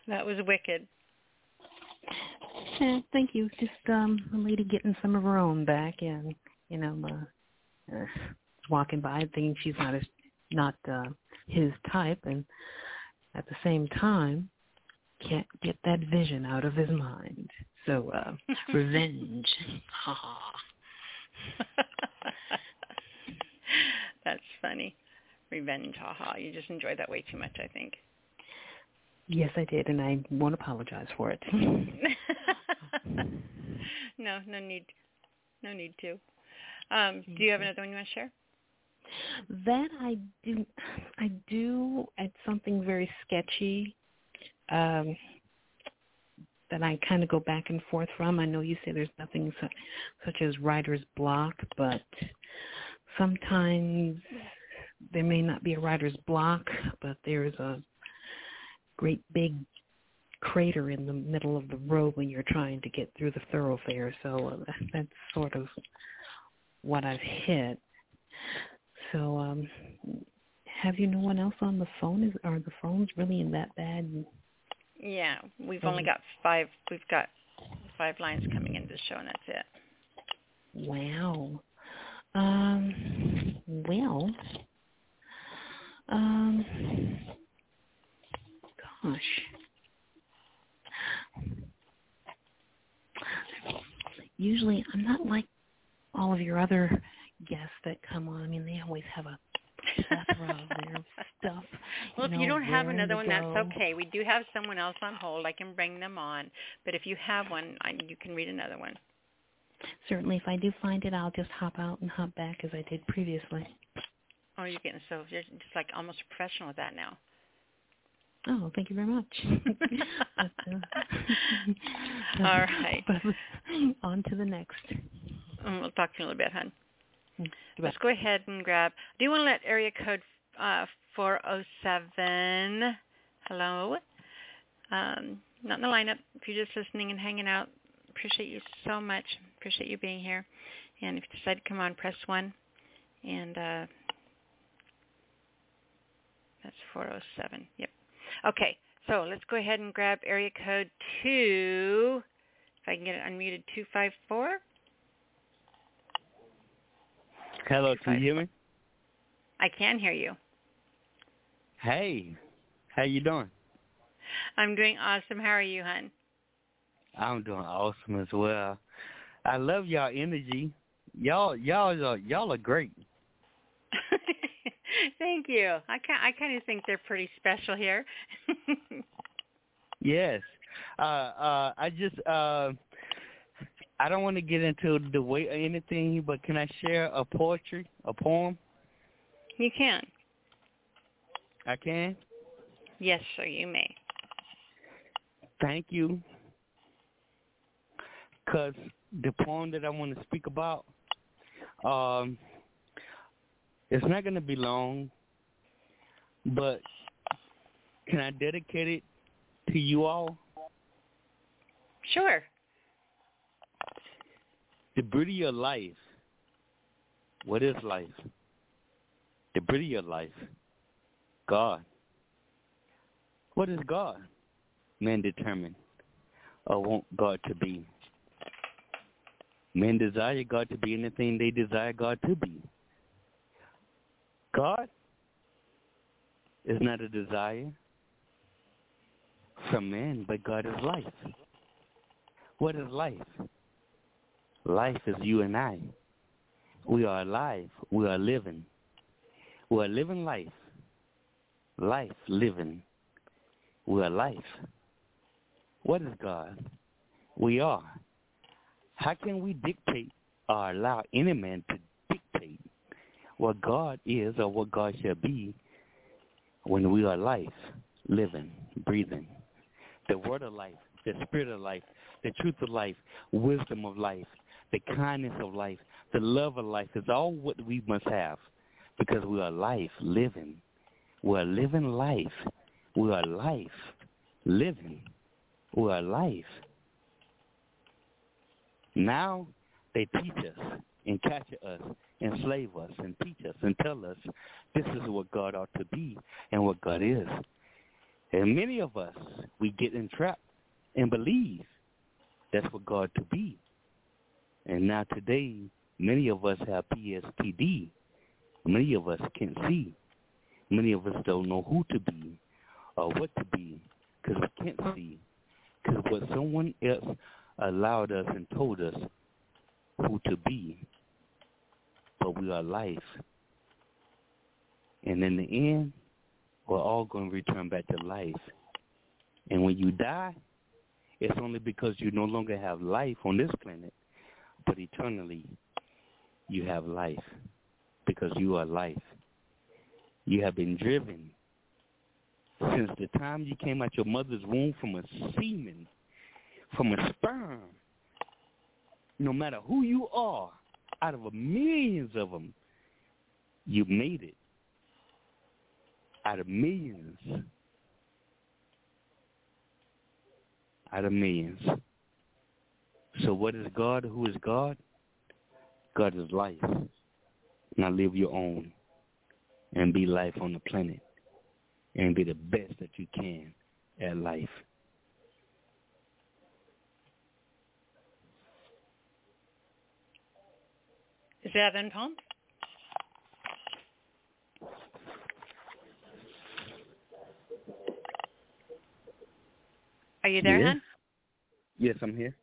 That was wicked. Yeah, thank you. Just um a lady getting some of her own back and you know, uh, uh walking by thinking she's not as not uh his type and at the same time can't get that vision out of his mind. So uh revenge. Ha ha. That's funny. Revenge, haha. You just enjoyed that way too much, I think. Yes, I did, and I won't apologize for it. no, no need, no need to. Um, do you have another one you want to share? That I do. I do. It's something very sketchy. Um, that I kind of go back and forth from. I know you say there's nothing su- such as writer's block, but sometimes there may not be a writer's block, but there's a great big crater in the middle of the road when you're trying to get through the thoroughfare. So uh, that's sort of what I've hit. So, um, have you no one else on the phone? Is are the phones really in that bad? Yeah, we've only got five. We've got five lines coming into the show, and that's it. Wow. Um. Well. Um. Gosh. Usually, I'm not like all of your other guests that come on. I mean, they always have a plethora of their stuff. Well, you if you don't have another one, go. that's okay. We do have someone else on hold. I can bring them on. But if you have one, I, you can read another one. Certainly, if I do find it, I'll just hop out and hop back as I did previously. Oh, you're getting so you're just like almost a professional with that now. Oh, thank you very much. but, uh, All right. But on to the next. Um, we'll talk to you in a little bit, hon. Goodbye. Let's go ahead and grab. Do you want to let area code uh, 407? Hello. Um, not in the lineup. If you're just listening and hanging out, appreciate you so much. Appreciate you being here. And if you decide to come on, press one. And uh, that's 407. Yep. Okay. So let's go ahead and grab area code two. If I can get it unmuted, 254. Hello, can you hear me? I can hear you. Hey, how you doing? I'm doing awesome. How are you, hon? I'm doing awesome as well. I love y'all energy. Y'all, y'all are y'all are great. Thank you. I kind I kind of think they're pretty special here. Yes. Uh, uh, I just uh, I don't want to get into the weight or anything, but can I share a poetry, a poem? you can. I can. Yes, sir. You may. Thank you. Because the poem that I want to speak about, um, it's not going to be long, but can I dedicate it to you all? Sure. The beauty of life. What is life? The beauty of life. God. What is God? Men determine or want God to be. Men desire God to be anything they desire God to be. God is not a desire from men, but God is life. What is life? Life is you and I. We are alive. We are living. We are living life. Life living. We are life. What is God? We are. How can we dictate or allow any man to what God is or what God shall be when we are life, living, breathing? The word of life, the spirit of life, the truth of life, wisdom of life, the kindness of life, the love of life is all what we must have because we are life living. We are living life. We are life living. We are life. Now they teach us and capture us, enslave us and teach us and tell us this is what God ought to be and what God is. And many of us, we get entrapped and believe that's what God to be. And now today, many of us have PSTD. Many of us can't see. Many of us don't know who to be or what to be because we can't see. Because what someone else allowed us and told us who to be, but we are life. And in the end, we're all going to return back to life. And when you die, it's only because you no longer have life on this planet, but eternally you have life because you are life. You have been driven since the time you came out your mother's womb from a semen, from a sperm. No matter who you are, out of millions of them, you made it. Out of millions. Out of millions. So what is God? Who is God? God is life. Now live your own and be life on the planet and be the best that you can at life. Is that in poem? Are you there, yes. hon? Yes, I'm here.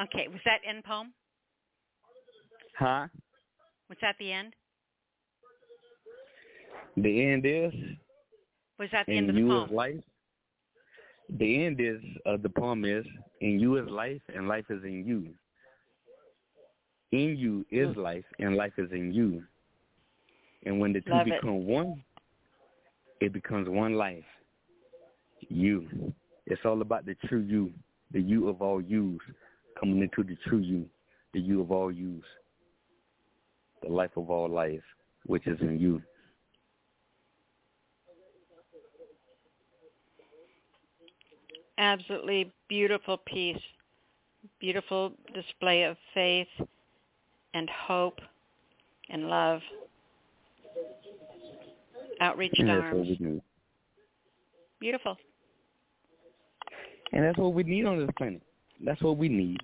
Okay. Was that end poem? Huh? Was that the end? The end is. Was that the end of the you poem? is life. The end is uh, the poem is in you is life and life is in you. In you is Hmm. life and life is in you. And when the two Love it. become one, it becomes one life. You. It's all about the true you, the you of all yous, coming into the true you, the you of all yous, the life of all life, which is in you. Absolutely beautiful piece. Beautiful display of faith and hope and love. Outreached And arms. Beautiful. And that's what we need on this planet. That's what we need.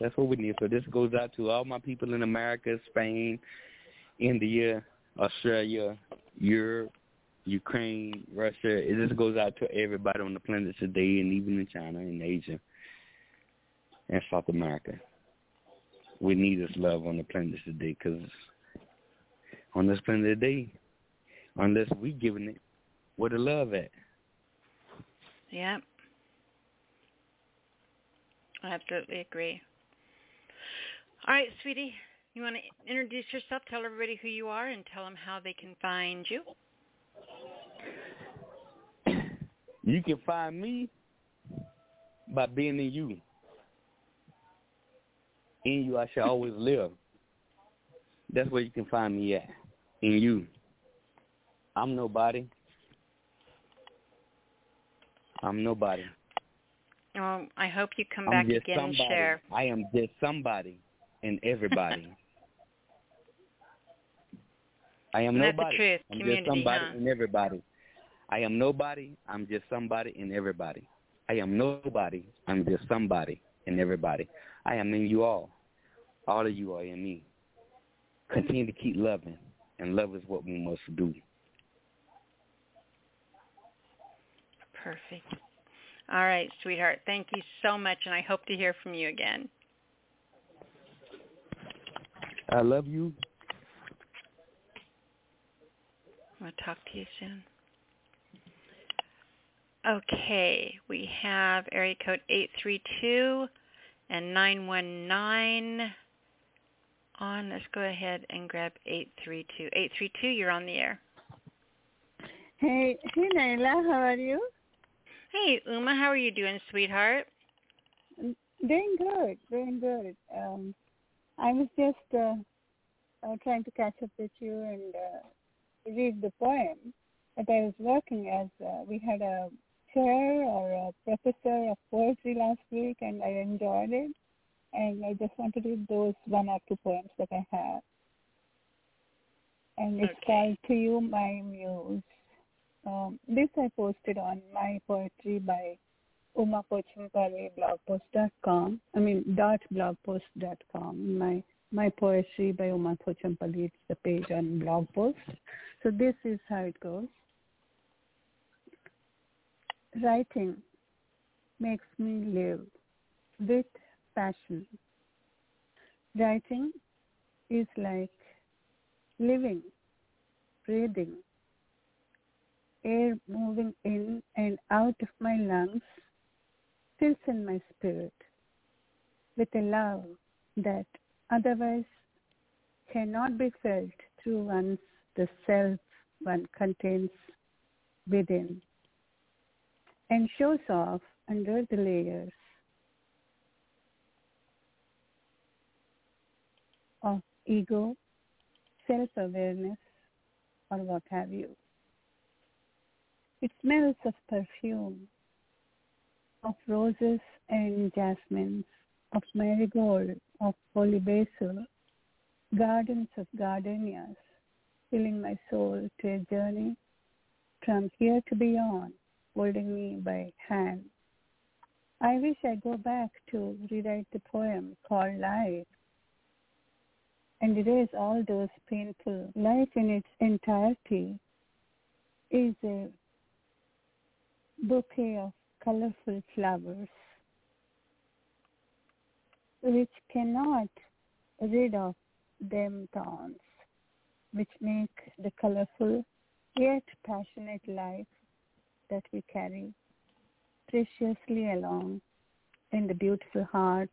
That's what we need. So this goes out to all my people in America, Spain, India, Australia, Europe, Ukraine, Russia. It just goes out to everybody on the planet today and even in China and Asia and South America. We need this love on the planet today because on this planet today, unless we giving it, where the love at? Yeah. I absolutely agree. All right, sweetie, you want to introduce yourself, tell everybody who you are, and tell them how they can find you? You can find me by being in you. In you, I shall always live. That's where you can find me at. In you. I'm nobody. I'm nobody. Well, I hope you come I'm back again and share. I am just somebody and everybody. I am that's nobody. truth. I'm just somebody huh? and everybody. I am nobody. I'm just somebody and everybody. I am nobody. I'm just somebody and everybody. I am in you all. All of you are in me. Continue to keep loving, and love is what we must do. Perfect. All right, sweetheart. Thank you so much, and I hope to hear from you again. I love you. I'll talk to you soon. Okay, we have area code 832 and 919 on. Let's go ahead and grab 832. 832, you're on the air. Hey, hey Nyla, how are you? Hey, Uma, how are you doing, sweetheart? Doing good, doing good. Um, I was just uh, uh, trying to catch up with you and uh, read the poem that I was working as. Uh, we had a chair or a professor of poetry last week, and I enjoyed it. And I just want to read those one or two poems that I have. And it's Okay. called To You, My Muse. Um, this I posted on my poetry by Uma Pochampally blogpost.com. I mean dot blogpost.com. My my poetry by Uma Pochampally. It's the page on blog post. So this is how it goes. Writing makes me live with passion. Writing is like living, breathing, air moving in and out of my lungs fills in my spirit with a love that otherwise cannot be felt through one's the self one contains within and shows off under the layers of ego, self-awareness, or what have you. It smells of perfume, of roses and jasmines, of marigold, of holy basil, gardens of gardenias, filling my soul to a journey from here to beyond, holding me by hand. I wish I go back to rewrite the poem called Life and erase all those painful. Life in its entirety is a bouquet of colorful flowers which cannot rid of them thorns, which make the colorful yet passionate life that we carry preciously along in the beautiful heart,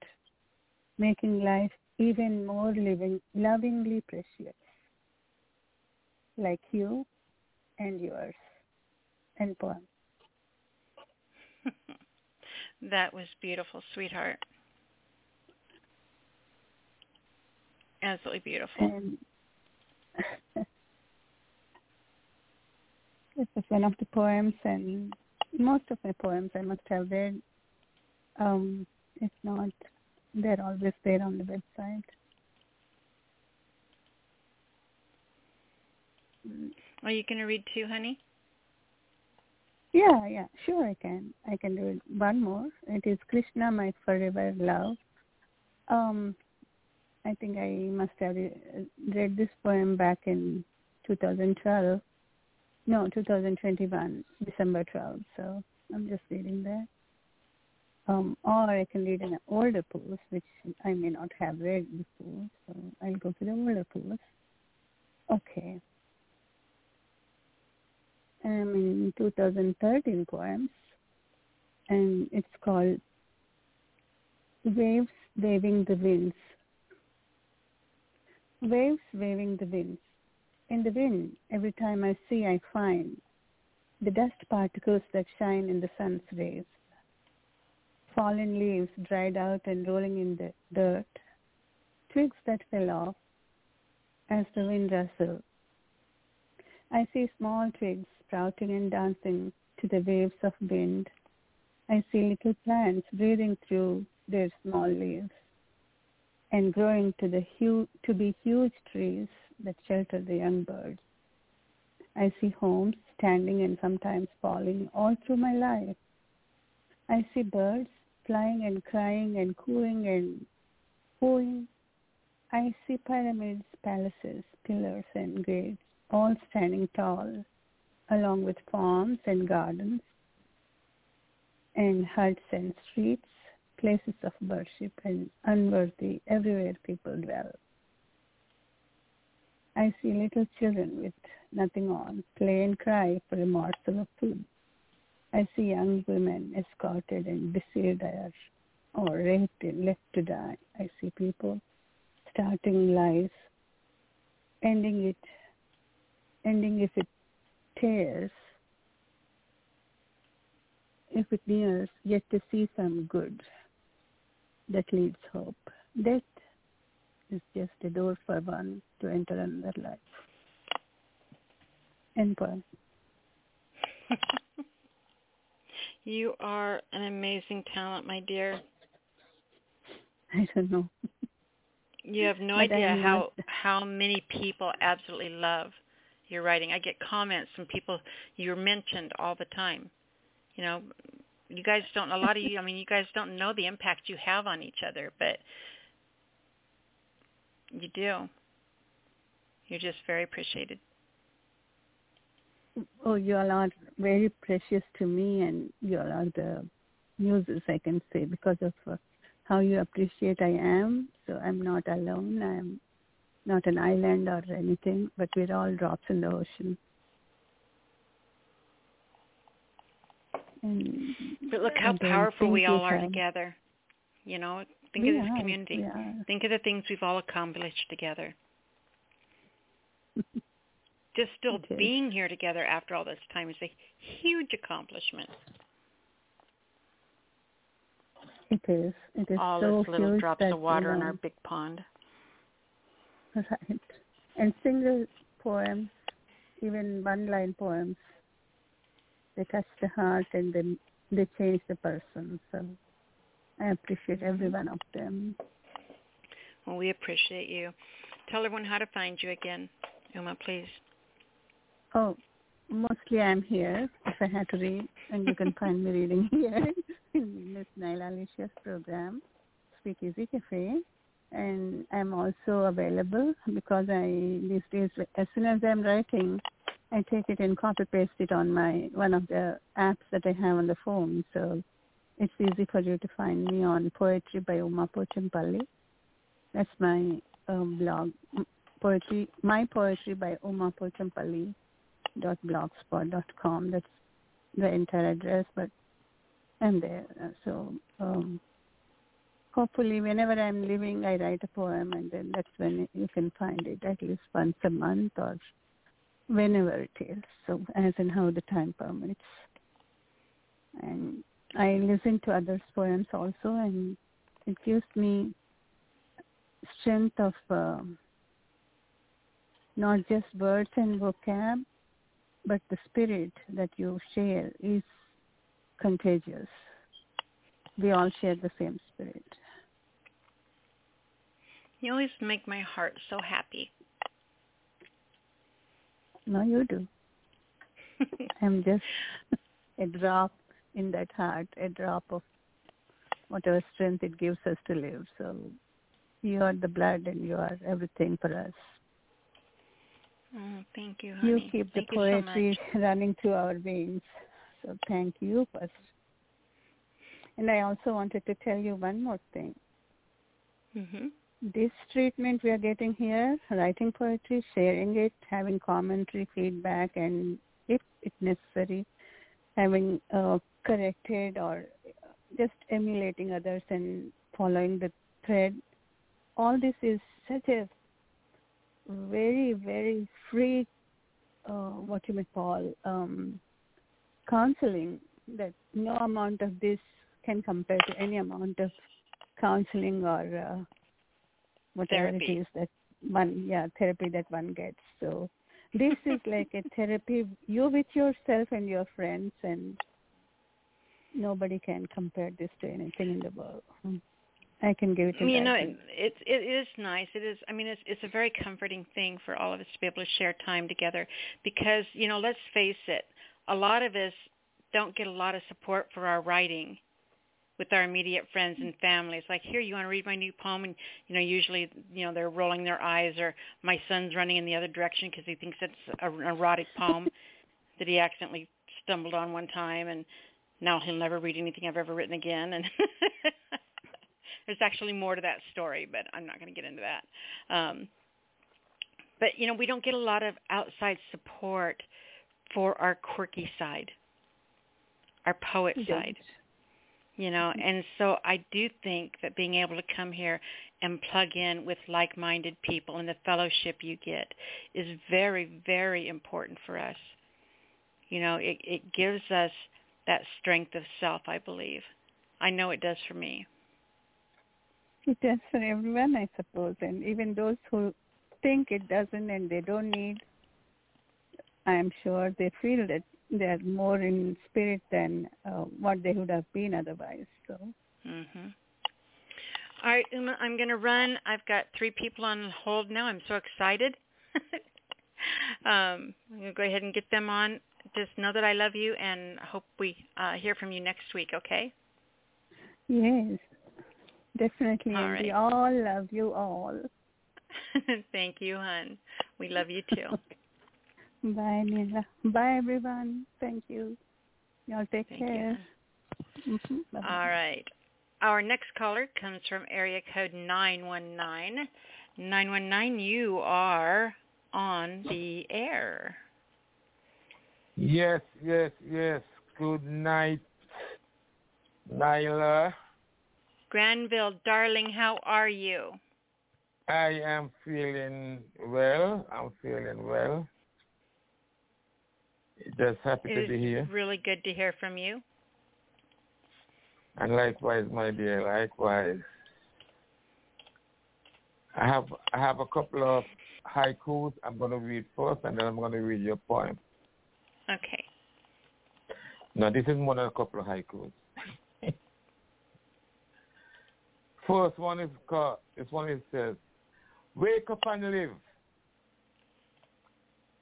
making life even more living, lovingly precious, like you and yours. And poem. that was beautiful, sweetheart. Absolutely beautiful. And this is one of the poems, and most of my poems I must have read. Um, if not, they're always there on the website. Are you going to read two, honey? Yeah, yeah, sure I can. I can do it. One more. It is Krishna, my forever love. Um, I think I must have read this poem back in 2012. No, 2021, December 12th. So I'm just reading that. Um, or I can read an older post, which I may not have read before. So I'll go to the older post. Okay. I'm in 2013 poems, and it's called Waves Waving the Winds. Waves waving the winds. In the wind, every time I see, I find the dust particles that shine in the sun's rays, fallen leaves dried out and rolling in the dirt, twigs that fell off as the wind rustled. I see small twigs sprouting and dancing to the waves of wind. I see little plants breathing through their small leaves and growing to the hu- to be huge trees that shelter the young birds. I see homes standing and sometimes falling all through my life. I see birds flying and crying and cooing and cooing. I see pyramids, palaces, pillars and gates, all standing tall, along with farms and gardens and huts and streets, places of worship and unworthy everywhere people dwell. I see little children with nothing on play and cry for a morsel of food. I see young women escorted and deceived or raped and left to die. I see people starting lives, ending it, ending if it tears, if it nears, yet to see some good that leaves hope. Death is just a door for one to enter another life. End poem. you are an amazing talent, my dear. I don't know. You have no But idea how how many people absolutely love your writing. I get comments from people you're mentioned all the time. You know, you guys don't a lot of you I mean you guys don't know the impact you have on each other, but you do. You're just very appreciated. Oh, you all are very precious to me, and you all are the muses, I can say, because of uh, how you appreciate I am. So I'm not alone. I'm not an island or anything, but we're all drops in the ocean. And, But look how powerful we all are together. You know, think We of this are, community. Think of the things we've all accomplished together. Just still It is. being here together after all this time is a huge accomplishment. It is. It is all so this little drops of water in our big pond. Right. And single poems, even one-line poems, they touch the heart and then they change the person. So I appreciate every one of them. Well, we appreciate you. Tell everyone how to find you again, Uma, please. Oh, mostly I'm here if I had to read, and you can find me reading here in Miss Nyla Alisia's program, Speak Easy Cafe. And I'm also available because I these days, as soon as I'm writing, I take it and copy paste it on my one of the apps that I have on the phone. So it's easy for you to find me on Poetry by Uma Pochampalli. That's my um, blog. Poetry, my poetry by Uma Pochampalli dot blogspot dot com. That's the entire address, but I'm there. So um, hopefully, whenever I'm living, I write a poem, and then that's when you can find it at least once a month or whenever it is. So as in how the time permits. And I listen to others' poems also, and it gives me strength of um not just words and vocab, but the spirit that you share is contagious. We all share the same spirit. You always make my heart so happy. No, you do. I'm just a drop in that heart, a drop of whatever strength it gives us to live. So you are the blood and you are everything for us. Oh, thank you, honey. You keep the thank so poetry much. running through our veins. So thank you first. And I also wanted to tell you one more thing. hmm This treatment we are getting here, writing poetry, sharing it, having commentary, feedback, and if it's necessary, having uh, corrected or just emulating others and following the thread, all this is such a very, very free, uh, what you may call, um, counseling that no amount of this can compare to any amount of counseling or uh, whatever Therapy. it is that one, yeah, therapy that one gets. So this is like a therapy, you with yourself and your friends, and nobody can compare this to anything in the world. Hmm. I can give it to you You know, it, it it is nice. It is. I mean, it's it's a very comforting thing for all of us to be able to share time together, because you know, let's face it, a lot of us don't get a lot of support for our writing with our immediate friends and family. It's like, here, you want to read my new poem, and you know, usually, you know, they're rolling their eyes, or my son's running in the other direction because he thinks it's a, an erotic poem that he accidentally stumbled on one time, and now he'll never read anything I've ever written again, and. There's actually more to that story, but I'm not going to get into that. Um, but you know, we don't get a lot of outside support for our quirky side, our poet side. You know, and so I do think that being able to come here and plug in with like-minded people and the fellowship you get is very, very important for us. You know, it, it gives us that strength of self, I believe. I know it does for me. It does for everyone, I suppose, and even those who think it doesn't and they don't need, I am sure they feel that they're more in spirit than uh, what they would have been otherwise. So. Mhm. All right, Uma, I'm going to run. I've got three people on hold now. I'm so excited. um, I'm going to go ahead and get them on. Just know that I love you and hope we uh, hear from you next week, okay? Yes, definitely. All right. we all love you all. Thank you, hon. We love you too. Bye, Nyla. Bye, everyone. Thank you. Y'all take Thank care. Mhm. All right. Our next caller comes from area code 919. 919, you are on the air. Yes, yes, yes. Good night, Nyla. Granville, darling, how are you? I am feeling well. I'm feeling well. Just happy It to be here. really good to hear from you. And likewise, my dear, likewise. I have I have a couple of haikus I'm going to read first, and then I'm going to read your poem. Okay. Now this is more than a couple of haikus. First one is this one is says, Wake up and live,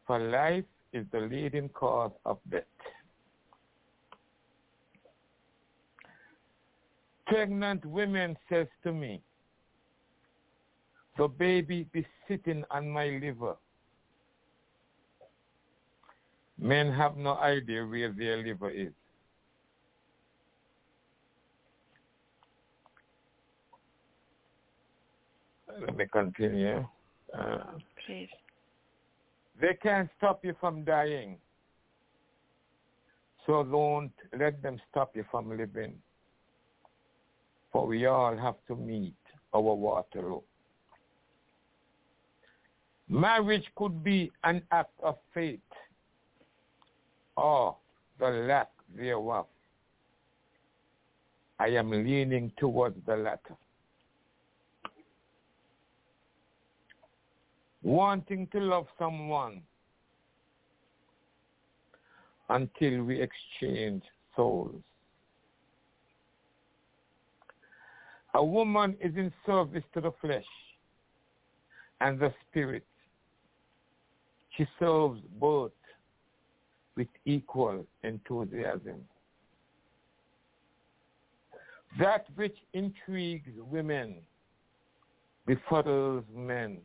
for life is the leading cause of death. Pregnant women says to me, the baby be sitting on my liver. Men have no idea where their liver is. Let me continue. Uh, Please. they can't stop you from dying. So don't let them stop you from living. For we all have to meet our Waterloo. Marriage could be an act of faith or the lack thereof. I am leaning towards the latter. Wanting to love someone until we exchange souls. A woman is in service to the flesh and the spirit. She serves both with equal enthusiasm. That which intrigues women befuddles men,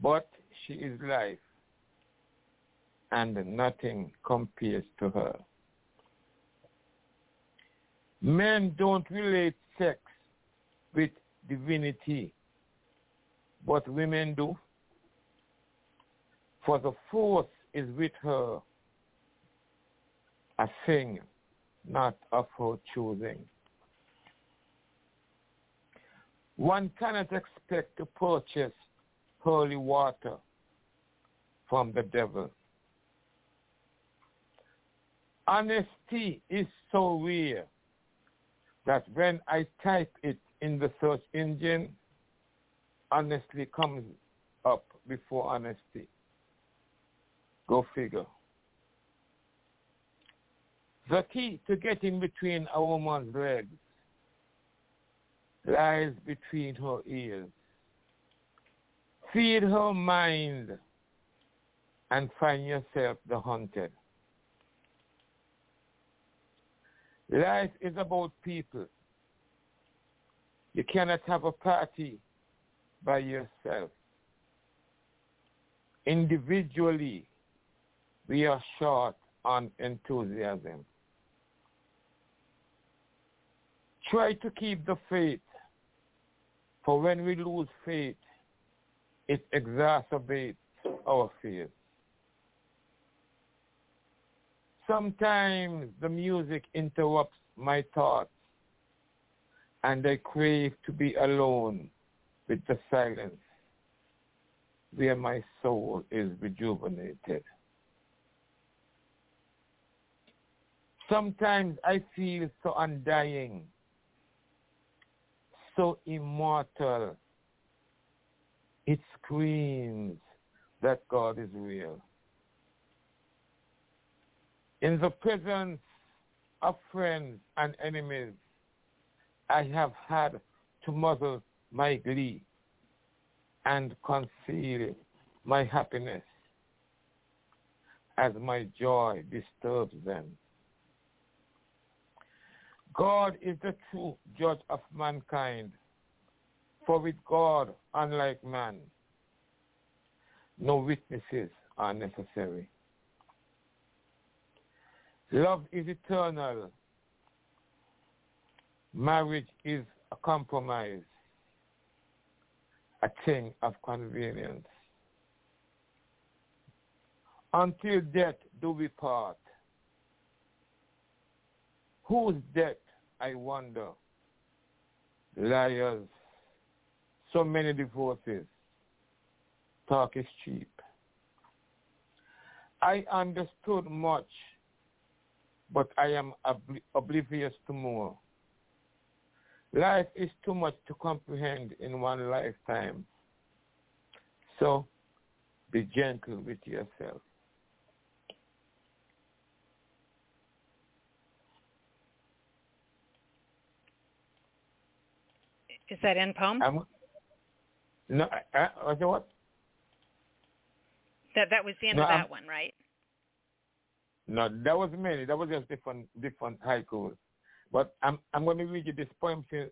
but she is life, and nothing compares to her. Men don't relate sex with divinity, but women do. For the force is with her, a thing not of her choosing. One cannot expect to purchase holy water from the devil. Honesty is so rare that when I type it in the search engine, honestly comes up before honesty. Go figure. The key to getting between a woman's legs lies between her ears. Feed her mind and find yourself the hunted. Life is about people. You cannot have a party by yourself. Individually, we are short on enthusiasm. Try to keep the faith, for when we lose faith, it exacerbates our fears. Sometimes the music interrupts my thoughts and I crave to be alone with the silence where my soul is rejuvenated. Sometimes I feel so undying, so immortal. It screams that God is real. In the presence of friends and enemies, I have had to muzzle my glee and conceal my happiness as my joy disturbs them. God is the true judge of mankind, for with God, unlike man, no witnesses are necessary. Love is eternal. Marriage is a compromise, a thing of convenience. Until death do we part. Whose death, I wonder? Liars. So many divorces. Talk is cheap. I understood much, but I am obli- oblivious to more. Life is too much to comprehend in one lifetime. So be gentle with yourself. Is that end poem? No, I'm, no, uh, uh, what? That that was the end No, of that I'm- one, right? No, that was many. That was just different different haikus. But I'm I'm going to read you this poem since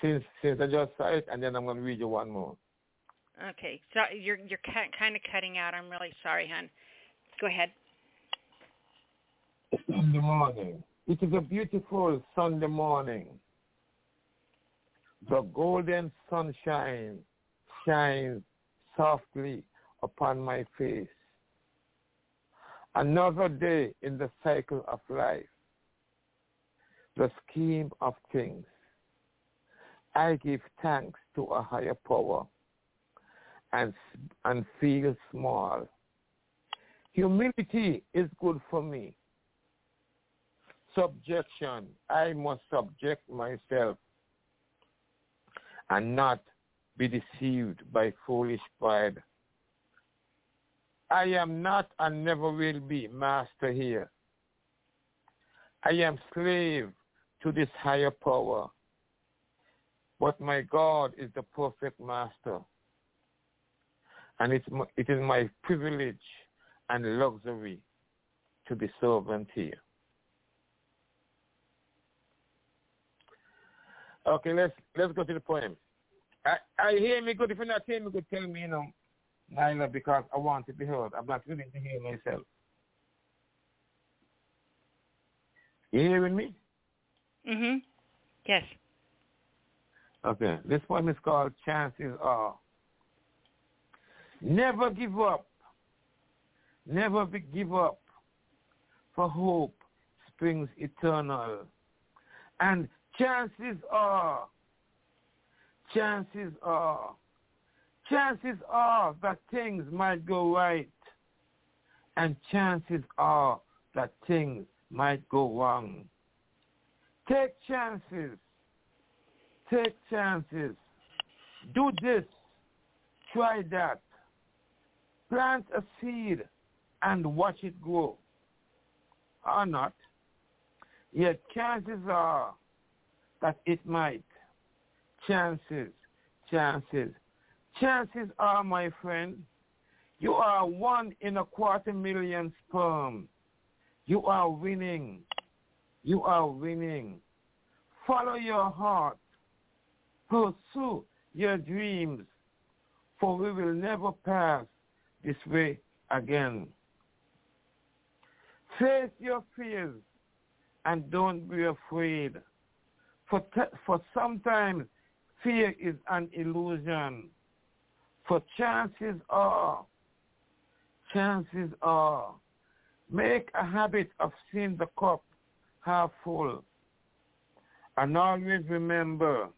since since I just saw it, and then I'm going to read you one more. Okay. So you're you're kind of cutting out. I'm really sorry, hon. Go ahead. Sunday morning. It is a beautiful Sunday morning. The golden sunshine shines softly upon my face. Another day in the cycle of life. The scheme of things. I give thanks to a higher power and, and feel small. Humility is good for me. Subjection, I must subject myself and not be deceived by foolish pride. I am not and never will be master here. I am slave to this higher power. But my God is the perfect master. And it's my, it is my privilege and luxury to be servant here. Okay, let's let's go to the poem. I, I hear me good. If you're not hearing me good, tell me, you know, Nyla, because I want to be heard. I'm not willing to hear myself. You hearing me? Mm-hmm. Yes. Okay. This poem is called Chances Are. Never give up. Never be, give up. For hope springs eternal. And chances are, chances are, chances are that things might go right. And chances are that things might go wrong. Take chances. Take chances. Do this. Try that. Plant a seed and watch it grow. Or not. Yet chances are that it might. Chances, chances. Chances are, my friend, you are one in a quarter million sperm. You are winning. You are winning. Follow your heart. Pursue your dreams, for we will never pass this way again. Face your fears and don't be afraid. For, for sometimes fear is an illusion. For chances are, chances are, make a habit of seeing the cup half full. And always remember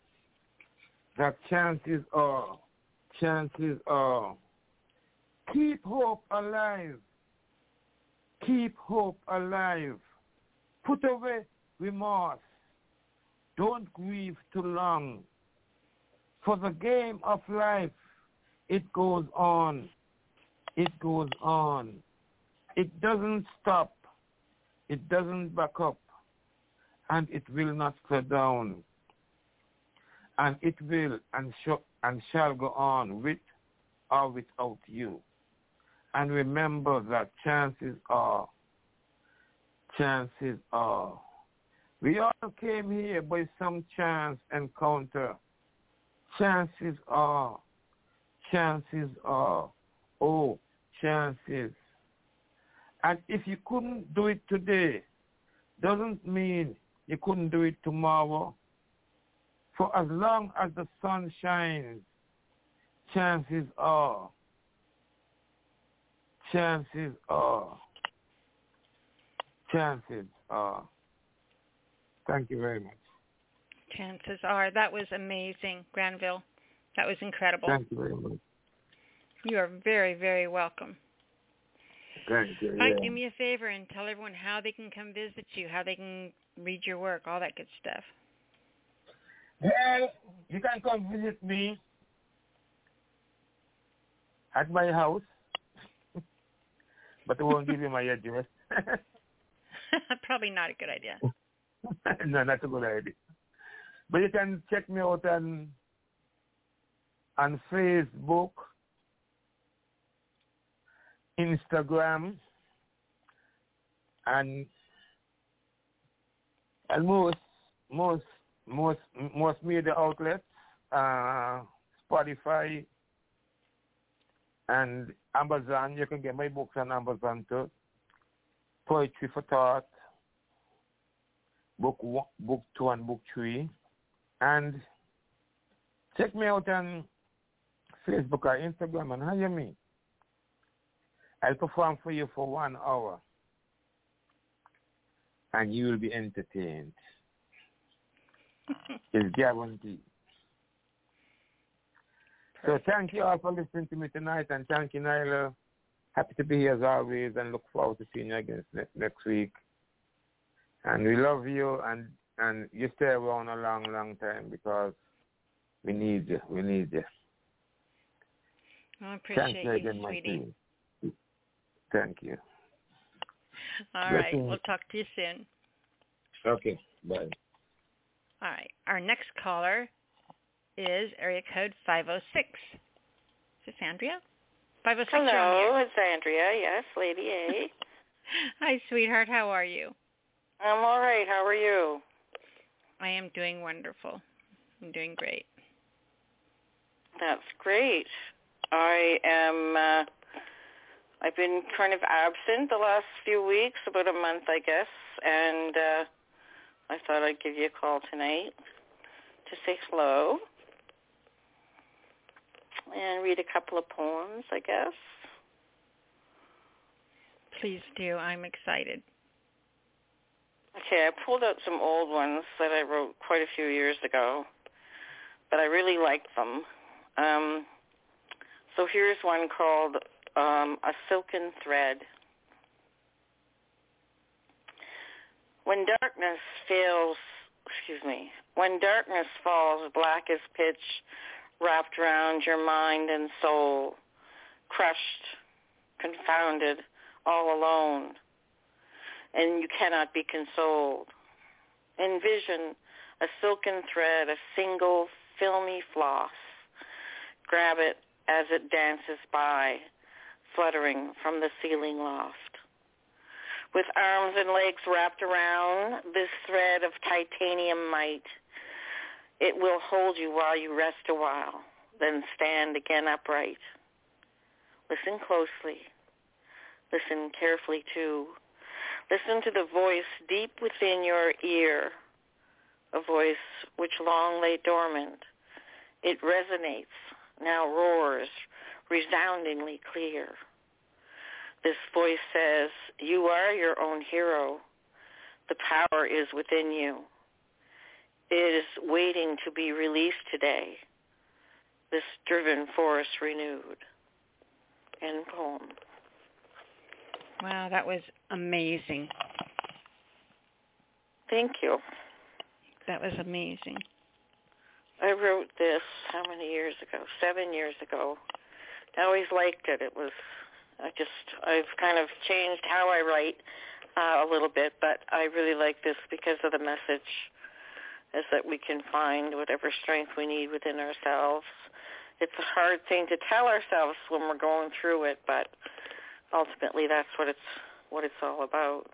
that chances are, chances are, keep hope alive. Keep hope alive. Put away remorse. Don't grieve too long. For the game of life, it goes on. It goes on. It doesn't stop. It doesn't back up. And it will not slow down. And it will and, sh- and shall go on with or without you. And remember that chances are, chances are, we all came here by some chance encounter. Chances are, chances are, oh, chances. And if you couldn't do it today, doesn't mean you couldn't do it tomorrow. For as long as the sun shines, chances are, chances are, chances are. Thank you very much. Chances are. That was amazing, Granville. That was incredible. Thank you very much. You are very, very welcome. Thank you. Mike, yeah. do me a favor and tell everyone how they can come visit you, how they can read your work, all that good stuff. Well, you can come visit me at my house, but I won't give you my address. Probably not a good idea. No, not a good idea. But you can check me out on on Facebook, Instagram, and and most most most most media outlets, uh, Spotify and Amazon. You can get my books on Amazon too. Poetry for Thought, book one, book two and book three, and check me out on Facebook or Instagram and hire me. I'll perform for you for one hour and you will be entertained. it's guaranteed. So thank you all for listening to me tonight and thank you, Nyla. Happy to be here as always and look forward to seeing you again next, next week. And we love you and, and you stay around a long, long time because we need you. We need you. I appreciate Thank you you, again, my sweetie. Thank you. All Yes, right. ma'am. We'll talk to you soon. Okay. Bye. All right. Our next caller is area code 506. Is this Andrea? 506 you're on the Hello, air. it's Andrea. Yes, Lady A. Hi, sweetheart. How are you? I'm all right. How are you? I am doing wonderful. I'm doing great. That's great. I am. Uh, I've been kind of absent the last few weeks, about a month, I guess, and uh, I thought I'd give you a call tonight to say hello and read a couple of poems, I guess. Please do. I'm excited. Okay, I pulled out some old ones that I wrote quite a few years ago, but I really liked them. Um, so here's one called um, A Silken Thread. When darkness fails, excuse me, when darkness falls black as pitch, wrapped around your mind and soul, crushed, confounded, all alone, and you cannot be consoled. Envision a silken thread, a single filmy floss. Grab it as it dances by, fluttering from the ceiling loft. With arms and legs wrapped around this thread of titanium might, it will hold you while you rest a while, then stand again upright. Listen closely. Listen carefully too. Listen to the voice deep within your ear, a voice which long lay dormant. It resonates, now roars, resoundingly clear. This voice says, you are your own hero. The power is within you. It is waiting to be released today. This driven force renewed. End poem. Wow, that was amazing. Thank you. That was amazing. I wrote this how many years ago? Seven years ago. I always liked it. It was I just I've kind of changed how I write uh, a little bit, but I really like this because of the message is that we can find whatever strength we need within ourselves. It's a hard thing to tell ourselves when we're going through it, but ultimately that's what it's what it's all about.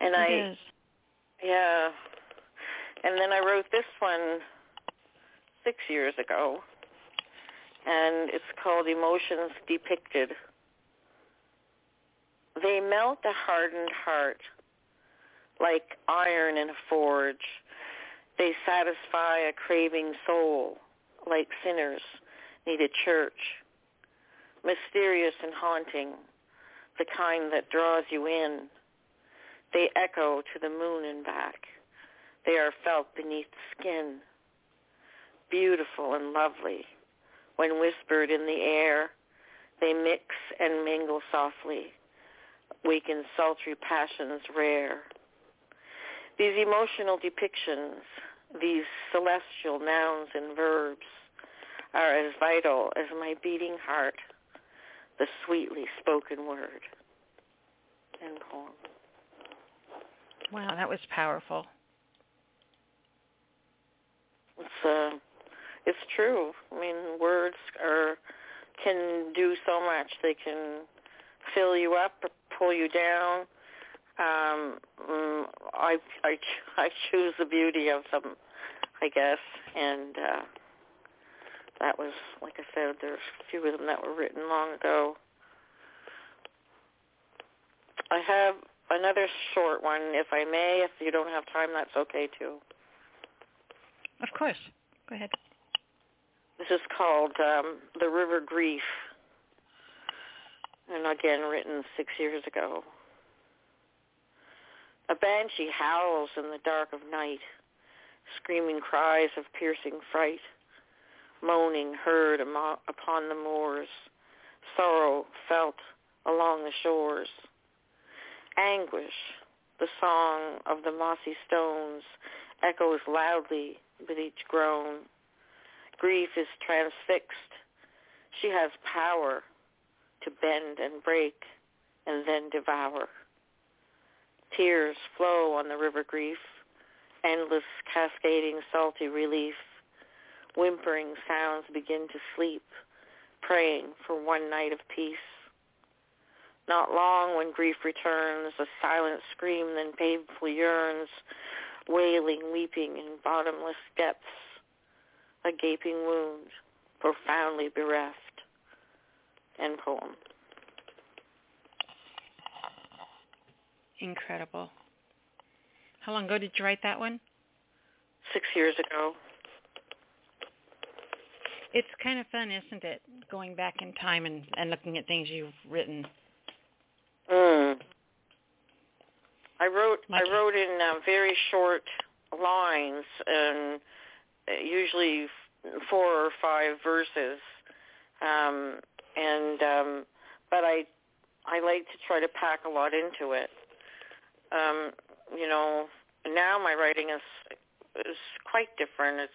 And it I is. yeah. And then I wrote this one 6 years ago. And it's called Emotions Depicted. They melt a hardened heart like iron in a forge. They satisfy a craving soul like sinners need a church. Mysterious and haunting, the kind that draws you in. They echo to the moon and back. They are felt beneath skin. Beautiful and lovely. When whispered in the air, they mix and mingle softly, waken sultry passions rare. These emotional depictions, these celestial nouns and verbs, are as vital as my beating heart, the sweetly spoken word. End poem. Wow, that was powerful. It's uh, it's true. I mean, words are can do so much. They can fill you up, or pull you down. Um, mm, I I I choose the beauty of them, I guess, and uh, that was like I said. There's a few of them that were written long ago. I have another short one, if I may. If you don't have time, that's okay too. Of course. Go ahead. This is called um, The River Grief, and again written six years ago. A banshee howls in the dark of night, screaming cries of piercing fright, moaning heard upon the moors, sorrow felt along the shores. Anguish, the song of the mossy stones, echoes loudly with each groan. Grief is transfixed. She has power to bend and break and then devour. Tears flow on the river grief, endless cascading salty relief. Whimpering sounds begin to sleep, praying for one night of peace. Not long when grief returns, a silent scream then painfully yearns, wailing, weeping in bottomless depths, a gaping wound, profoundly bereft. End poem. Incredible. How long ago did you write that one? Six years ago. It's kind of fun, isn't it? Going back in time and, and looking at things you've written. Mm. I wrote Like- I wrote in uh, very short lines and uh, usually four or five verses. Um and um but I I like to try to pack a lot into it. Um you know, now my writing is is quite different. It's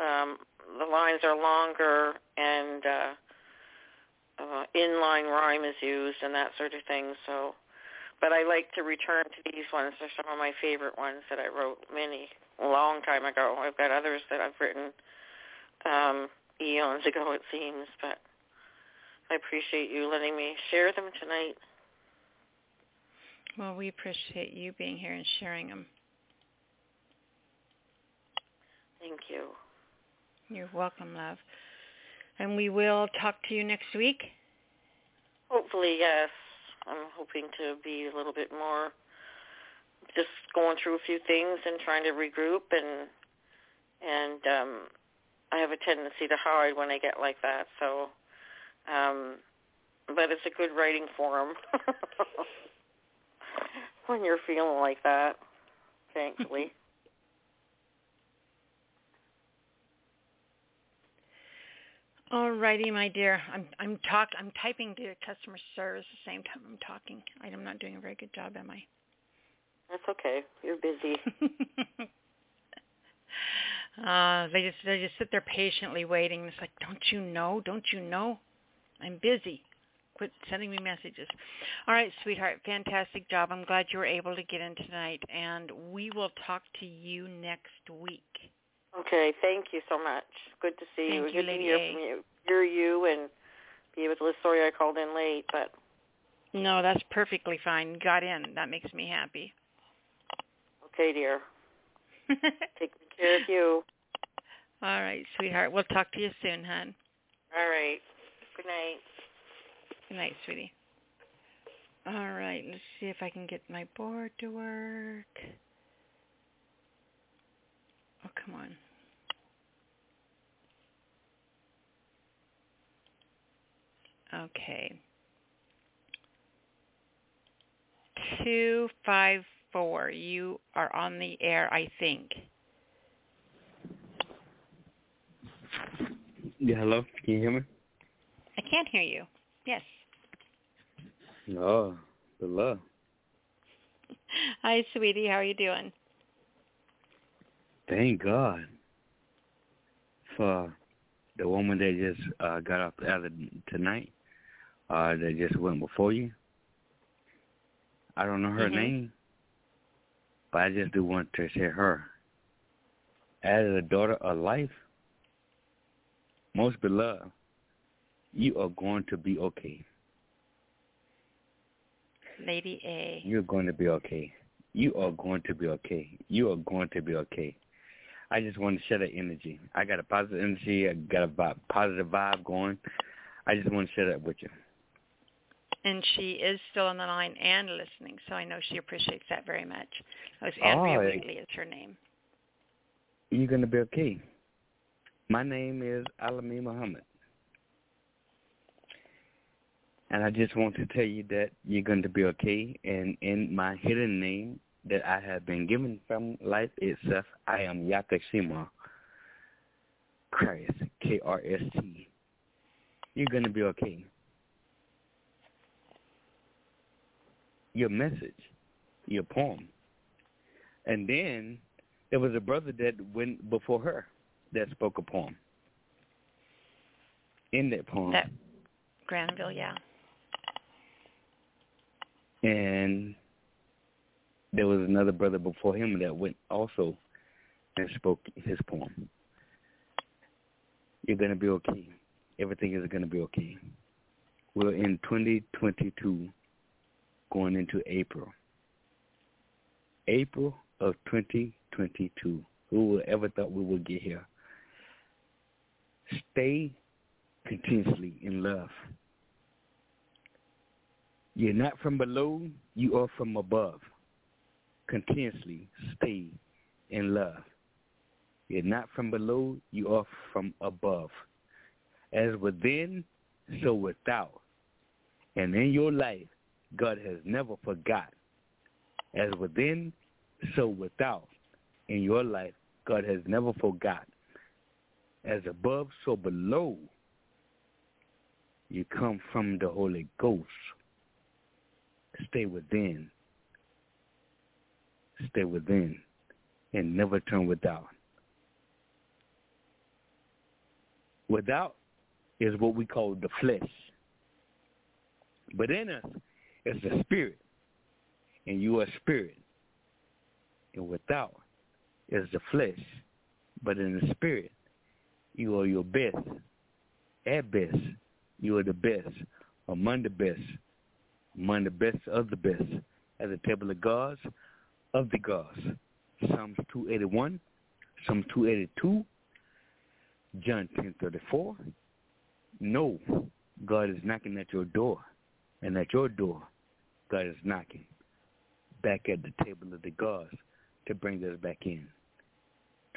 um the lines are longer and uh uh, inline rhyme is used and that sort of thing. So, but I like to return to these ones. They're some of my favorite ones that I wrote many a long time ago. I've got others that I've written um, eons ago, it seems. But I appreciate you letting me share them tonight. Well, we appreciate you being here and sharing them. Thank you. You're welcome, love. And we will talk to you next week. Hopefully, yes. I'm hoping to be a little bit more just going through a few things and trying to regroup and and um I have a tendency to hide when I get like that. So, um, but it's a good writing forum when you're feeling like that. Thankfully. All righty, my dear. I'm I'm talk I'm typing to customer service at the same time I'm talking. I'm not doing a very good job, am I? That's okay. You're busy. uh, they just they just sit there patiently waiting. It's like, don't you know? Don't you know? I'm busy. Quit sending me messages. All right, sweetheart. Fantastic job. I'm glad you were able to get in tonight, and we will talk to you next week. Okay, thank you so much. Good to see Thank you. you, Good to hear A. from you. Hear you and be able to listen. Sorry I called in late, but No, that's perfectly fine. Got in. That makes me happy. okay, dear. Take good care of you. All right, sweetheart. We'll talk to you soon, hon. All right. Good night. Good night, sweetie. All right, let's see if I can get my board to work. Oh, come on. Okay. Two five four. You are on the air, I think. Yeah, hello. Can you hear me? I can't hear you. Yes. Oh, the love. Hi, sweetie. How are you doing? Thank God for the woman that just uh, got off the other tonight. Uh, that just went before you. I don't know her Mhm. name, but I just do want to say her. As a daughter of life, most beloved, you are going to be okay. Lady A. You're going to be okay. You are going to be okay. You are going to be okay. I just want to share that energy. I got a positive energy. I got a vibe, positive vibe going. I just want to share that with you. And she is still on the line and listening, so I know she appreciates that very much. It was Andrea Oh, Wheatley is her name. You're going to be okay. My name is Alami Muhammad. And I just want to tell you that you're going to be okay. And in my hidden name that I have been given from life itself, I am Yakashima Christ, K-R-S-T. You're going to be okay. Your message, your poem. And then there was a brother that went before her that spoke a poem. In that poem. That Granville, yeah. and there was another brother before him that went also and spoke his poem. You're gonna be okay. Everything is gonna be okay. We're in 2022, going into April. April of 2022. Who would ever thought we would get here? Stay continuously in love. You're not from below, you are from above. Continuously stay in love. You're not from below, you are from above. As within, so without. And in your life, God has never forgot. As within, so without. In your life, God has never forgot. As above, so below. You come from the Holy Ghost stay within. Stay within and never turn without. Without is what we call the flesh. But in us is the spirit. And you are spirit. And without is the flesh. But in the spirit, you are your best. At best, you are the best. Among the best among the best of the best, at the table of gods of the gods. Psalms 281, Psalms 282, John 10:34. No, God is knocking at your door, and at your door, God is knocking back at the table of the gods to bring us back in.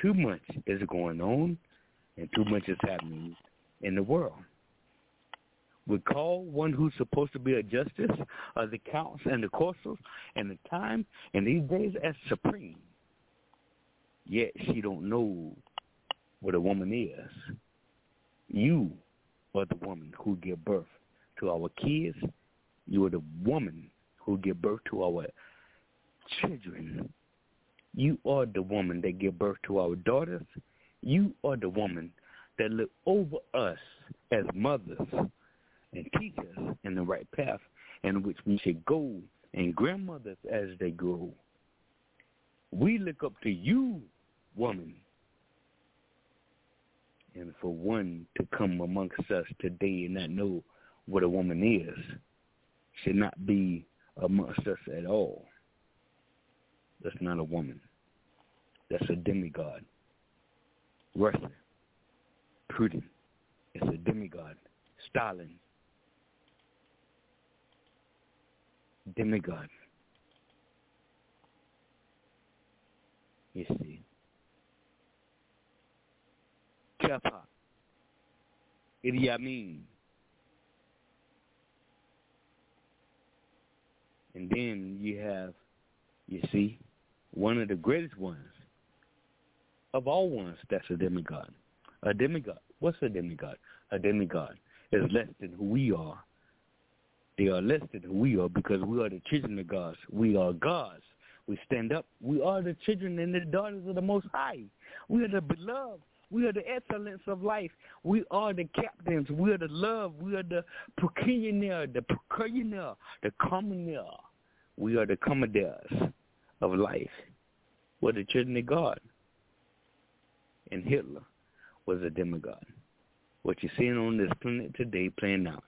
Too much is going on. and too much is happening in the world. We call one who's supposed to be a justice of the counts and the courses and the time and these days as supreme. Yet she don't know what a woman is. You are the woman who give birth to our kids. You are the woman who give birth to our children. You are the woman that give birth to our daughters. You are the woman that look over us as mothers and teach us in the right path in which we should go and grandmothers as they grow. We look up to you, woman. And for one to come amongst us today and not know what a woman is should not be amongst us at all. That's not a woman. That's a demigod. Russia, Putin, it's a demigod. Stalin, demigod. You see. Kepa, Idi Amin. And then you have, you see, one of the greatest ones of all ones that's a demigod. A demigod. What's a demigod? A demigod is less than who we are. They are less than we are because we are the children of gods. We are gods. We stand up. We are the children and the daughters of the Most High. We are the beloved. We are the excellence of life. We are the captains. We are the love. We are the procurator, the procurator, the commoner. We are the commanders of life. We're the children of God. And Hitler was a demigod. What you're seeing on this planet today playing out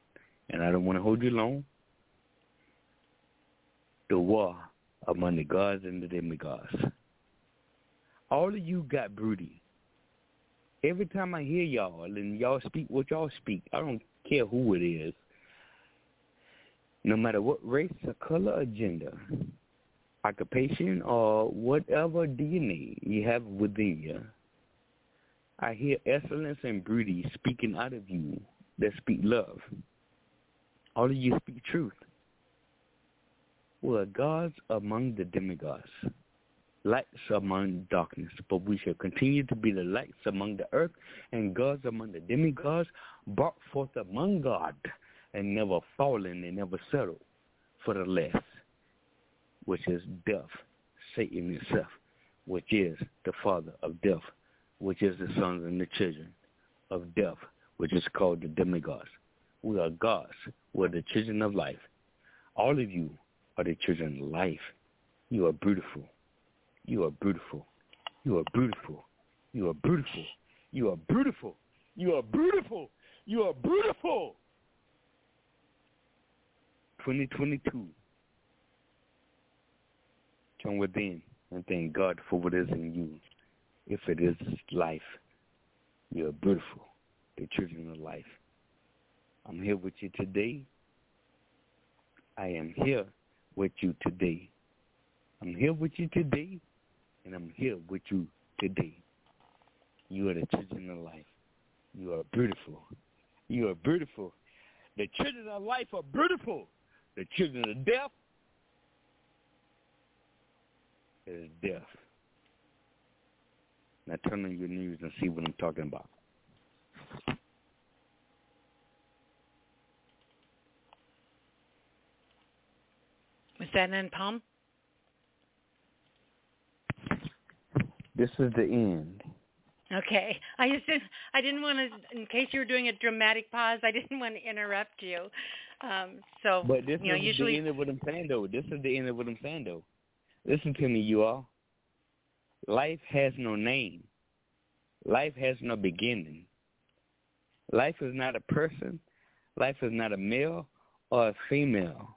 and I don't want to hold you long. The war among the gods and the demigods. All of you got broody. Every time I hear y'all and y'all speak what y'all speak, I don't care who it is. No matter what race or color or gender, occupation or whatever DNA you have within you, I hear excellence and broody speaking out of you that speak love. All of you speak truth. We are gods among the demigods, lights among darkness, but we shall continue to be the lights among the earth and gods among the demigods, brought forth among God, and never fallen and never settled for the less, which is death, Satan itself, which is the father of death, which is the sons and the children of death, which is called the demigods. We are gods. We're the children of life. All of you are the children of life. You are beautiful. You are beautiful. You are beautiful. You are beautiful. You are beautiful. You are beautiful. You are beautiful. 2022. Turn within and thank God for what is in you. If it is life, you are beautiful. The children of life. I'm here with you today. I am here with you today. I'm here with you today, and I'm here with you today. You are the children of life. You are beautiful. You are beautiful. The children of life are beautiful. The children of death is death. Now turn on your news and see what I'm talking about. Was that in Palm? This is the end. Okay. I just didn't, I didn't want to, in case you were doing a dramatic pause, I didn't want to interrupt you. Um, so, but this you know, is usually, the end of what I'm saying, though. This is the end of what I'm saying, though. Listen to me, you all. Life has no name. Life has no beginning. Life is not a person. Life is not a male or a female.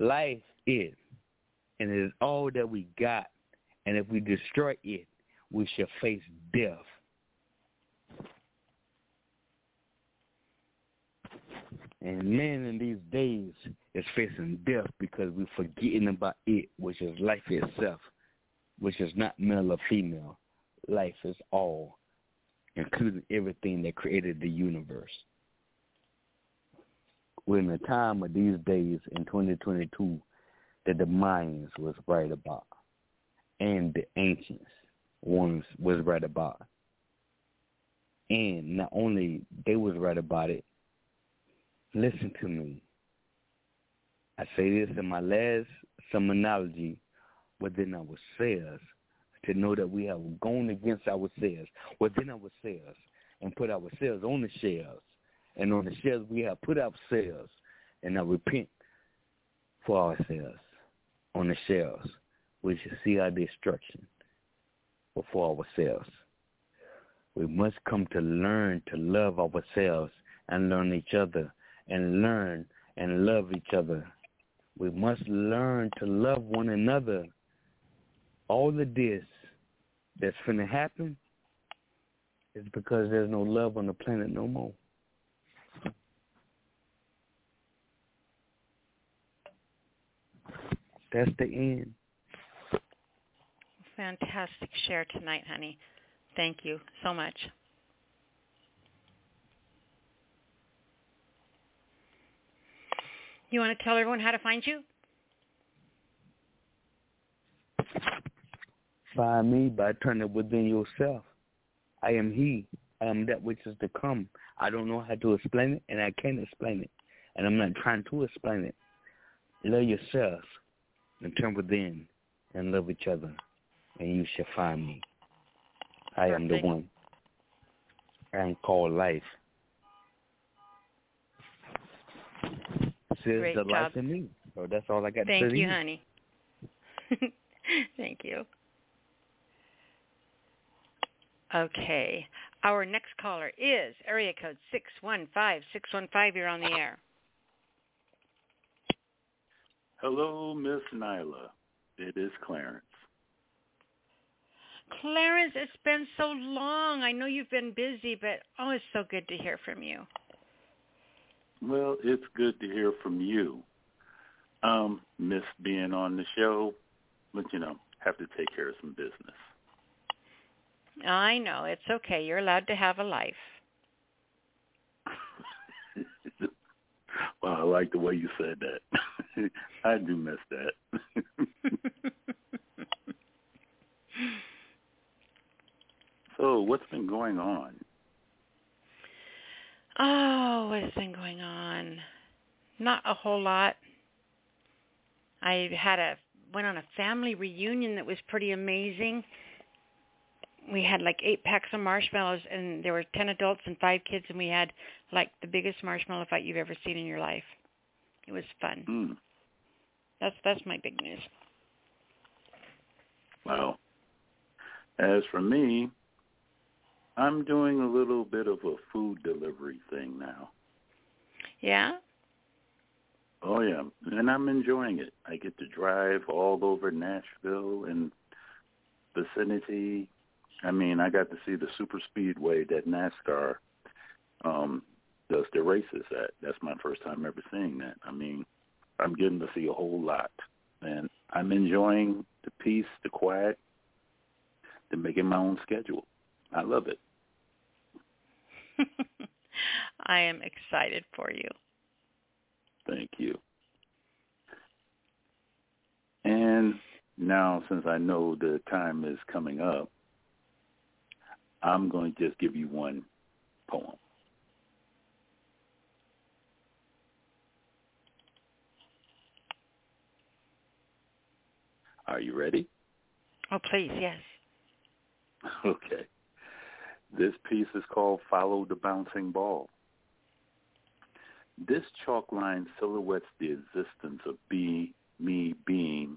Life is, and it is all that we got. And if we destroy it, we shall face death. And man in these days is facing death because we're forgetting about it, which is life itself, which is not male or female. Life is all. including everything that created the universe. We're in a time of these days in 2022 that the Mayans was right about and the ancients ones was right about. And not only they was right about it, listen to me. I say this in my last terminology within ourselves to know that we have gone against ourselves within ourselves and put ourselves on the shelves. And on the shelves we have put ourselves and I repent for ourselves on the shelves. We should see our destruction before ourselves. We must come to learn to love ourselves and learn each other and learn and love each other. We must learn to love one another. All of this that's going to happen is because there's no love on the planet no more. That's the end. Fantastic share tonight, honey. Thank you so much. You want to tell everyone how to find you? Find me by turning within yourself. I am he. I am that which is to come. I don't know how to explain it, and I can't explain it. And I'm not trying to explain it. Love yourself and turn within and love each other, and you shall find me. I am the one. I am called life. Says Great the job. life in me. So that's all I got Thank to say. you, to honey. Thank you. Okay. Our next caller is area code 615. 615, you're on the air. Hello, Miss Nyla. It is Clarence. Clarence, it's been so long. I know you've been busy, but oh, it's so good to hear from you. Well, it's good to hear from you. Um, miss being on the show, but you know, have to take care of some business. I know. It's okay. You're allowed to have a life. Well, I like the way you said that. I do miss that. so, what's been going on? Oh, what has been going on? Not a whole lot. I had a went on a family reunion that was pretty amazing. We had like eight packs of marshmallows and there were ten adults and five kids and we had like the biggest marshmallow fight you've ever seen in your life. It was fun. Mm. That's that's my big news. Well, as for me, I'm doing a little bit of a food delivery thing now. Yeah? Oh yeah, and I'm enjoying it. I get to drive all over Nashville and vicinity. I mean, I got to see the super speedway that NASCAR um does their races at. That's my first time ever seeing that. I mean, I'm getting to see a whole lot, and I'm enjoying the peace, the quiet, the making my own schedule. I love it. I am excited for you. Thank you. And now, since I know the time is coming up, I'm going to just give you one poem. Are you ready? Oh, please, yes. Okay. This piece is called Follow the Bouncing Ball. This chalk line silhouettes the existence of be, me being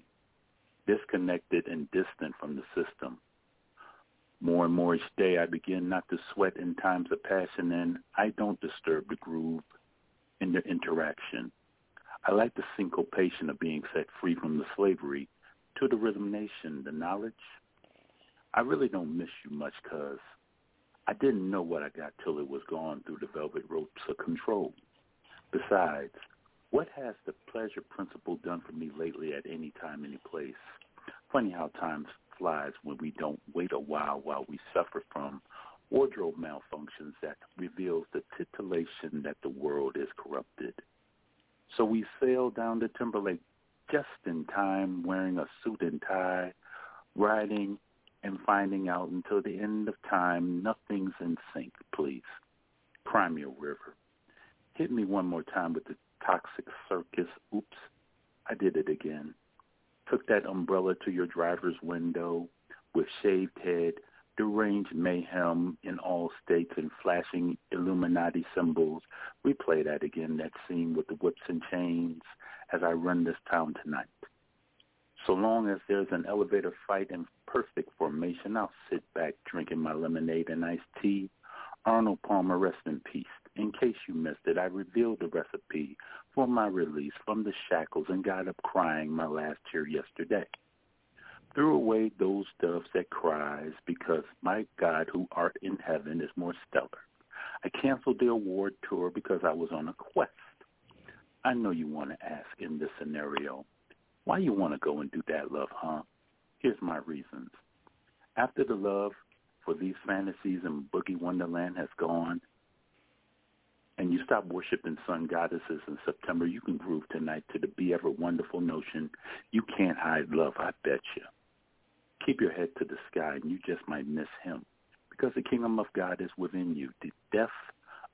disconnected and distant from the system. More and more each day I begin not to sweat in times of passion and I don't disturb the groove in the interaction. I like the syncopation of being set free from the slavery to the rhythm nation, the knowledge. I really don't miss you much cause I didn't know what I got till it was gone through the velvet ropes of control. Besides, what has the pleasure principle done for me lately at any time, any place? Funny how time flies when we don't wait a while while we suffer from wardrobe malfunctions that reveals the titillation that the world is corrupted. So we sailed down the Timberlake just in time, wearing a suit and tie, riding and finding out until the end of time nothing's in sync, please. Cry Me a River. Hit me one more time with the toxic circus. Oops, I did it again. Took that umbrella to your driver's window with shaved head, deranged mayhem in all states and flashing Illuminati symbols. Replay that again, that scene with the whips and chains as I run this town tonight. So long as there's an elevator fight in perfect formation, I'll sit back drinking my lemonade and iced tea. Arnold Palmer, rest in peace. In case you missed it, I revealed the recipe for my release from the shackles and got up crying my last tear yesterday threw away those doves that cries because my God who art in heaven is more stellar. I canceled the award tour because I was on a quest. I know you want to ask in this scenario, why you want to go and do that, love, huh? Here's my reasons. After the love for these fantasies and boogie wonderland has gone, and you stop worshiping sun goddesses in September, you can groove tonight to the be ever wonderful notion. You can't hide love, I bet you keep your head to the sky and you just might miss him because the kingdom of God is within you. The death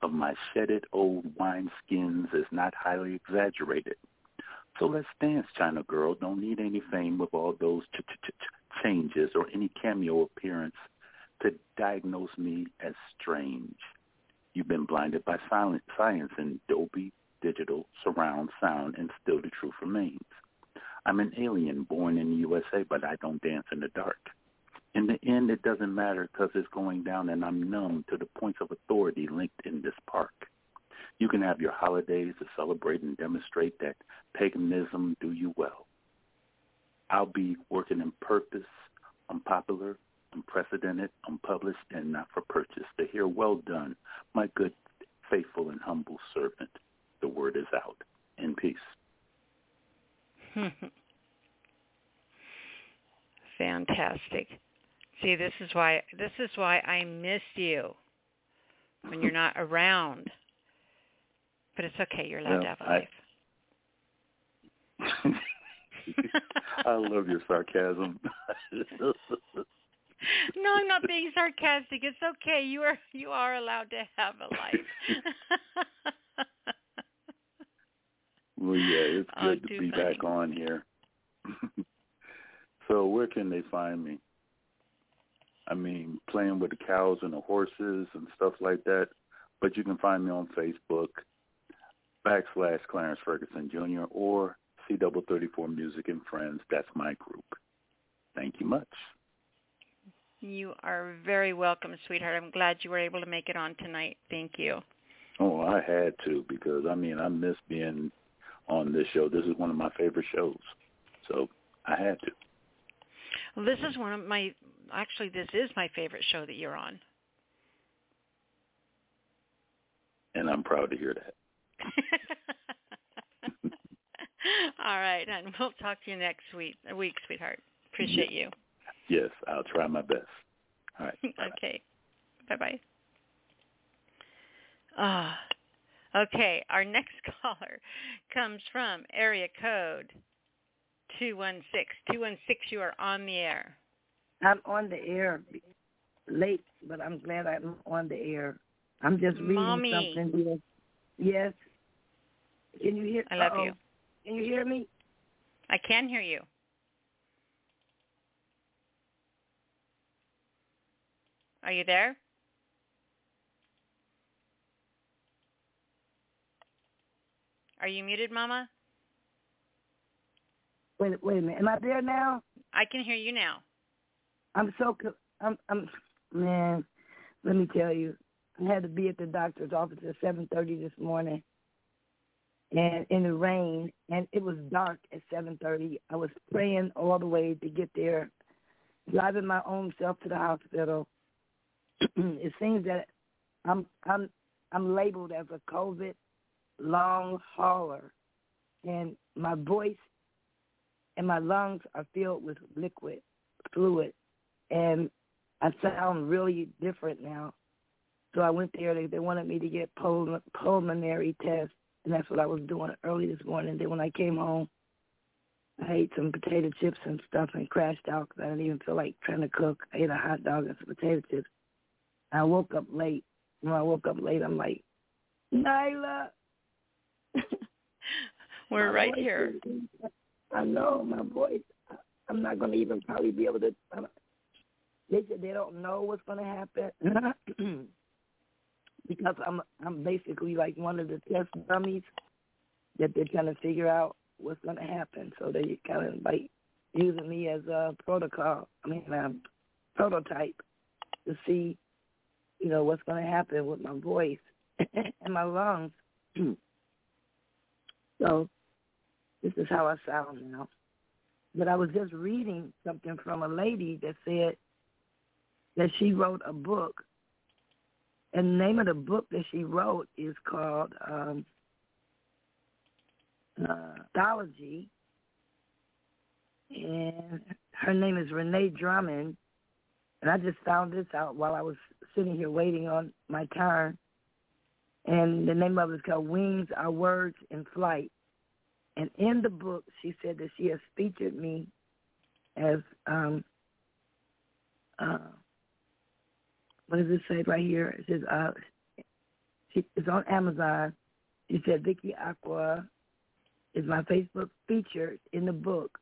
of my shedded old wineskins is not highly exaggerated. So let's dance, China girl. Don't need any fame with all those ch- ch- ch- changes or any cameo appearance to diagnose me as strange. You've been blinded by silent science and Dolby digital surround sound and still the truth remains. I'm an alien born in the USA, but I don't dance in the dark. In the end, it doesn't matter because it's going down and I'm numb to the points of authority linked in this park. You can have your holidays to celebrate and demonstrate that paganism do you well. I'll be working in purpose, unpopular, unprecedented, unpublished, and not for purchase to hear well done, my good, faithful, and humble servant. The word is out. In peace. Fantastic. See, this is why this is why I miss you when you're not around. But it's okay. You're allowed well, to have a life. I, I love your sarcasm. No, I'm not being sarcastic. It's okay. You are you are allowed to have a life. Well, yeah, it's Oh, good to be funny. back on here. so where can they find me? I mean, playing with the cows and the horses and stuff like that. But you can find me on Facebook, backslash Clarence Ferguson Jr. or C double thirty four Music and Friends. That's my group. Thank you much. You are very welcome, sweetheart. I'm glad you were able to make it on tonight. Thank you. Oh, I had to because I mean I miss being on this show. This is one of my favorite shows, so I had to. Well, this is one of my actually this is my favorite show that you're on. and I'm proud to hear that. All right, and we'll talk to you next week, week, sweetheart. Appreciate you. Yes, I'll try my best. All right. okay. Bye bye. Ah. okay, our next caller comes from area code two one six. Two one six you are on the air. I'm on the air late, but I'm glad I'm on the air. I'm just reading Mommy. something here. Yes. Can you hear? I love uh-oh. you. Can you hear me? I can hear you. Are you there? Are you muted, Mama? Wait, wait a minute. Am I there now? I can hear you now. I'm so. co- I'm. I'm. Man, let me tell you. I had to be at the doctor's office at seven thirty this morning, and in the rain, and it was dark at seven thirty. I was praying all the way to get there, driving my own self to the hospital. it seems that I'm I'm I'm labeled as a COVID long hauler, and my voice and my lungs are filled with liquid fluid, and I sound really different now. So I went there. They, they wanted me to get pul- pulmonary tests, and that's what I was doing early this morning. Then when I came home, I ate some potato chips and stuff and crashed out because I didn't even feel like trying to cook. I ate a hot dog and some potato chips. I woke up late. When I woke up late, I'm like, Nyla. We're right here. is- I know my voice. I'm not going to even probably be able to. I'm, They said they don't know what's going to happen because I'm I'm basically like one of the test dummies that they're trying to figure out what's going to happen. So they kind of like using me as a protocol. I mean, a prototype to see, you know, what's going to happen with my voice and my lungs. so this is how I sound now. But I was just reading something from a lady that said that she wrote a book, and the name of the book that she wrote is called um, uh, Anthology, and her name is Renee Drummond. And I just found this out while I was sitting here waiting on my turn. And the name of it is called Wings Are Words in Flight. And in the book, she said that she has featured me as, um, uh, what does it say right here? It says, uh, she, it's on Amazon. She said, Vicky Aqua is my Facebook featured in the book.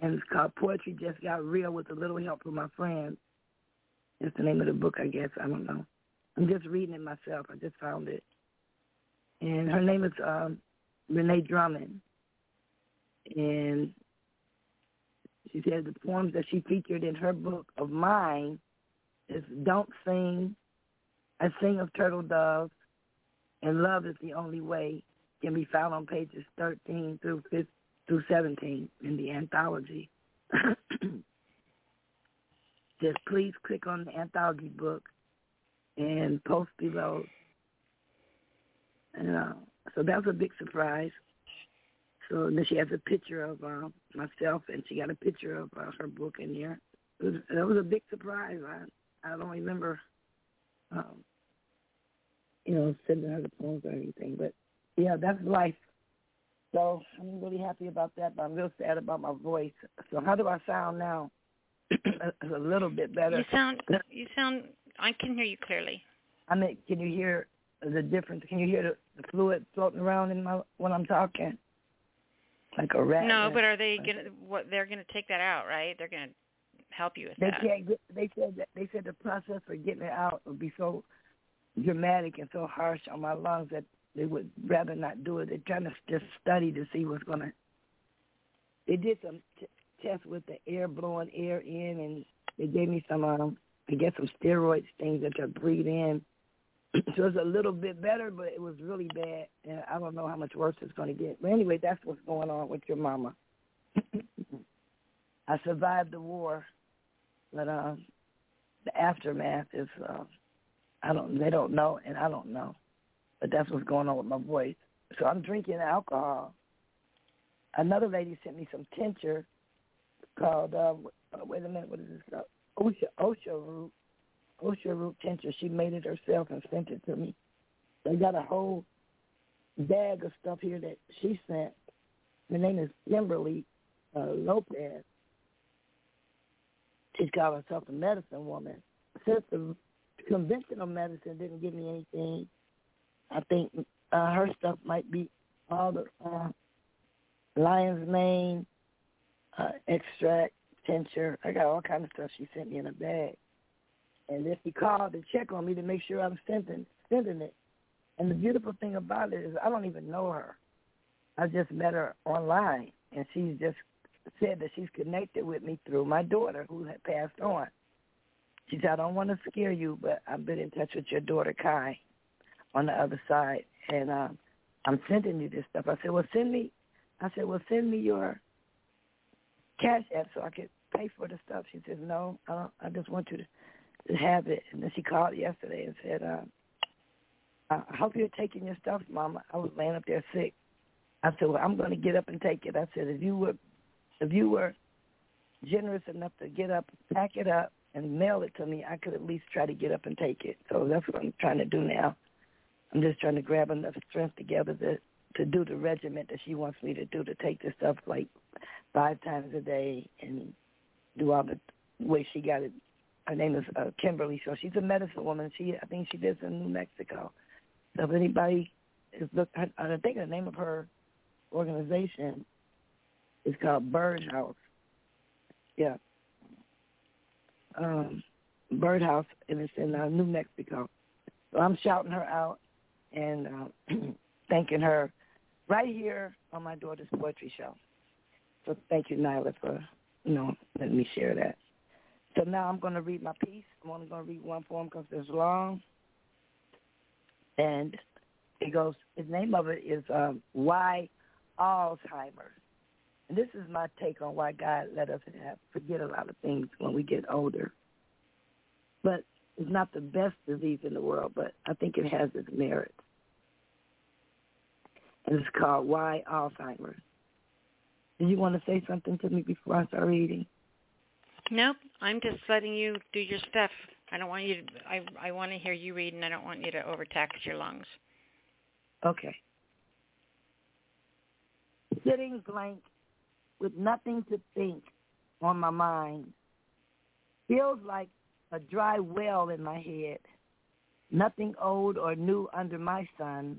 And it's called Poetry Just Got Real with a little help from my friends. That's the name of the book, I guess. I don't know. I'm just reading it myself. I just found it. And her name is um, Renee Drummond. And she said the poems that she featured in her book of mine is Don't Sing, I Sing of Turtle Doves, and Love is the Only Way can be found on pages 13 through 15, through 17 in the anthology. Just please click on the anthology book and post below. And uh, so that was a big surprise. So then she has a picture of uh, myself, and she got a picture of uh, her book in there. It was, that was a big surprise. I I don't remember, um, you know, sending her the poems or anything, but yeah, that's life. So I'm really happy about that, but I'm real sad about my voice. So how do I sound now? A little bit better. You sound you sound I can hear you clearly. I mean, can you hear the difference? Can you hear the, the fluid floating around in my when I'm talking? Like a rat. No, but are they gonna what they're gonna take that out, right? They're gonna help you with They that. can't get. They said that they said the process for getting it out would be so dramatic and so harsh on my lungs that they would rather not do it. They're trying to just study to see what's gonna. They did some t- tests with the air blowing air in, and they gave me some, um, I guess, some steroids things that you breathe in. so it's a little bit better, but it was really bad, and I don't know how much worse it's going to get. But anyway, that's what's going on with your mama. I survived the war, but uh, the aftermath is, uh, I don't, they don't know, and I don't know but that's what's going on with my voice. So I'm drinking alcohol. Another lady sent me some tincture called, uh, wait a minute, what is this called? Osha, Osha root. Osha root tincture. She made it herself and sent it to me. They got a whole bag of stuff here that she sent. Her name is Kimberly uh, Lopez. She's called herself a medicine woman. Since the conventional medicine didn't give me anything, I think uh, her stuff might be all the uh, lion's mane uh, extract, tincture. I got all kind of stuff she sent me in a bag. And then she called to check on me to make sure I'm sending sending it. And the beautiful thing about it is I don't even know her. I just met her online, and she's just said that she's connected with me through my daughter who had passed on. She said, I don't want to scare you, but I've been in touch with your daughter, Kai on the other side, and um, I'm sending you this stuff. I said, well, send me. I said, well, send me your cash app so I could pay for the stuff. She said, no, I don't. I just want you to, to have it. And then she called yesterday and said, uh, I hope you're taking your stuff, Mama. I was laying up there sick. I said, well, I'm going to get up and take it. I said, if you were, if you were generous enough to get up, pack it up, and mail it to me, I could at least try to get up and take it. So that's what I'm trying to do now. I'm just trying to grab enough strength together to to do the regiment that she wants me to do to take this stuff like five times a day and do all the way she got it. Her name is uh, Kimberly So She's a medicine woman. She I think she lives in New Mexico. So if anybody is look, I, I think the name of her organization is called Birdhouse. Yeah. Um, Birdhouse, and it's in uh, New Mexico. So I'm shouting her out and uh, thanking her right here on my daughter's poetry show. So thank you, Nyla, for you know letting me share that. So now I'm going to read my piece. I'm only going to read one poem because it's long, and it goes. The name of it is um, "Why Alzheimer's," and this is my take on why God let us have forget a lot of things when we get older. But it's not the best disease in the world, but I think it has its merits and it's called Why Alzheimer's. Do you want to say something to me before I start reading? Nope. I'm just letting you do your stuff. I don't want you to. I I want to hear you read, and I don't want you to overtax your lungs. Okay. Sitting blank with nothing to think on my mind feels like a dry well in my head. Nothing old or new under my sun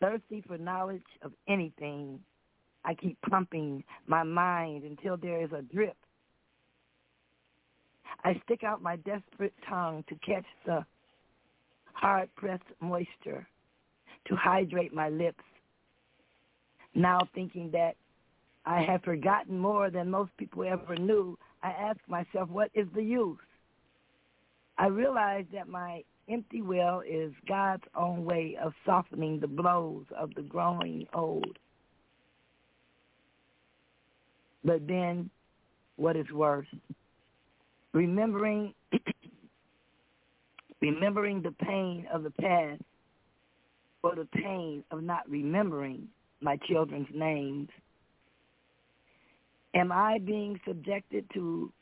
thirsty for knowledge of anything, I keep pumping my mind until there is a drip. I stick out my desperate tongue to catch the hard-pressed moisture, to hydrate my lips. Now thinking that I have forgotten more than most people ever knew, I ask myself, what is the use? I realize that my empty well is God's own way of softening the blows of the growing old. But then, what is worse? Remembering, remembering the pain of the past, or the pain of not remembering my children's names. Am I being subjected to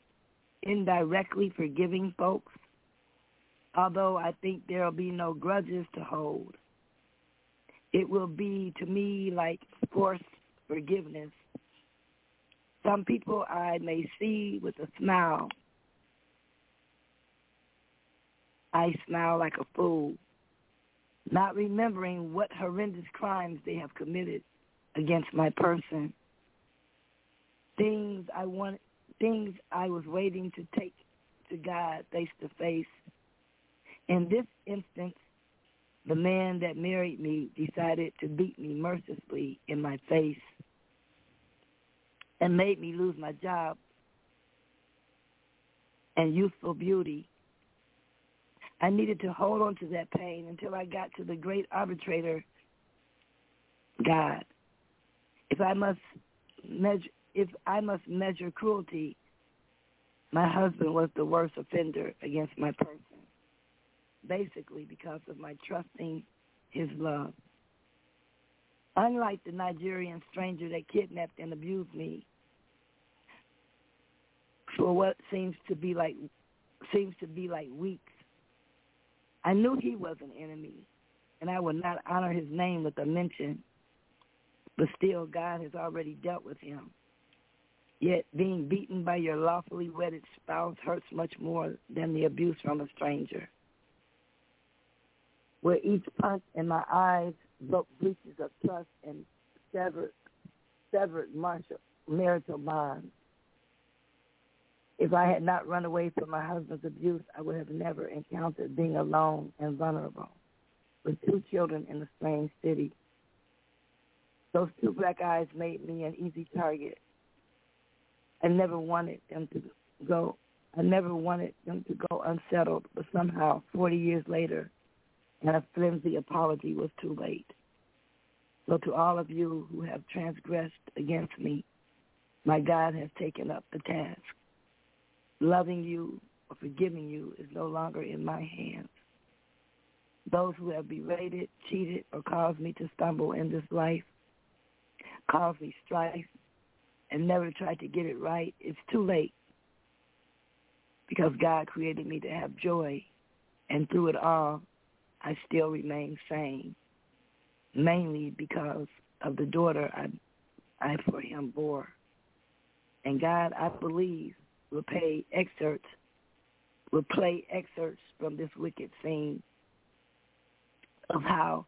indirectly forgiving folks although I think there will be no grudges to hold. It will be to me like forced forgiveness. Some people I may see with a smile. I smile like a fool, not remembering what horrendous crimes they have committed against my person. Things I want, things I was waiting to take to God face to face in this instance, the man that married me decided to beat me mercilessly in my face and made me lose my job and youthful beauty. I needed to hold on to that pain until I got to the great arbitrator, God. If I must measure, if I must measure cruelty, my husband was the worst offender against my person basically because of my trusting his love. Unlike the Nigerian stranger that kidnapped and abused me for what seems to be like seems to be like weeks, I knew he was an enemy, and I would not honor his name with a mention. But still, God has already dealt with him. Yet being beaten by your lawfully wedded spouse hurts much more than the abuse from a stranger where each punch in my eyes broke breaches of trust and severed severed martial, marital bonds. If I had not run away from my husband's abuse, I would have never encountered being alone and vulnerable with two children in a strange city. Those two black eyes made me an easy target. I never wanted them to go. I never wanted them to go unsettled, but somehow, 40 years later, and a flimsy apology was too late. So to all of you who have transgressed against me, my God has taken up the task. Loving you or forgiving you is no longer in my hands. Those who have berated, cheated, or caused me to stumble in this life, caused me strife, and never tried to get it right, it's too late. because God created me to have joy, and through it all, I still remain sane, mainly because of the daughter I, I for him bore. And God, I believe, will pay excerpts, will play excerpts from this wicked scene of how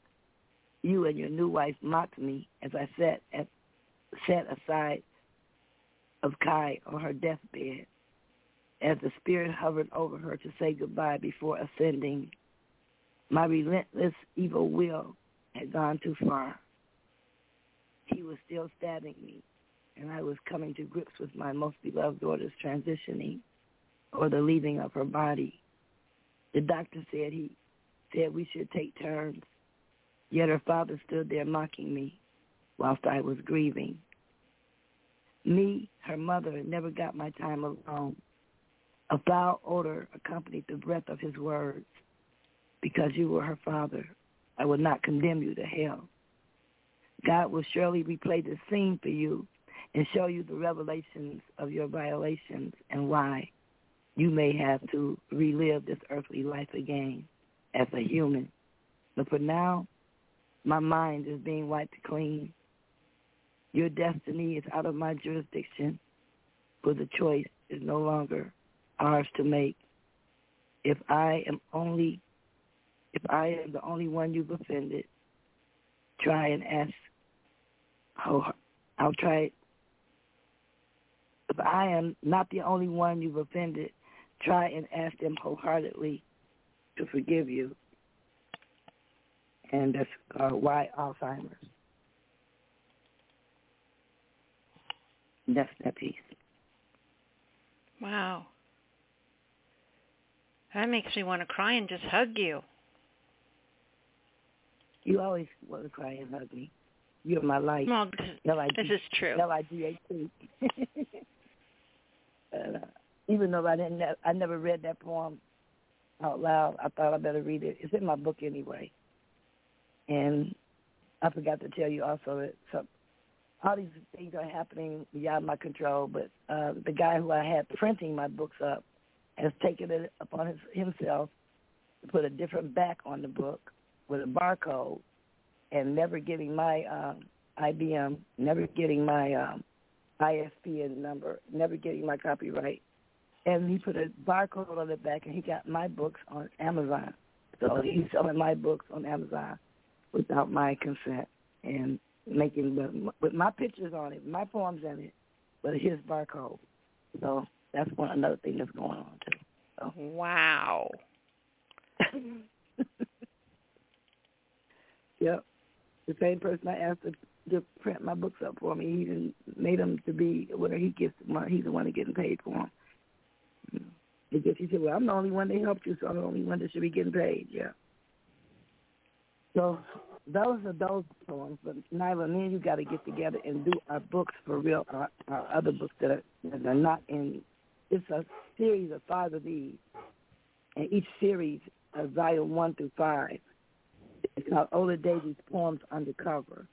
you and your new wife mocked me as I sat at sat aside of Kai on her deathbed as the spirit hovered over her to say goodbye before ascending. My relentless evil will had gone too far. He was still stabbing me, and I was coming to grips with my most beloved daughter's transitioning or the leaving of her body. The doctor said he said we should take turns, yet her father stood there mocking me whilst I was grieving. Me, her mother, never got my time alone. A foul odor accompanied the breath of his words. Because you were her father, I will not condemn you to hell. God will surely replay the scene for you and show you the revelations of your violations and why you may have to relive this earthly life again as a human. But for now, my mind is being wiped clean. Your destiny is out of my jurisdiction, for the choice is no longer ours to make. If I am only, if I am the only one you've offended, try and ask. I'll try. If I am not the only one you've offended, try and ask them wholeheartedly to forgive you. And that's uh, why Alzheimer's. That's that piece. Wow. That makes me want to cry and just hug you. You always want to cry and hug me. You're my light. Well, L-I-G- this is true. L-I-G-H-T. uh, even though I didn't, I never read that poem out loud. I thought I better read it. It's in my book anyway. And I forgot to tell you also that some, all these things are happening beyond my control. But uh, the guy who I had printing my books up has taken it upon his, himself to put a different back on the book with a barcode, and never getting my um, IBM, never getting my um, ISBN number, never getting my copyright and he put a barcode on the back, and he got my books on Amazon. So he's selling my books on Amazon without my consent and making the with my pictures on it, my poems in it, but his barcode. So that's one another thing that's going on too. So. Wow. yep. The same person I asked to, to print my books up for me, he even made them to be where he gets the money. He's the one that's getting paid for them. Because he said, well, I'm the only one that helped you, so I'm the only one that should be getting paid. Yeah. So those are those poems. But Nyla, me and you got to get together and do our books for real, our, our other books that are, that are not in. It's a series of five of these. And each series, uh, volume one through five, it's called Ola Davy's Poems Undercover.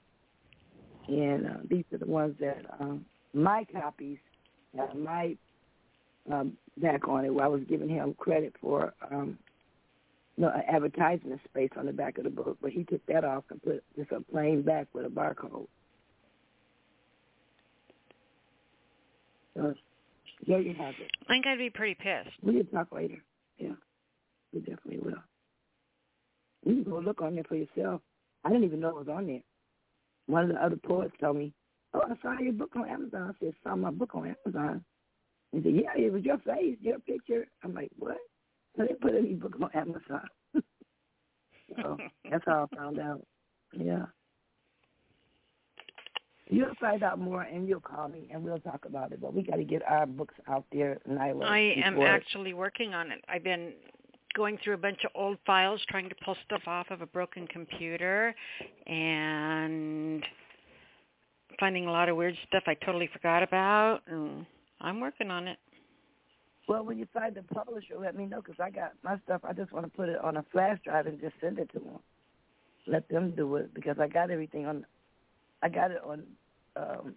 And uh, these are the ones that um, my copies, uh, my um, back on it where I was giving him credit for um, no an advertisement space on the back of the book, but he took that off and put just a plain back with a barcode. So there you have it. I think I'd be pretty pissed. We can talk later. Yeah, we definitely will. You can go look on there for yourself. I didn't even know it was on there. One of the other poets told me, "Oh, I saw your book on Amazon." I said, "Saw my book on Amazon." He said, yeah, it was your face, your picture. I'm like, what? I didn't put any book on Amazon. so that's how I found out. Yeah. You'll find out more and you'll call me and we'll talk about it. But we got to get our books out there, Nyla. I am actually working on it. I've been going through a bunch of old files trying to pull stuff off of a broken computer and finding a lot of weird stuff I totally forgot about and I'm working on it. Well, when you find the publisher, let me know because I got my stuff. I just want to put it on a flash drive and just send it to them. Let them do it because I got everything on. I got it on um,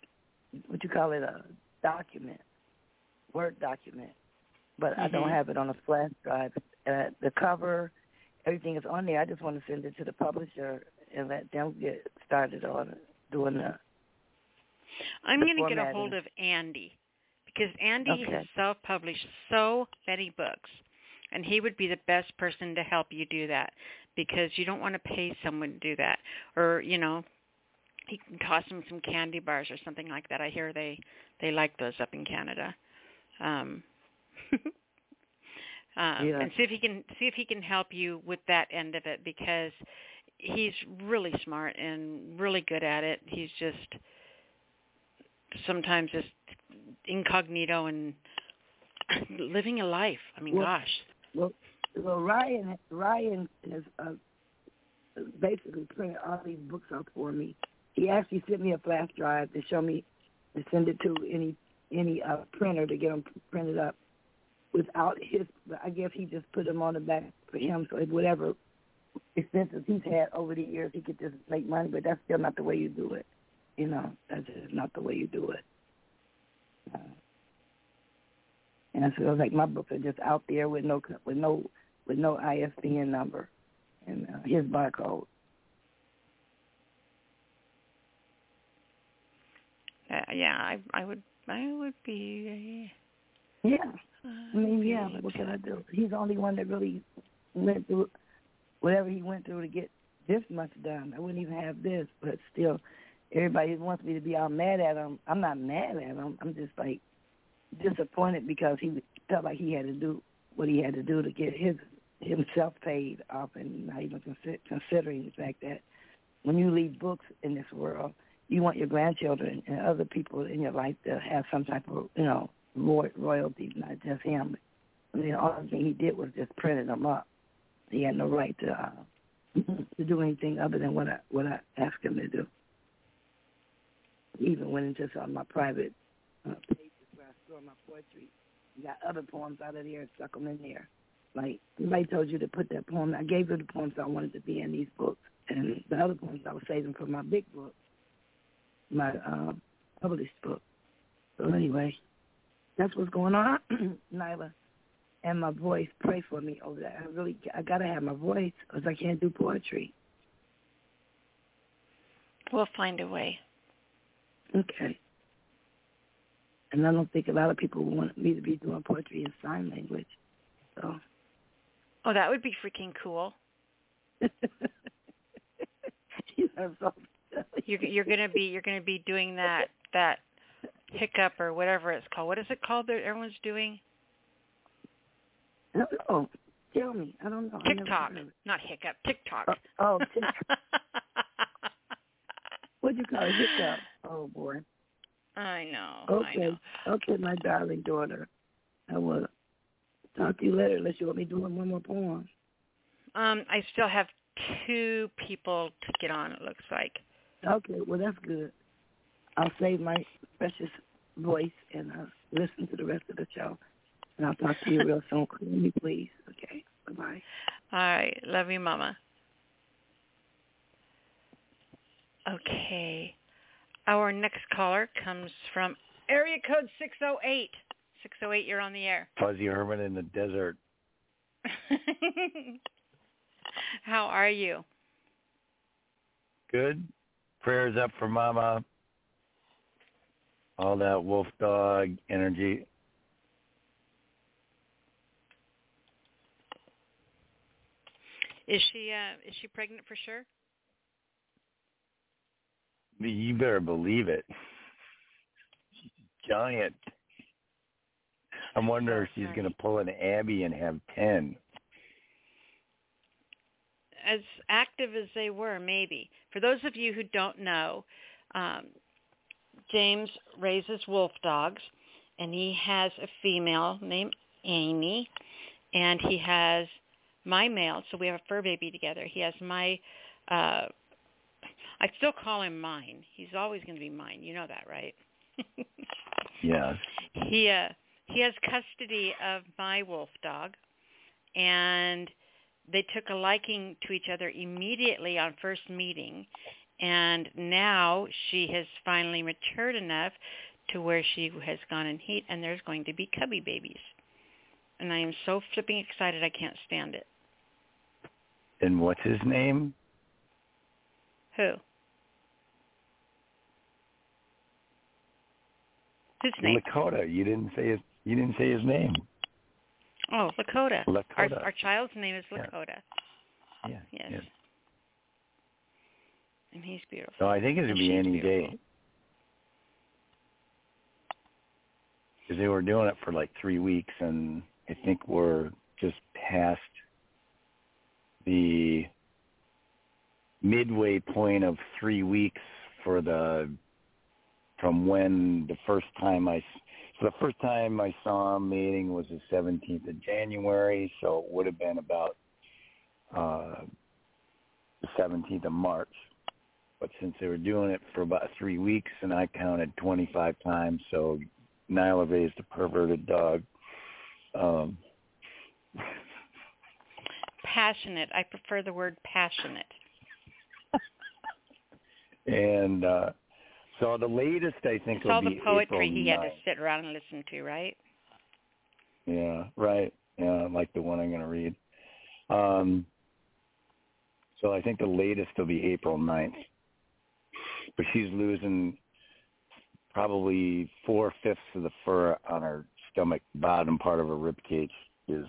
what you call it a document, Word document, but mm-hmm. I don't Mhm. have it on a flash drive. Uh, the cover, everything is on there. I just want to send it to the publisher and let them get started on doing the. I'm going to get a hold of Andy because Andy Okay. has self-published so many books, and he would be the best person to help you do that because you don't want to pay someone to do that, or you know, he can toss them some candy bars or something like that. I hear they they like those up in Canada. Um, um, Yeah. and see if he can see if he can help you with that end of it because he's really smart and really good at it. He's just sometimes just incognito and living a life. I mean, Well- gosh. Well, well, Ryan Ryan has uh, basically printed all these books out for me. He actually sent me a flash drive to show me to send it to any any uh, printer to get them printed up without his. I guess he just put them on the back for him, so whatever expenses he's had over the years, he could just make money. But that's still not the way you do it. You know, that's just not the way you do it. Uh, and so it was like my books are just out there with no with no with no ISBN number and uh, his barcode. Uh, yeah, I I would I would be Yeah, uh, I mean, yeah. able What can I do? He's the only one that really went through whatever he went through to get this much done. I wouldn't even have this, but still, everybody wants me to be all mad at him. I'm not mad at him. I'm just like disappointed because he felt like he had to do what he had to do to get his himself paid off, and not even consider, considering the fact that when you leave books in this world, you want your grandchildren and other people in your life to have some type of you know roy- royalties, not just him. I mean, the thing he did was just printed them up. He had no right to uh, to do anything other than what I what I asked him to do. He even went into some of my private uh, pages where I store my poetry. and Got other poems out of there and stuck them in there. Like somebody told you to put that poem. I gave her the poems I wanted to be in these books, and the other poems I was saving for my big book, my uh, published book. So anyway, that's what's going on, Nyla. And my voice, pray for me over that. I really, I gotta have my voice because I can't do poetry. We'll find a way. Okay. And I don't think a lot of people want me to be doing poetry in sign language. So Oh, that would be freaking cool. you know, so You're you're gonna be you're gonna be doing that that hiccup or whatever it's called. What is it called that everyone's doing? I don't know. Tell me. I don't know. I TikTok, heard of it. not hiccup. TikTok. Uh, oh, TikTok. What'd you call it? Hiccup. Oh boy. I know. I Okay. know. Okay, my darling daughter. I will talk to you later unless you want me doing one more poem. Um, I still have two people to get on. It looks like. Okay, well that's good. I'll save my precious voice and uh, listen to the rest of the show. And I'll talk to you real soon. Call me, please. Okay. Bye bye. All right. Love you, Mama. Okay. Our next caller comes from area code 608. 608, you're on the air. Fuzzy Herman in the desert. How are you? Good. Prayers up for Mama. All that wolf dog energy. Is she uh is she pregnant for sure? You better believe it. She's giant. I'm wondering if she's going to pull an Abby and have 10. As active as they were, maybe. For those of you who don't know, um, James raises wolf dogs, and he has a female named Annie, and he has my male. So we have a fur baby together. He has my. Uh, I still call him mine. He's always going to be mine. You know that, right? Yeah. he uh he has custody of my wolf dog and they took a liking to each other immediately on first meeting and now she has finally matured enough to where she has gone in heat and there's going to be cubby babies and I am so flipping excited I can't stand it. And what's his name? Who? Whose name? Lakota. You didn't say his. You didn't say his name. Oh, Lakota. Lakota. Our, our child's name is Yeah. Lakota. Yeah. Yes. yes. And he's beautiful. So I think it would be any beautiful. day. Because they were doing it for like three weeks, and I think we're just past the midway point of three weeks for the from when the first time I so the first time I saw him mating was the 17th of January, so it would have been about uh, the 17th of March. But since they were doing it for about three weeks, and I counted 25 times, so Nyla raised a perverted dog. Um, Passionate. I prefer the word passionate. and uh, so the latest I think It's will all be the poetry April he had to sit around and listen to, right? Yeah, right. Yeah, like the one I'm going to read. Um, so I think the latest will be April 9th. But she's losing probably four fifths of the fur on her stomach, bottom part of her rib cage is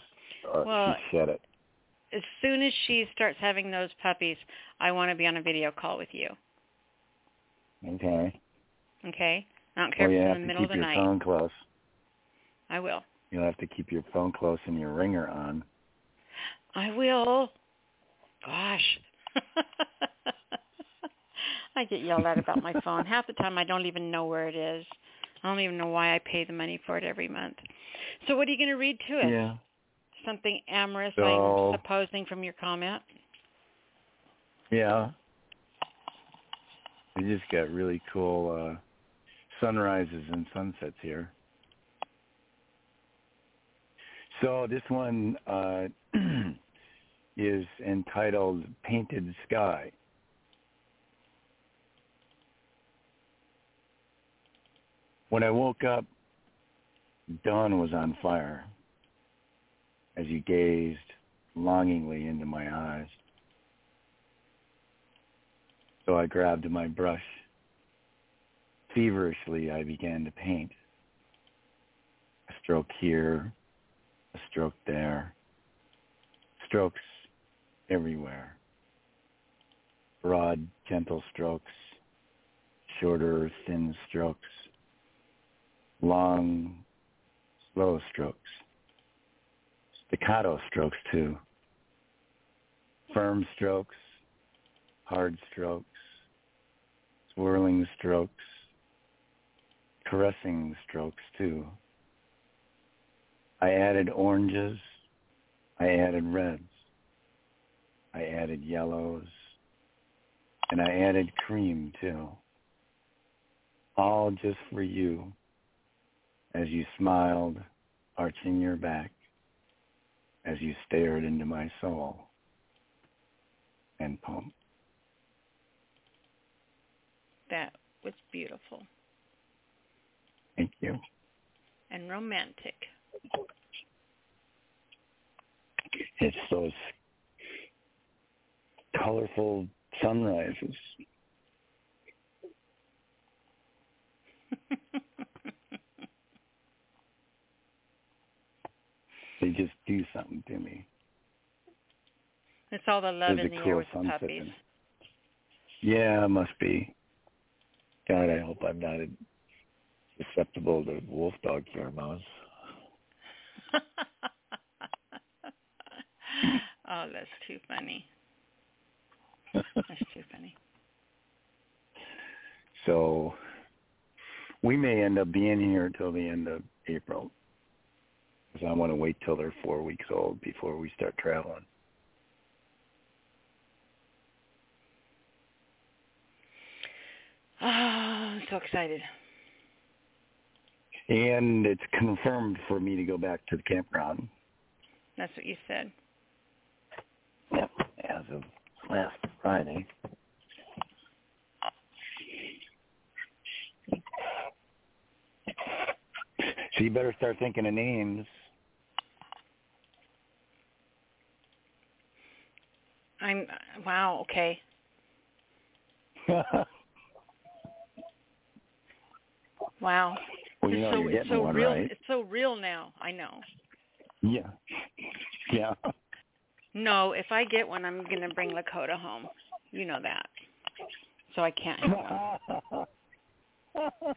uh, Well, she shed it. As soon as she starts having those puppies, I want to be on a video call with you. Okay. Okay? I don't care Well, if it's in the middle of keep the your night. phone close. I will. You'll have to keep your phone close and your ringer on. I will. Gosh. I get yelled at about my phone. Half the time I don't even know where it is. I don't even know why I pay the money for it every month. So what are you going to read to us? Yeah. Something amorous, So- I'm supposing from your comment? Yeah. We just got really cool uh sunrises and sunsets here. So this one uh is entitled Painted Sky. When I woke up, dawn was on fire as you gazed longingly into my eyes. So I grabbed my brush. Feverishly, I began to paint. A stroke here, a stroke there, strokes everywhere. Broad, gentle strokes, shorter, thin strokes, long, slow strokes, staccato strokes too, firm strokes, hard strokes, swirling strokes, caressing strokes too. I added oranges, I added reds, I added yellows, and I added cream too. All just for you as you smiled, arching your back, as you stared into my soul and poem. That was beautiful Thank you. and romantic. It's those colorful sunrises. they just do something to me. It's all the love There's in the cool air with the puppies. Yeah, it must be. God, I hope I'm not susceptible to wolf dog pheromones. oh, that's too funny. That's too funny. So we may end up being here until the end of April. Because I want to wait till they're four weeks old before we start traveling. Oh, I'm so excited. And it's confirmed for me to go back to the campground That's what you said. yep, as of last Friday. So you better start thinking of names. I'm wow. Okay. wow. Well, you it's know so it's so one, real. right? It's so real now. I know. Yeah. Yeah. No, if I get one, I'm gonna bring Lakota home. You know that. So I can't have.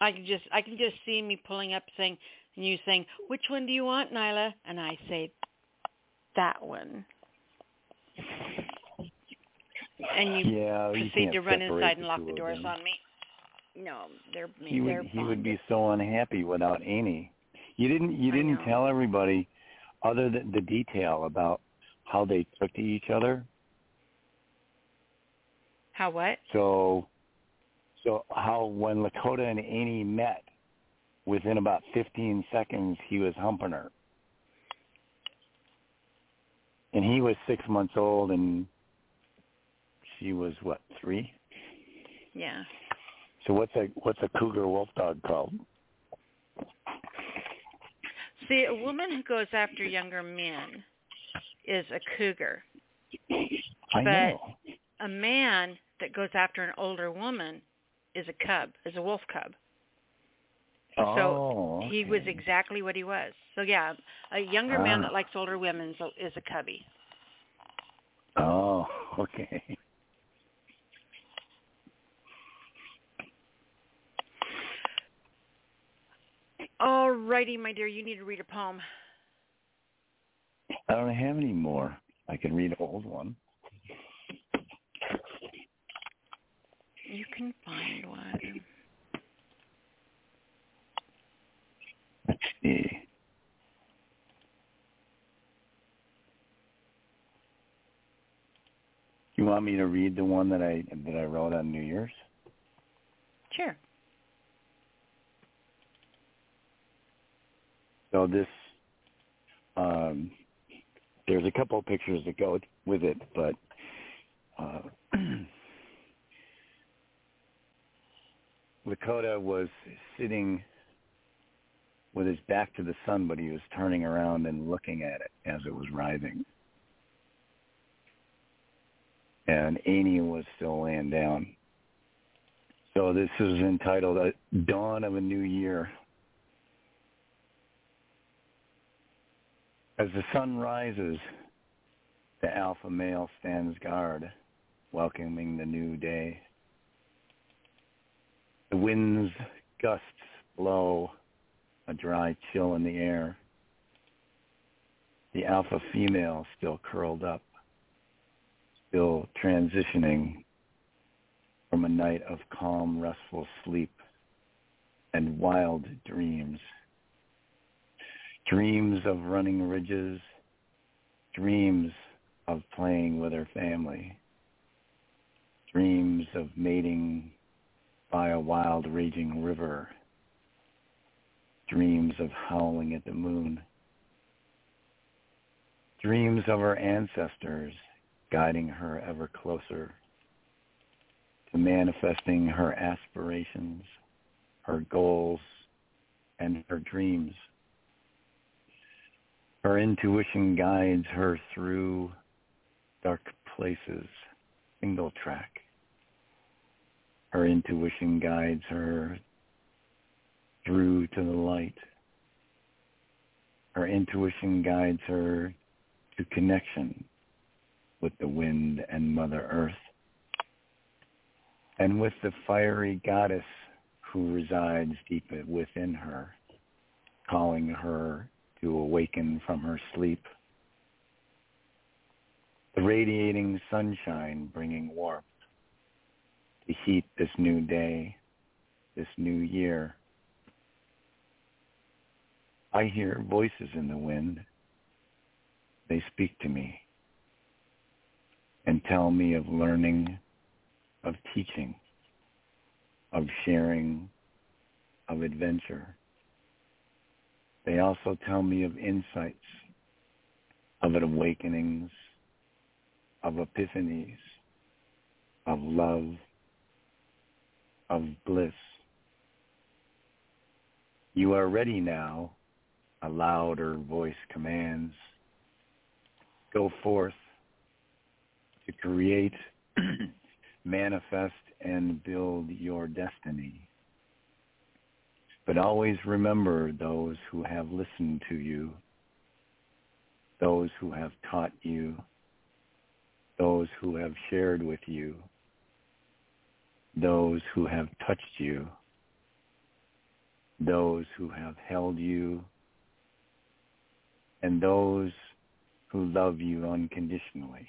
I can just I can just see me pulling up saying and you saying, Which one do you want, Nyla? And I say, That one. And you yeah, proceed can't to run inside and lock the doors on me. No, they're He they're would he would be so unhappy without Annie. You didn't you didn't tell everybody other than the detail about how they took to each other. How what? So so how when Lakota and Annie met, within about 15 seconds he was humping her. And he was 6 months old and she was what, 3? Yeah. So what's a what's a cougar wolf dog called? See, a woman who goes after younger men is a cougar. I but know. a man that goes after an older woman is a cub, is a wolf cub. Oh, so he was exactly what he was. So yeah, a younger man Ah. that likes older women is a, is a cubby. Oh, okay. All righty, my dear, you need to read a poem. I don't have any more. I can read an old one. You can find one. Let's. You want me to read the one that I that I wrote on New Year's? Sure. So this, um, there's a couple of pictures that go with it, but uh, Lakota was sitting with his back to the sun, but he was turning around and looking at it as it was rising. And Annie was still laying down. So this is entitled "A Dawn of a New Year." As the sun rises, the alpha male stands guard, welcoming the new day. The wind's gusts blow a dry chill in the air. The alpha female still curled up, still transitioning from a night of calm, restful sleep and wild dreams. Dreams of running ridges, dreams of playing with her family, dreams of mating by a wild raging river, dreams of howling at the moon, dreams of her ancestors guiding her ever closer to manifesting her aspirations, her goals, and her dreams. Her intuition guides her through dark places, single track. Her intuition guides her through to the light. Her intuition guides her to connection with the wind and Mother Earth and with the fiery goddess who resides deep within her, calling her to awaken from her sleep. The radiating sunshine bringing warmth to heat this new day, this new year. I hear voices in the wind. They speak to me and tell me of learning, of teaching, of sharing, of adventure. They also tell me of insights, of awakenings, of epiphanies, of love, of bliss. You are ready now, a louder voice commands. Go forth, to create, manifest, and build your destiny. But always remember those who have listened to you, those who have taught you, those who have shared with you, those who have touched you, those who have held you, and those who love you unconditionally.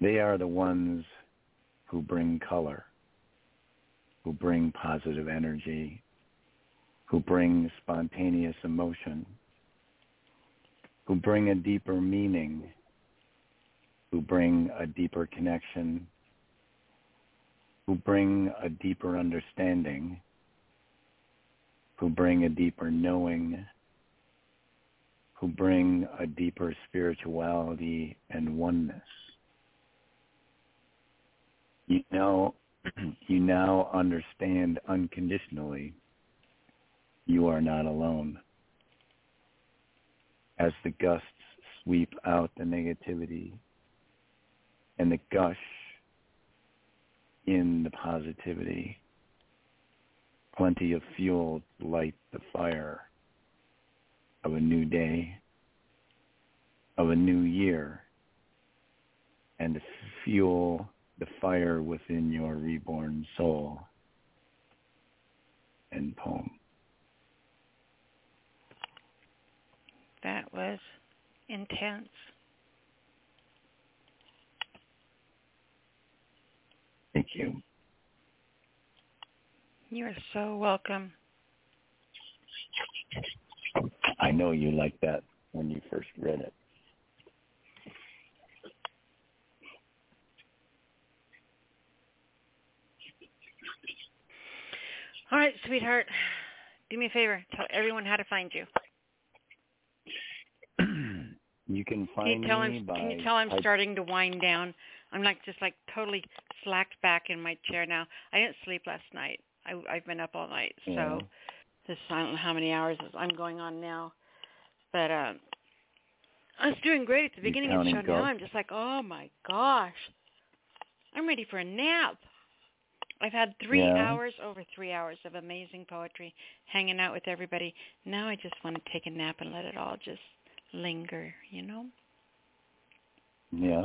They are the ones who bring color, who bring positive energy, who bring spontaneous emotion, who bring a deeper meaning, who bring a deeper connection, who bring a deeper understanding, who bring a deeper knowing, who bring a deeper spirituality and oneness. You know, you now understand unconditionally you are not alone. As the gusts sweep out the negativity and the gush in the positivity, plenty of fuel to light the fire of a new day, of a new year, and to fuel the fire within your reborn soul. End poem. That was intense. Thank you. You are so welcome. I know you liked that when you first read it. All right, sweetheart. Do me a favor. Tell everyone how to find you. You can Can find you tell me I'm by can you tell I'm type- starting to wind down? I'm like just like totally slacked back in my chair now. I didn't sleep last night. I I've been up all night. So Yeah. This I don't know how many hours is- I'm going on now. But um I was doing great at the beginning of the show. Now? I'm just like, oh my gosh. I'm ready for a nap. I've had three Yeah. hours, over three hours of amazing poetry, hanging out with everybody. Now I just want to take a nap and let it all just linger, you know? Yeah.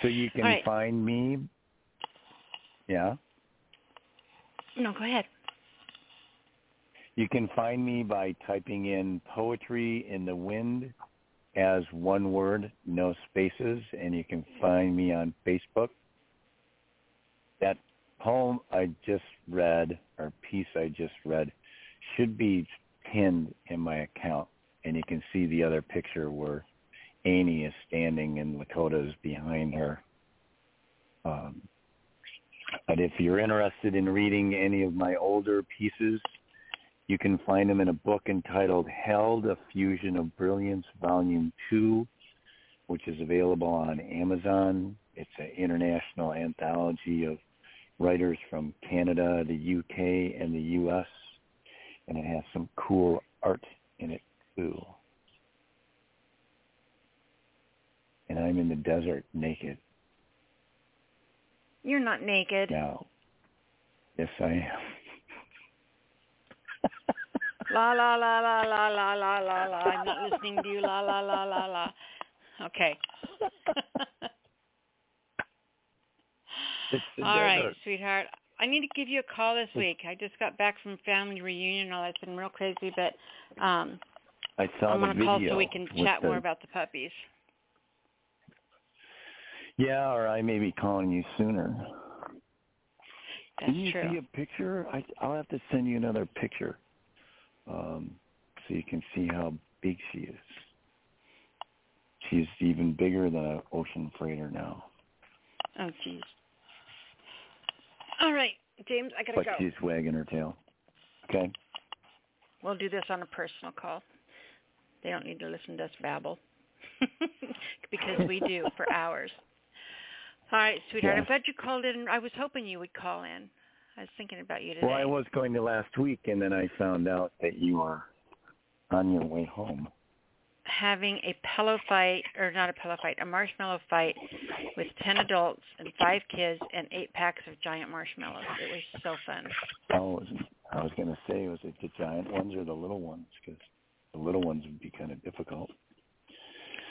So you can right. find me. Yeah. No, go ahead. You can find me by typing in poetry in the wind as one word, no spaces, and you can find me on Facebook. That poem I just read, or piece I just read, should be pinned in my account, and you can see the other picture where Annie is standing and Lakota is behind her. Um, but if you're interested in reading any of my older pieces, you can find them in a book entitled Held, A Fusion of Brilliance, Volume 2, which is available on Amazon. It's an international anthology of writers from Canada, the UK, and the US, and it has some cool art in it too. And I'm in the desert naked You're not naked. No. Yes, I am. La la la la la la la la la. I'm not listening to you. La la la la la. Okay. All right, sweetheart. I need to give you a call this week. I just got back from family reunion all that's been real crazy, but um I saw I'm the call video so we can chat the- more about the puppies. Yeah, or I may be calling you sooner. That's Can you true. see a picture? I, I'll have to send you another picture, um, so you can see how big she is. She's even bigger than an ocean freighter now, Oh jeez. All right, James, I gotta but go. she's wagging her tail. Okay. We'll do this on a personal call. They don't need to listen to us babble. because we do for hours. All right, sweetheart. Yeah. I'm glad you called in. I was hoping you would call in. I was thinking about you today. Well, I was going to last week, and then I found out that you are on your way home. having a pillow fight, or not a pillow fight, a marshmallow fight with 10 adults and 5 kids and 8 packs of giant marshmallows. It was so fun. I was, I was going to say, was it the giant ones or the little ones? Because the little ones would be kind of difficult.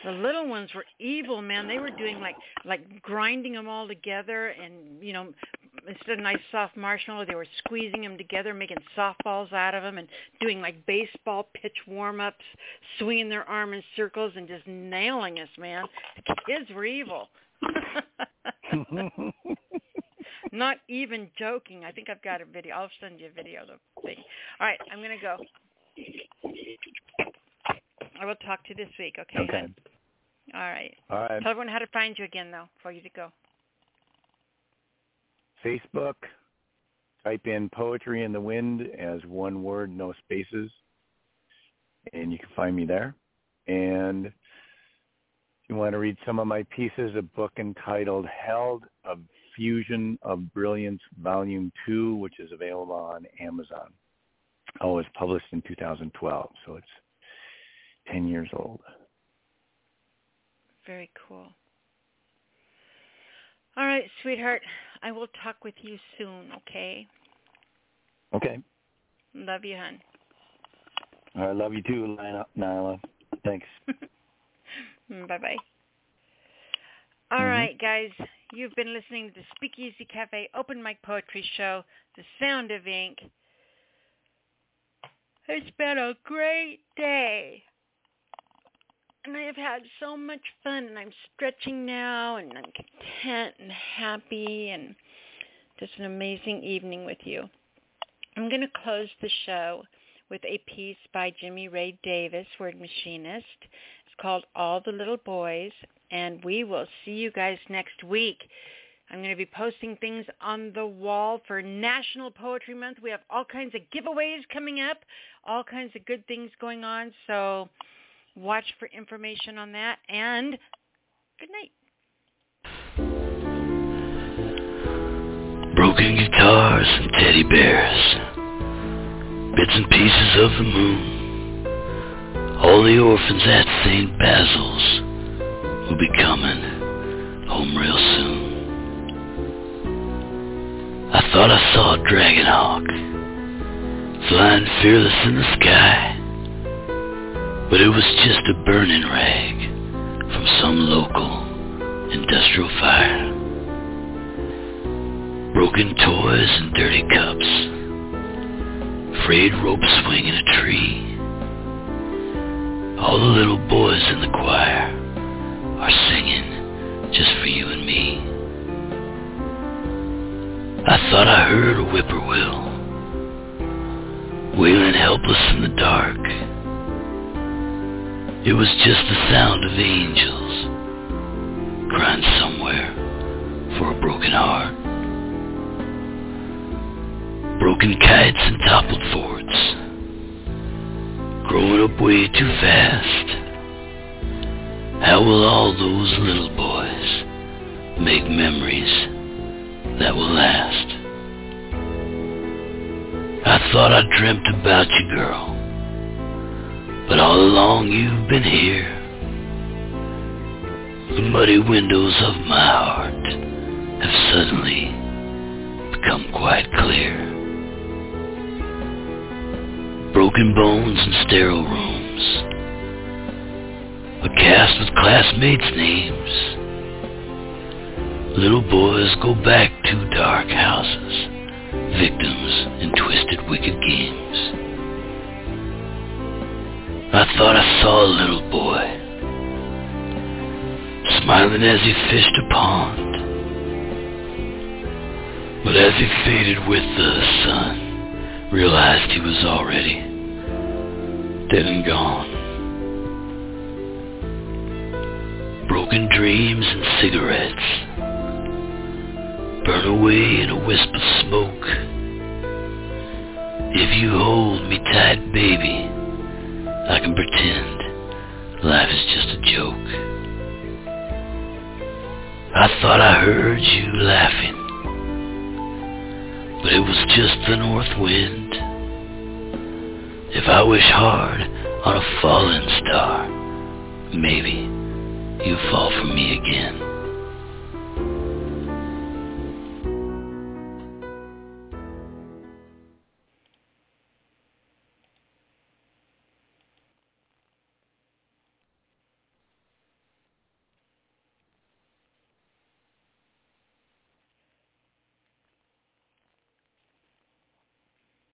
The little ones were evil, man. They were doing like like grinding them all together, and you know, instead of nice soft marshmallow, they were squeezing them together, making softballs out of them, and doing like baseball pitch warm-ups, swinging their arm in circles, and just nailing us, man. The kids were evil. Not even joking. I think I've got a video. I'll send you a video of the thing. All right, I'm gonna go. I will talk to you this week, okay? Okay. All right. All right. Tell everyone how to find you again, though, for you to go. Facebook. Type in Poetry in the Wind as one word, no spaces. And you can find me there. And if you want to read some of my pieces, a book entitled Held, A Fusion of Brilliance, Volume 2, which is available on Amazon. Oh, it was published in 2012, so it's 10 years old. Very cool. All right, sweetheart. I will talk with you soon, okay? Okay. Love you, hon. I love you too, Nyla. Thanks. Bye-bye. All Mhm. right, guys. You've been listening to the Speakeasy Cafe Open Mic Poetry Show, The Sound of Ink. It's been a great day. And I have had so much fun, and I'm stretching now, and I'm content and happy, and just an amazing evening with you. I'm going to close the show with a piece by Jimmy Ray Davis, word machinist. It's called All the Little Boys, and we will see you guys next week. I'm going to be posting things on the wall for National Poetry Month. We have all kinds of giveaways coming up, all kinds of good things going on. So watch for information on that. And good night. Broken guitars and teddy bears, bits and pieces of the moon. All the orphans at St. Basil's will be coming home real soon. I thought I saw a dragon hawk flying fearless in the sky, but it was just a burning rag from some local industrial fire. Broken toys and dirty cups, frayed rope swing in a tree. All the little boys in the choir are singing just for you and me. I thought I heard a whippoorwill wailing helpless in the dark. It was just the sound of angels crying somewhere for a broken heart. Broken kites and toppled forts, growing up way too fast. How will all those little boys make memories that will last? I thought I dreamt about you, girl, but all along you've been here. The muddy windows of my heart have suddenly become quite clear. Broken bones and sterile rooms, a cast with classmates' names. Little boys go back to dark houses, victims in twisted wicked games. I thought I saw a little boy smiling as he fished a pond. But as he faded with the sun, realized he was already dead and gone. Broken dreams and cigarettes burn away in a wisp of smoke. If you hold me tight, baby, I can pretend life is just a joke. I thought I heard you laughing, but it was just the north wind. If I wish hard on a fallen star, maybe you'll fall for me again.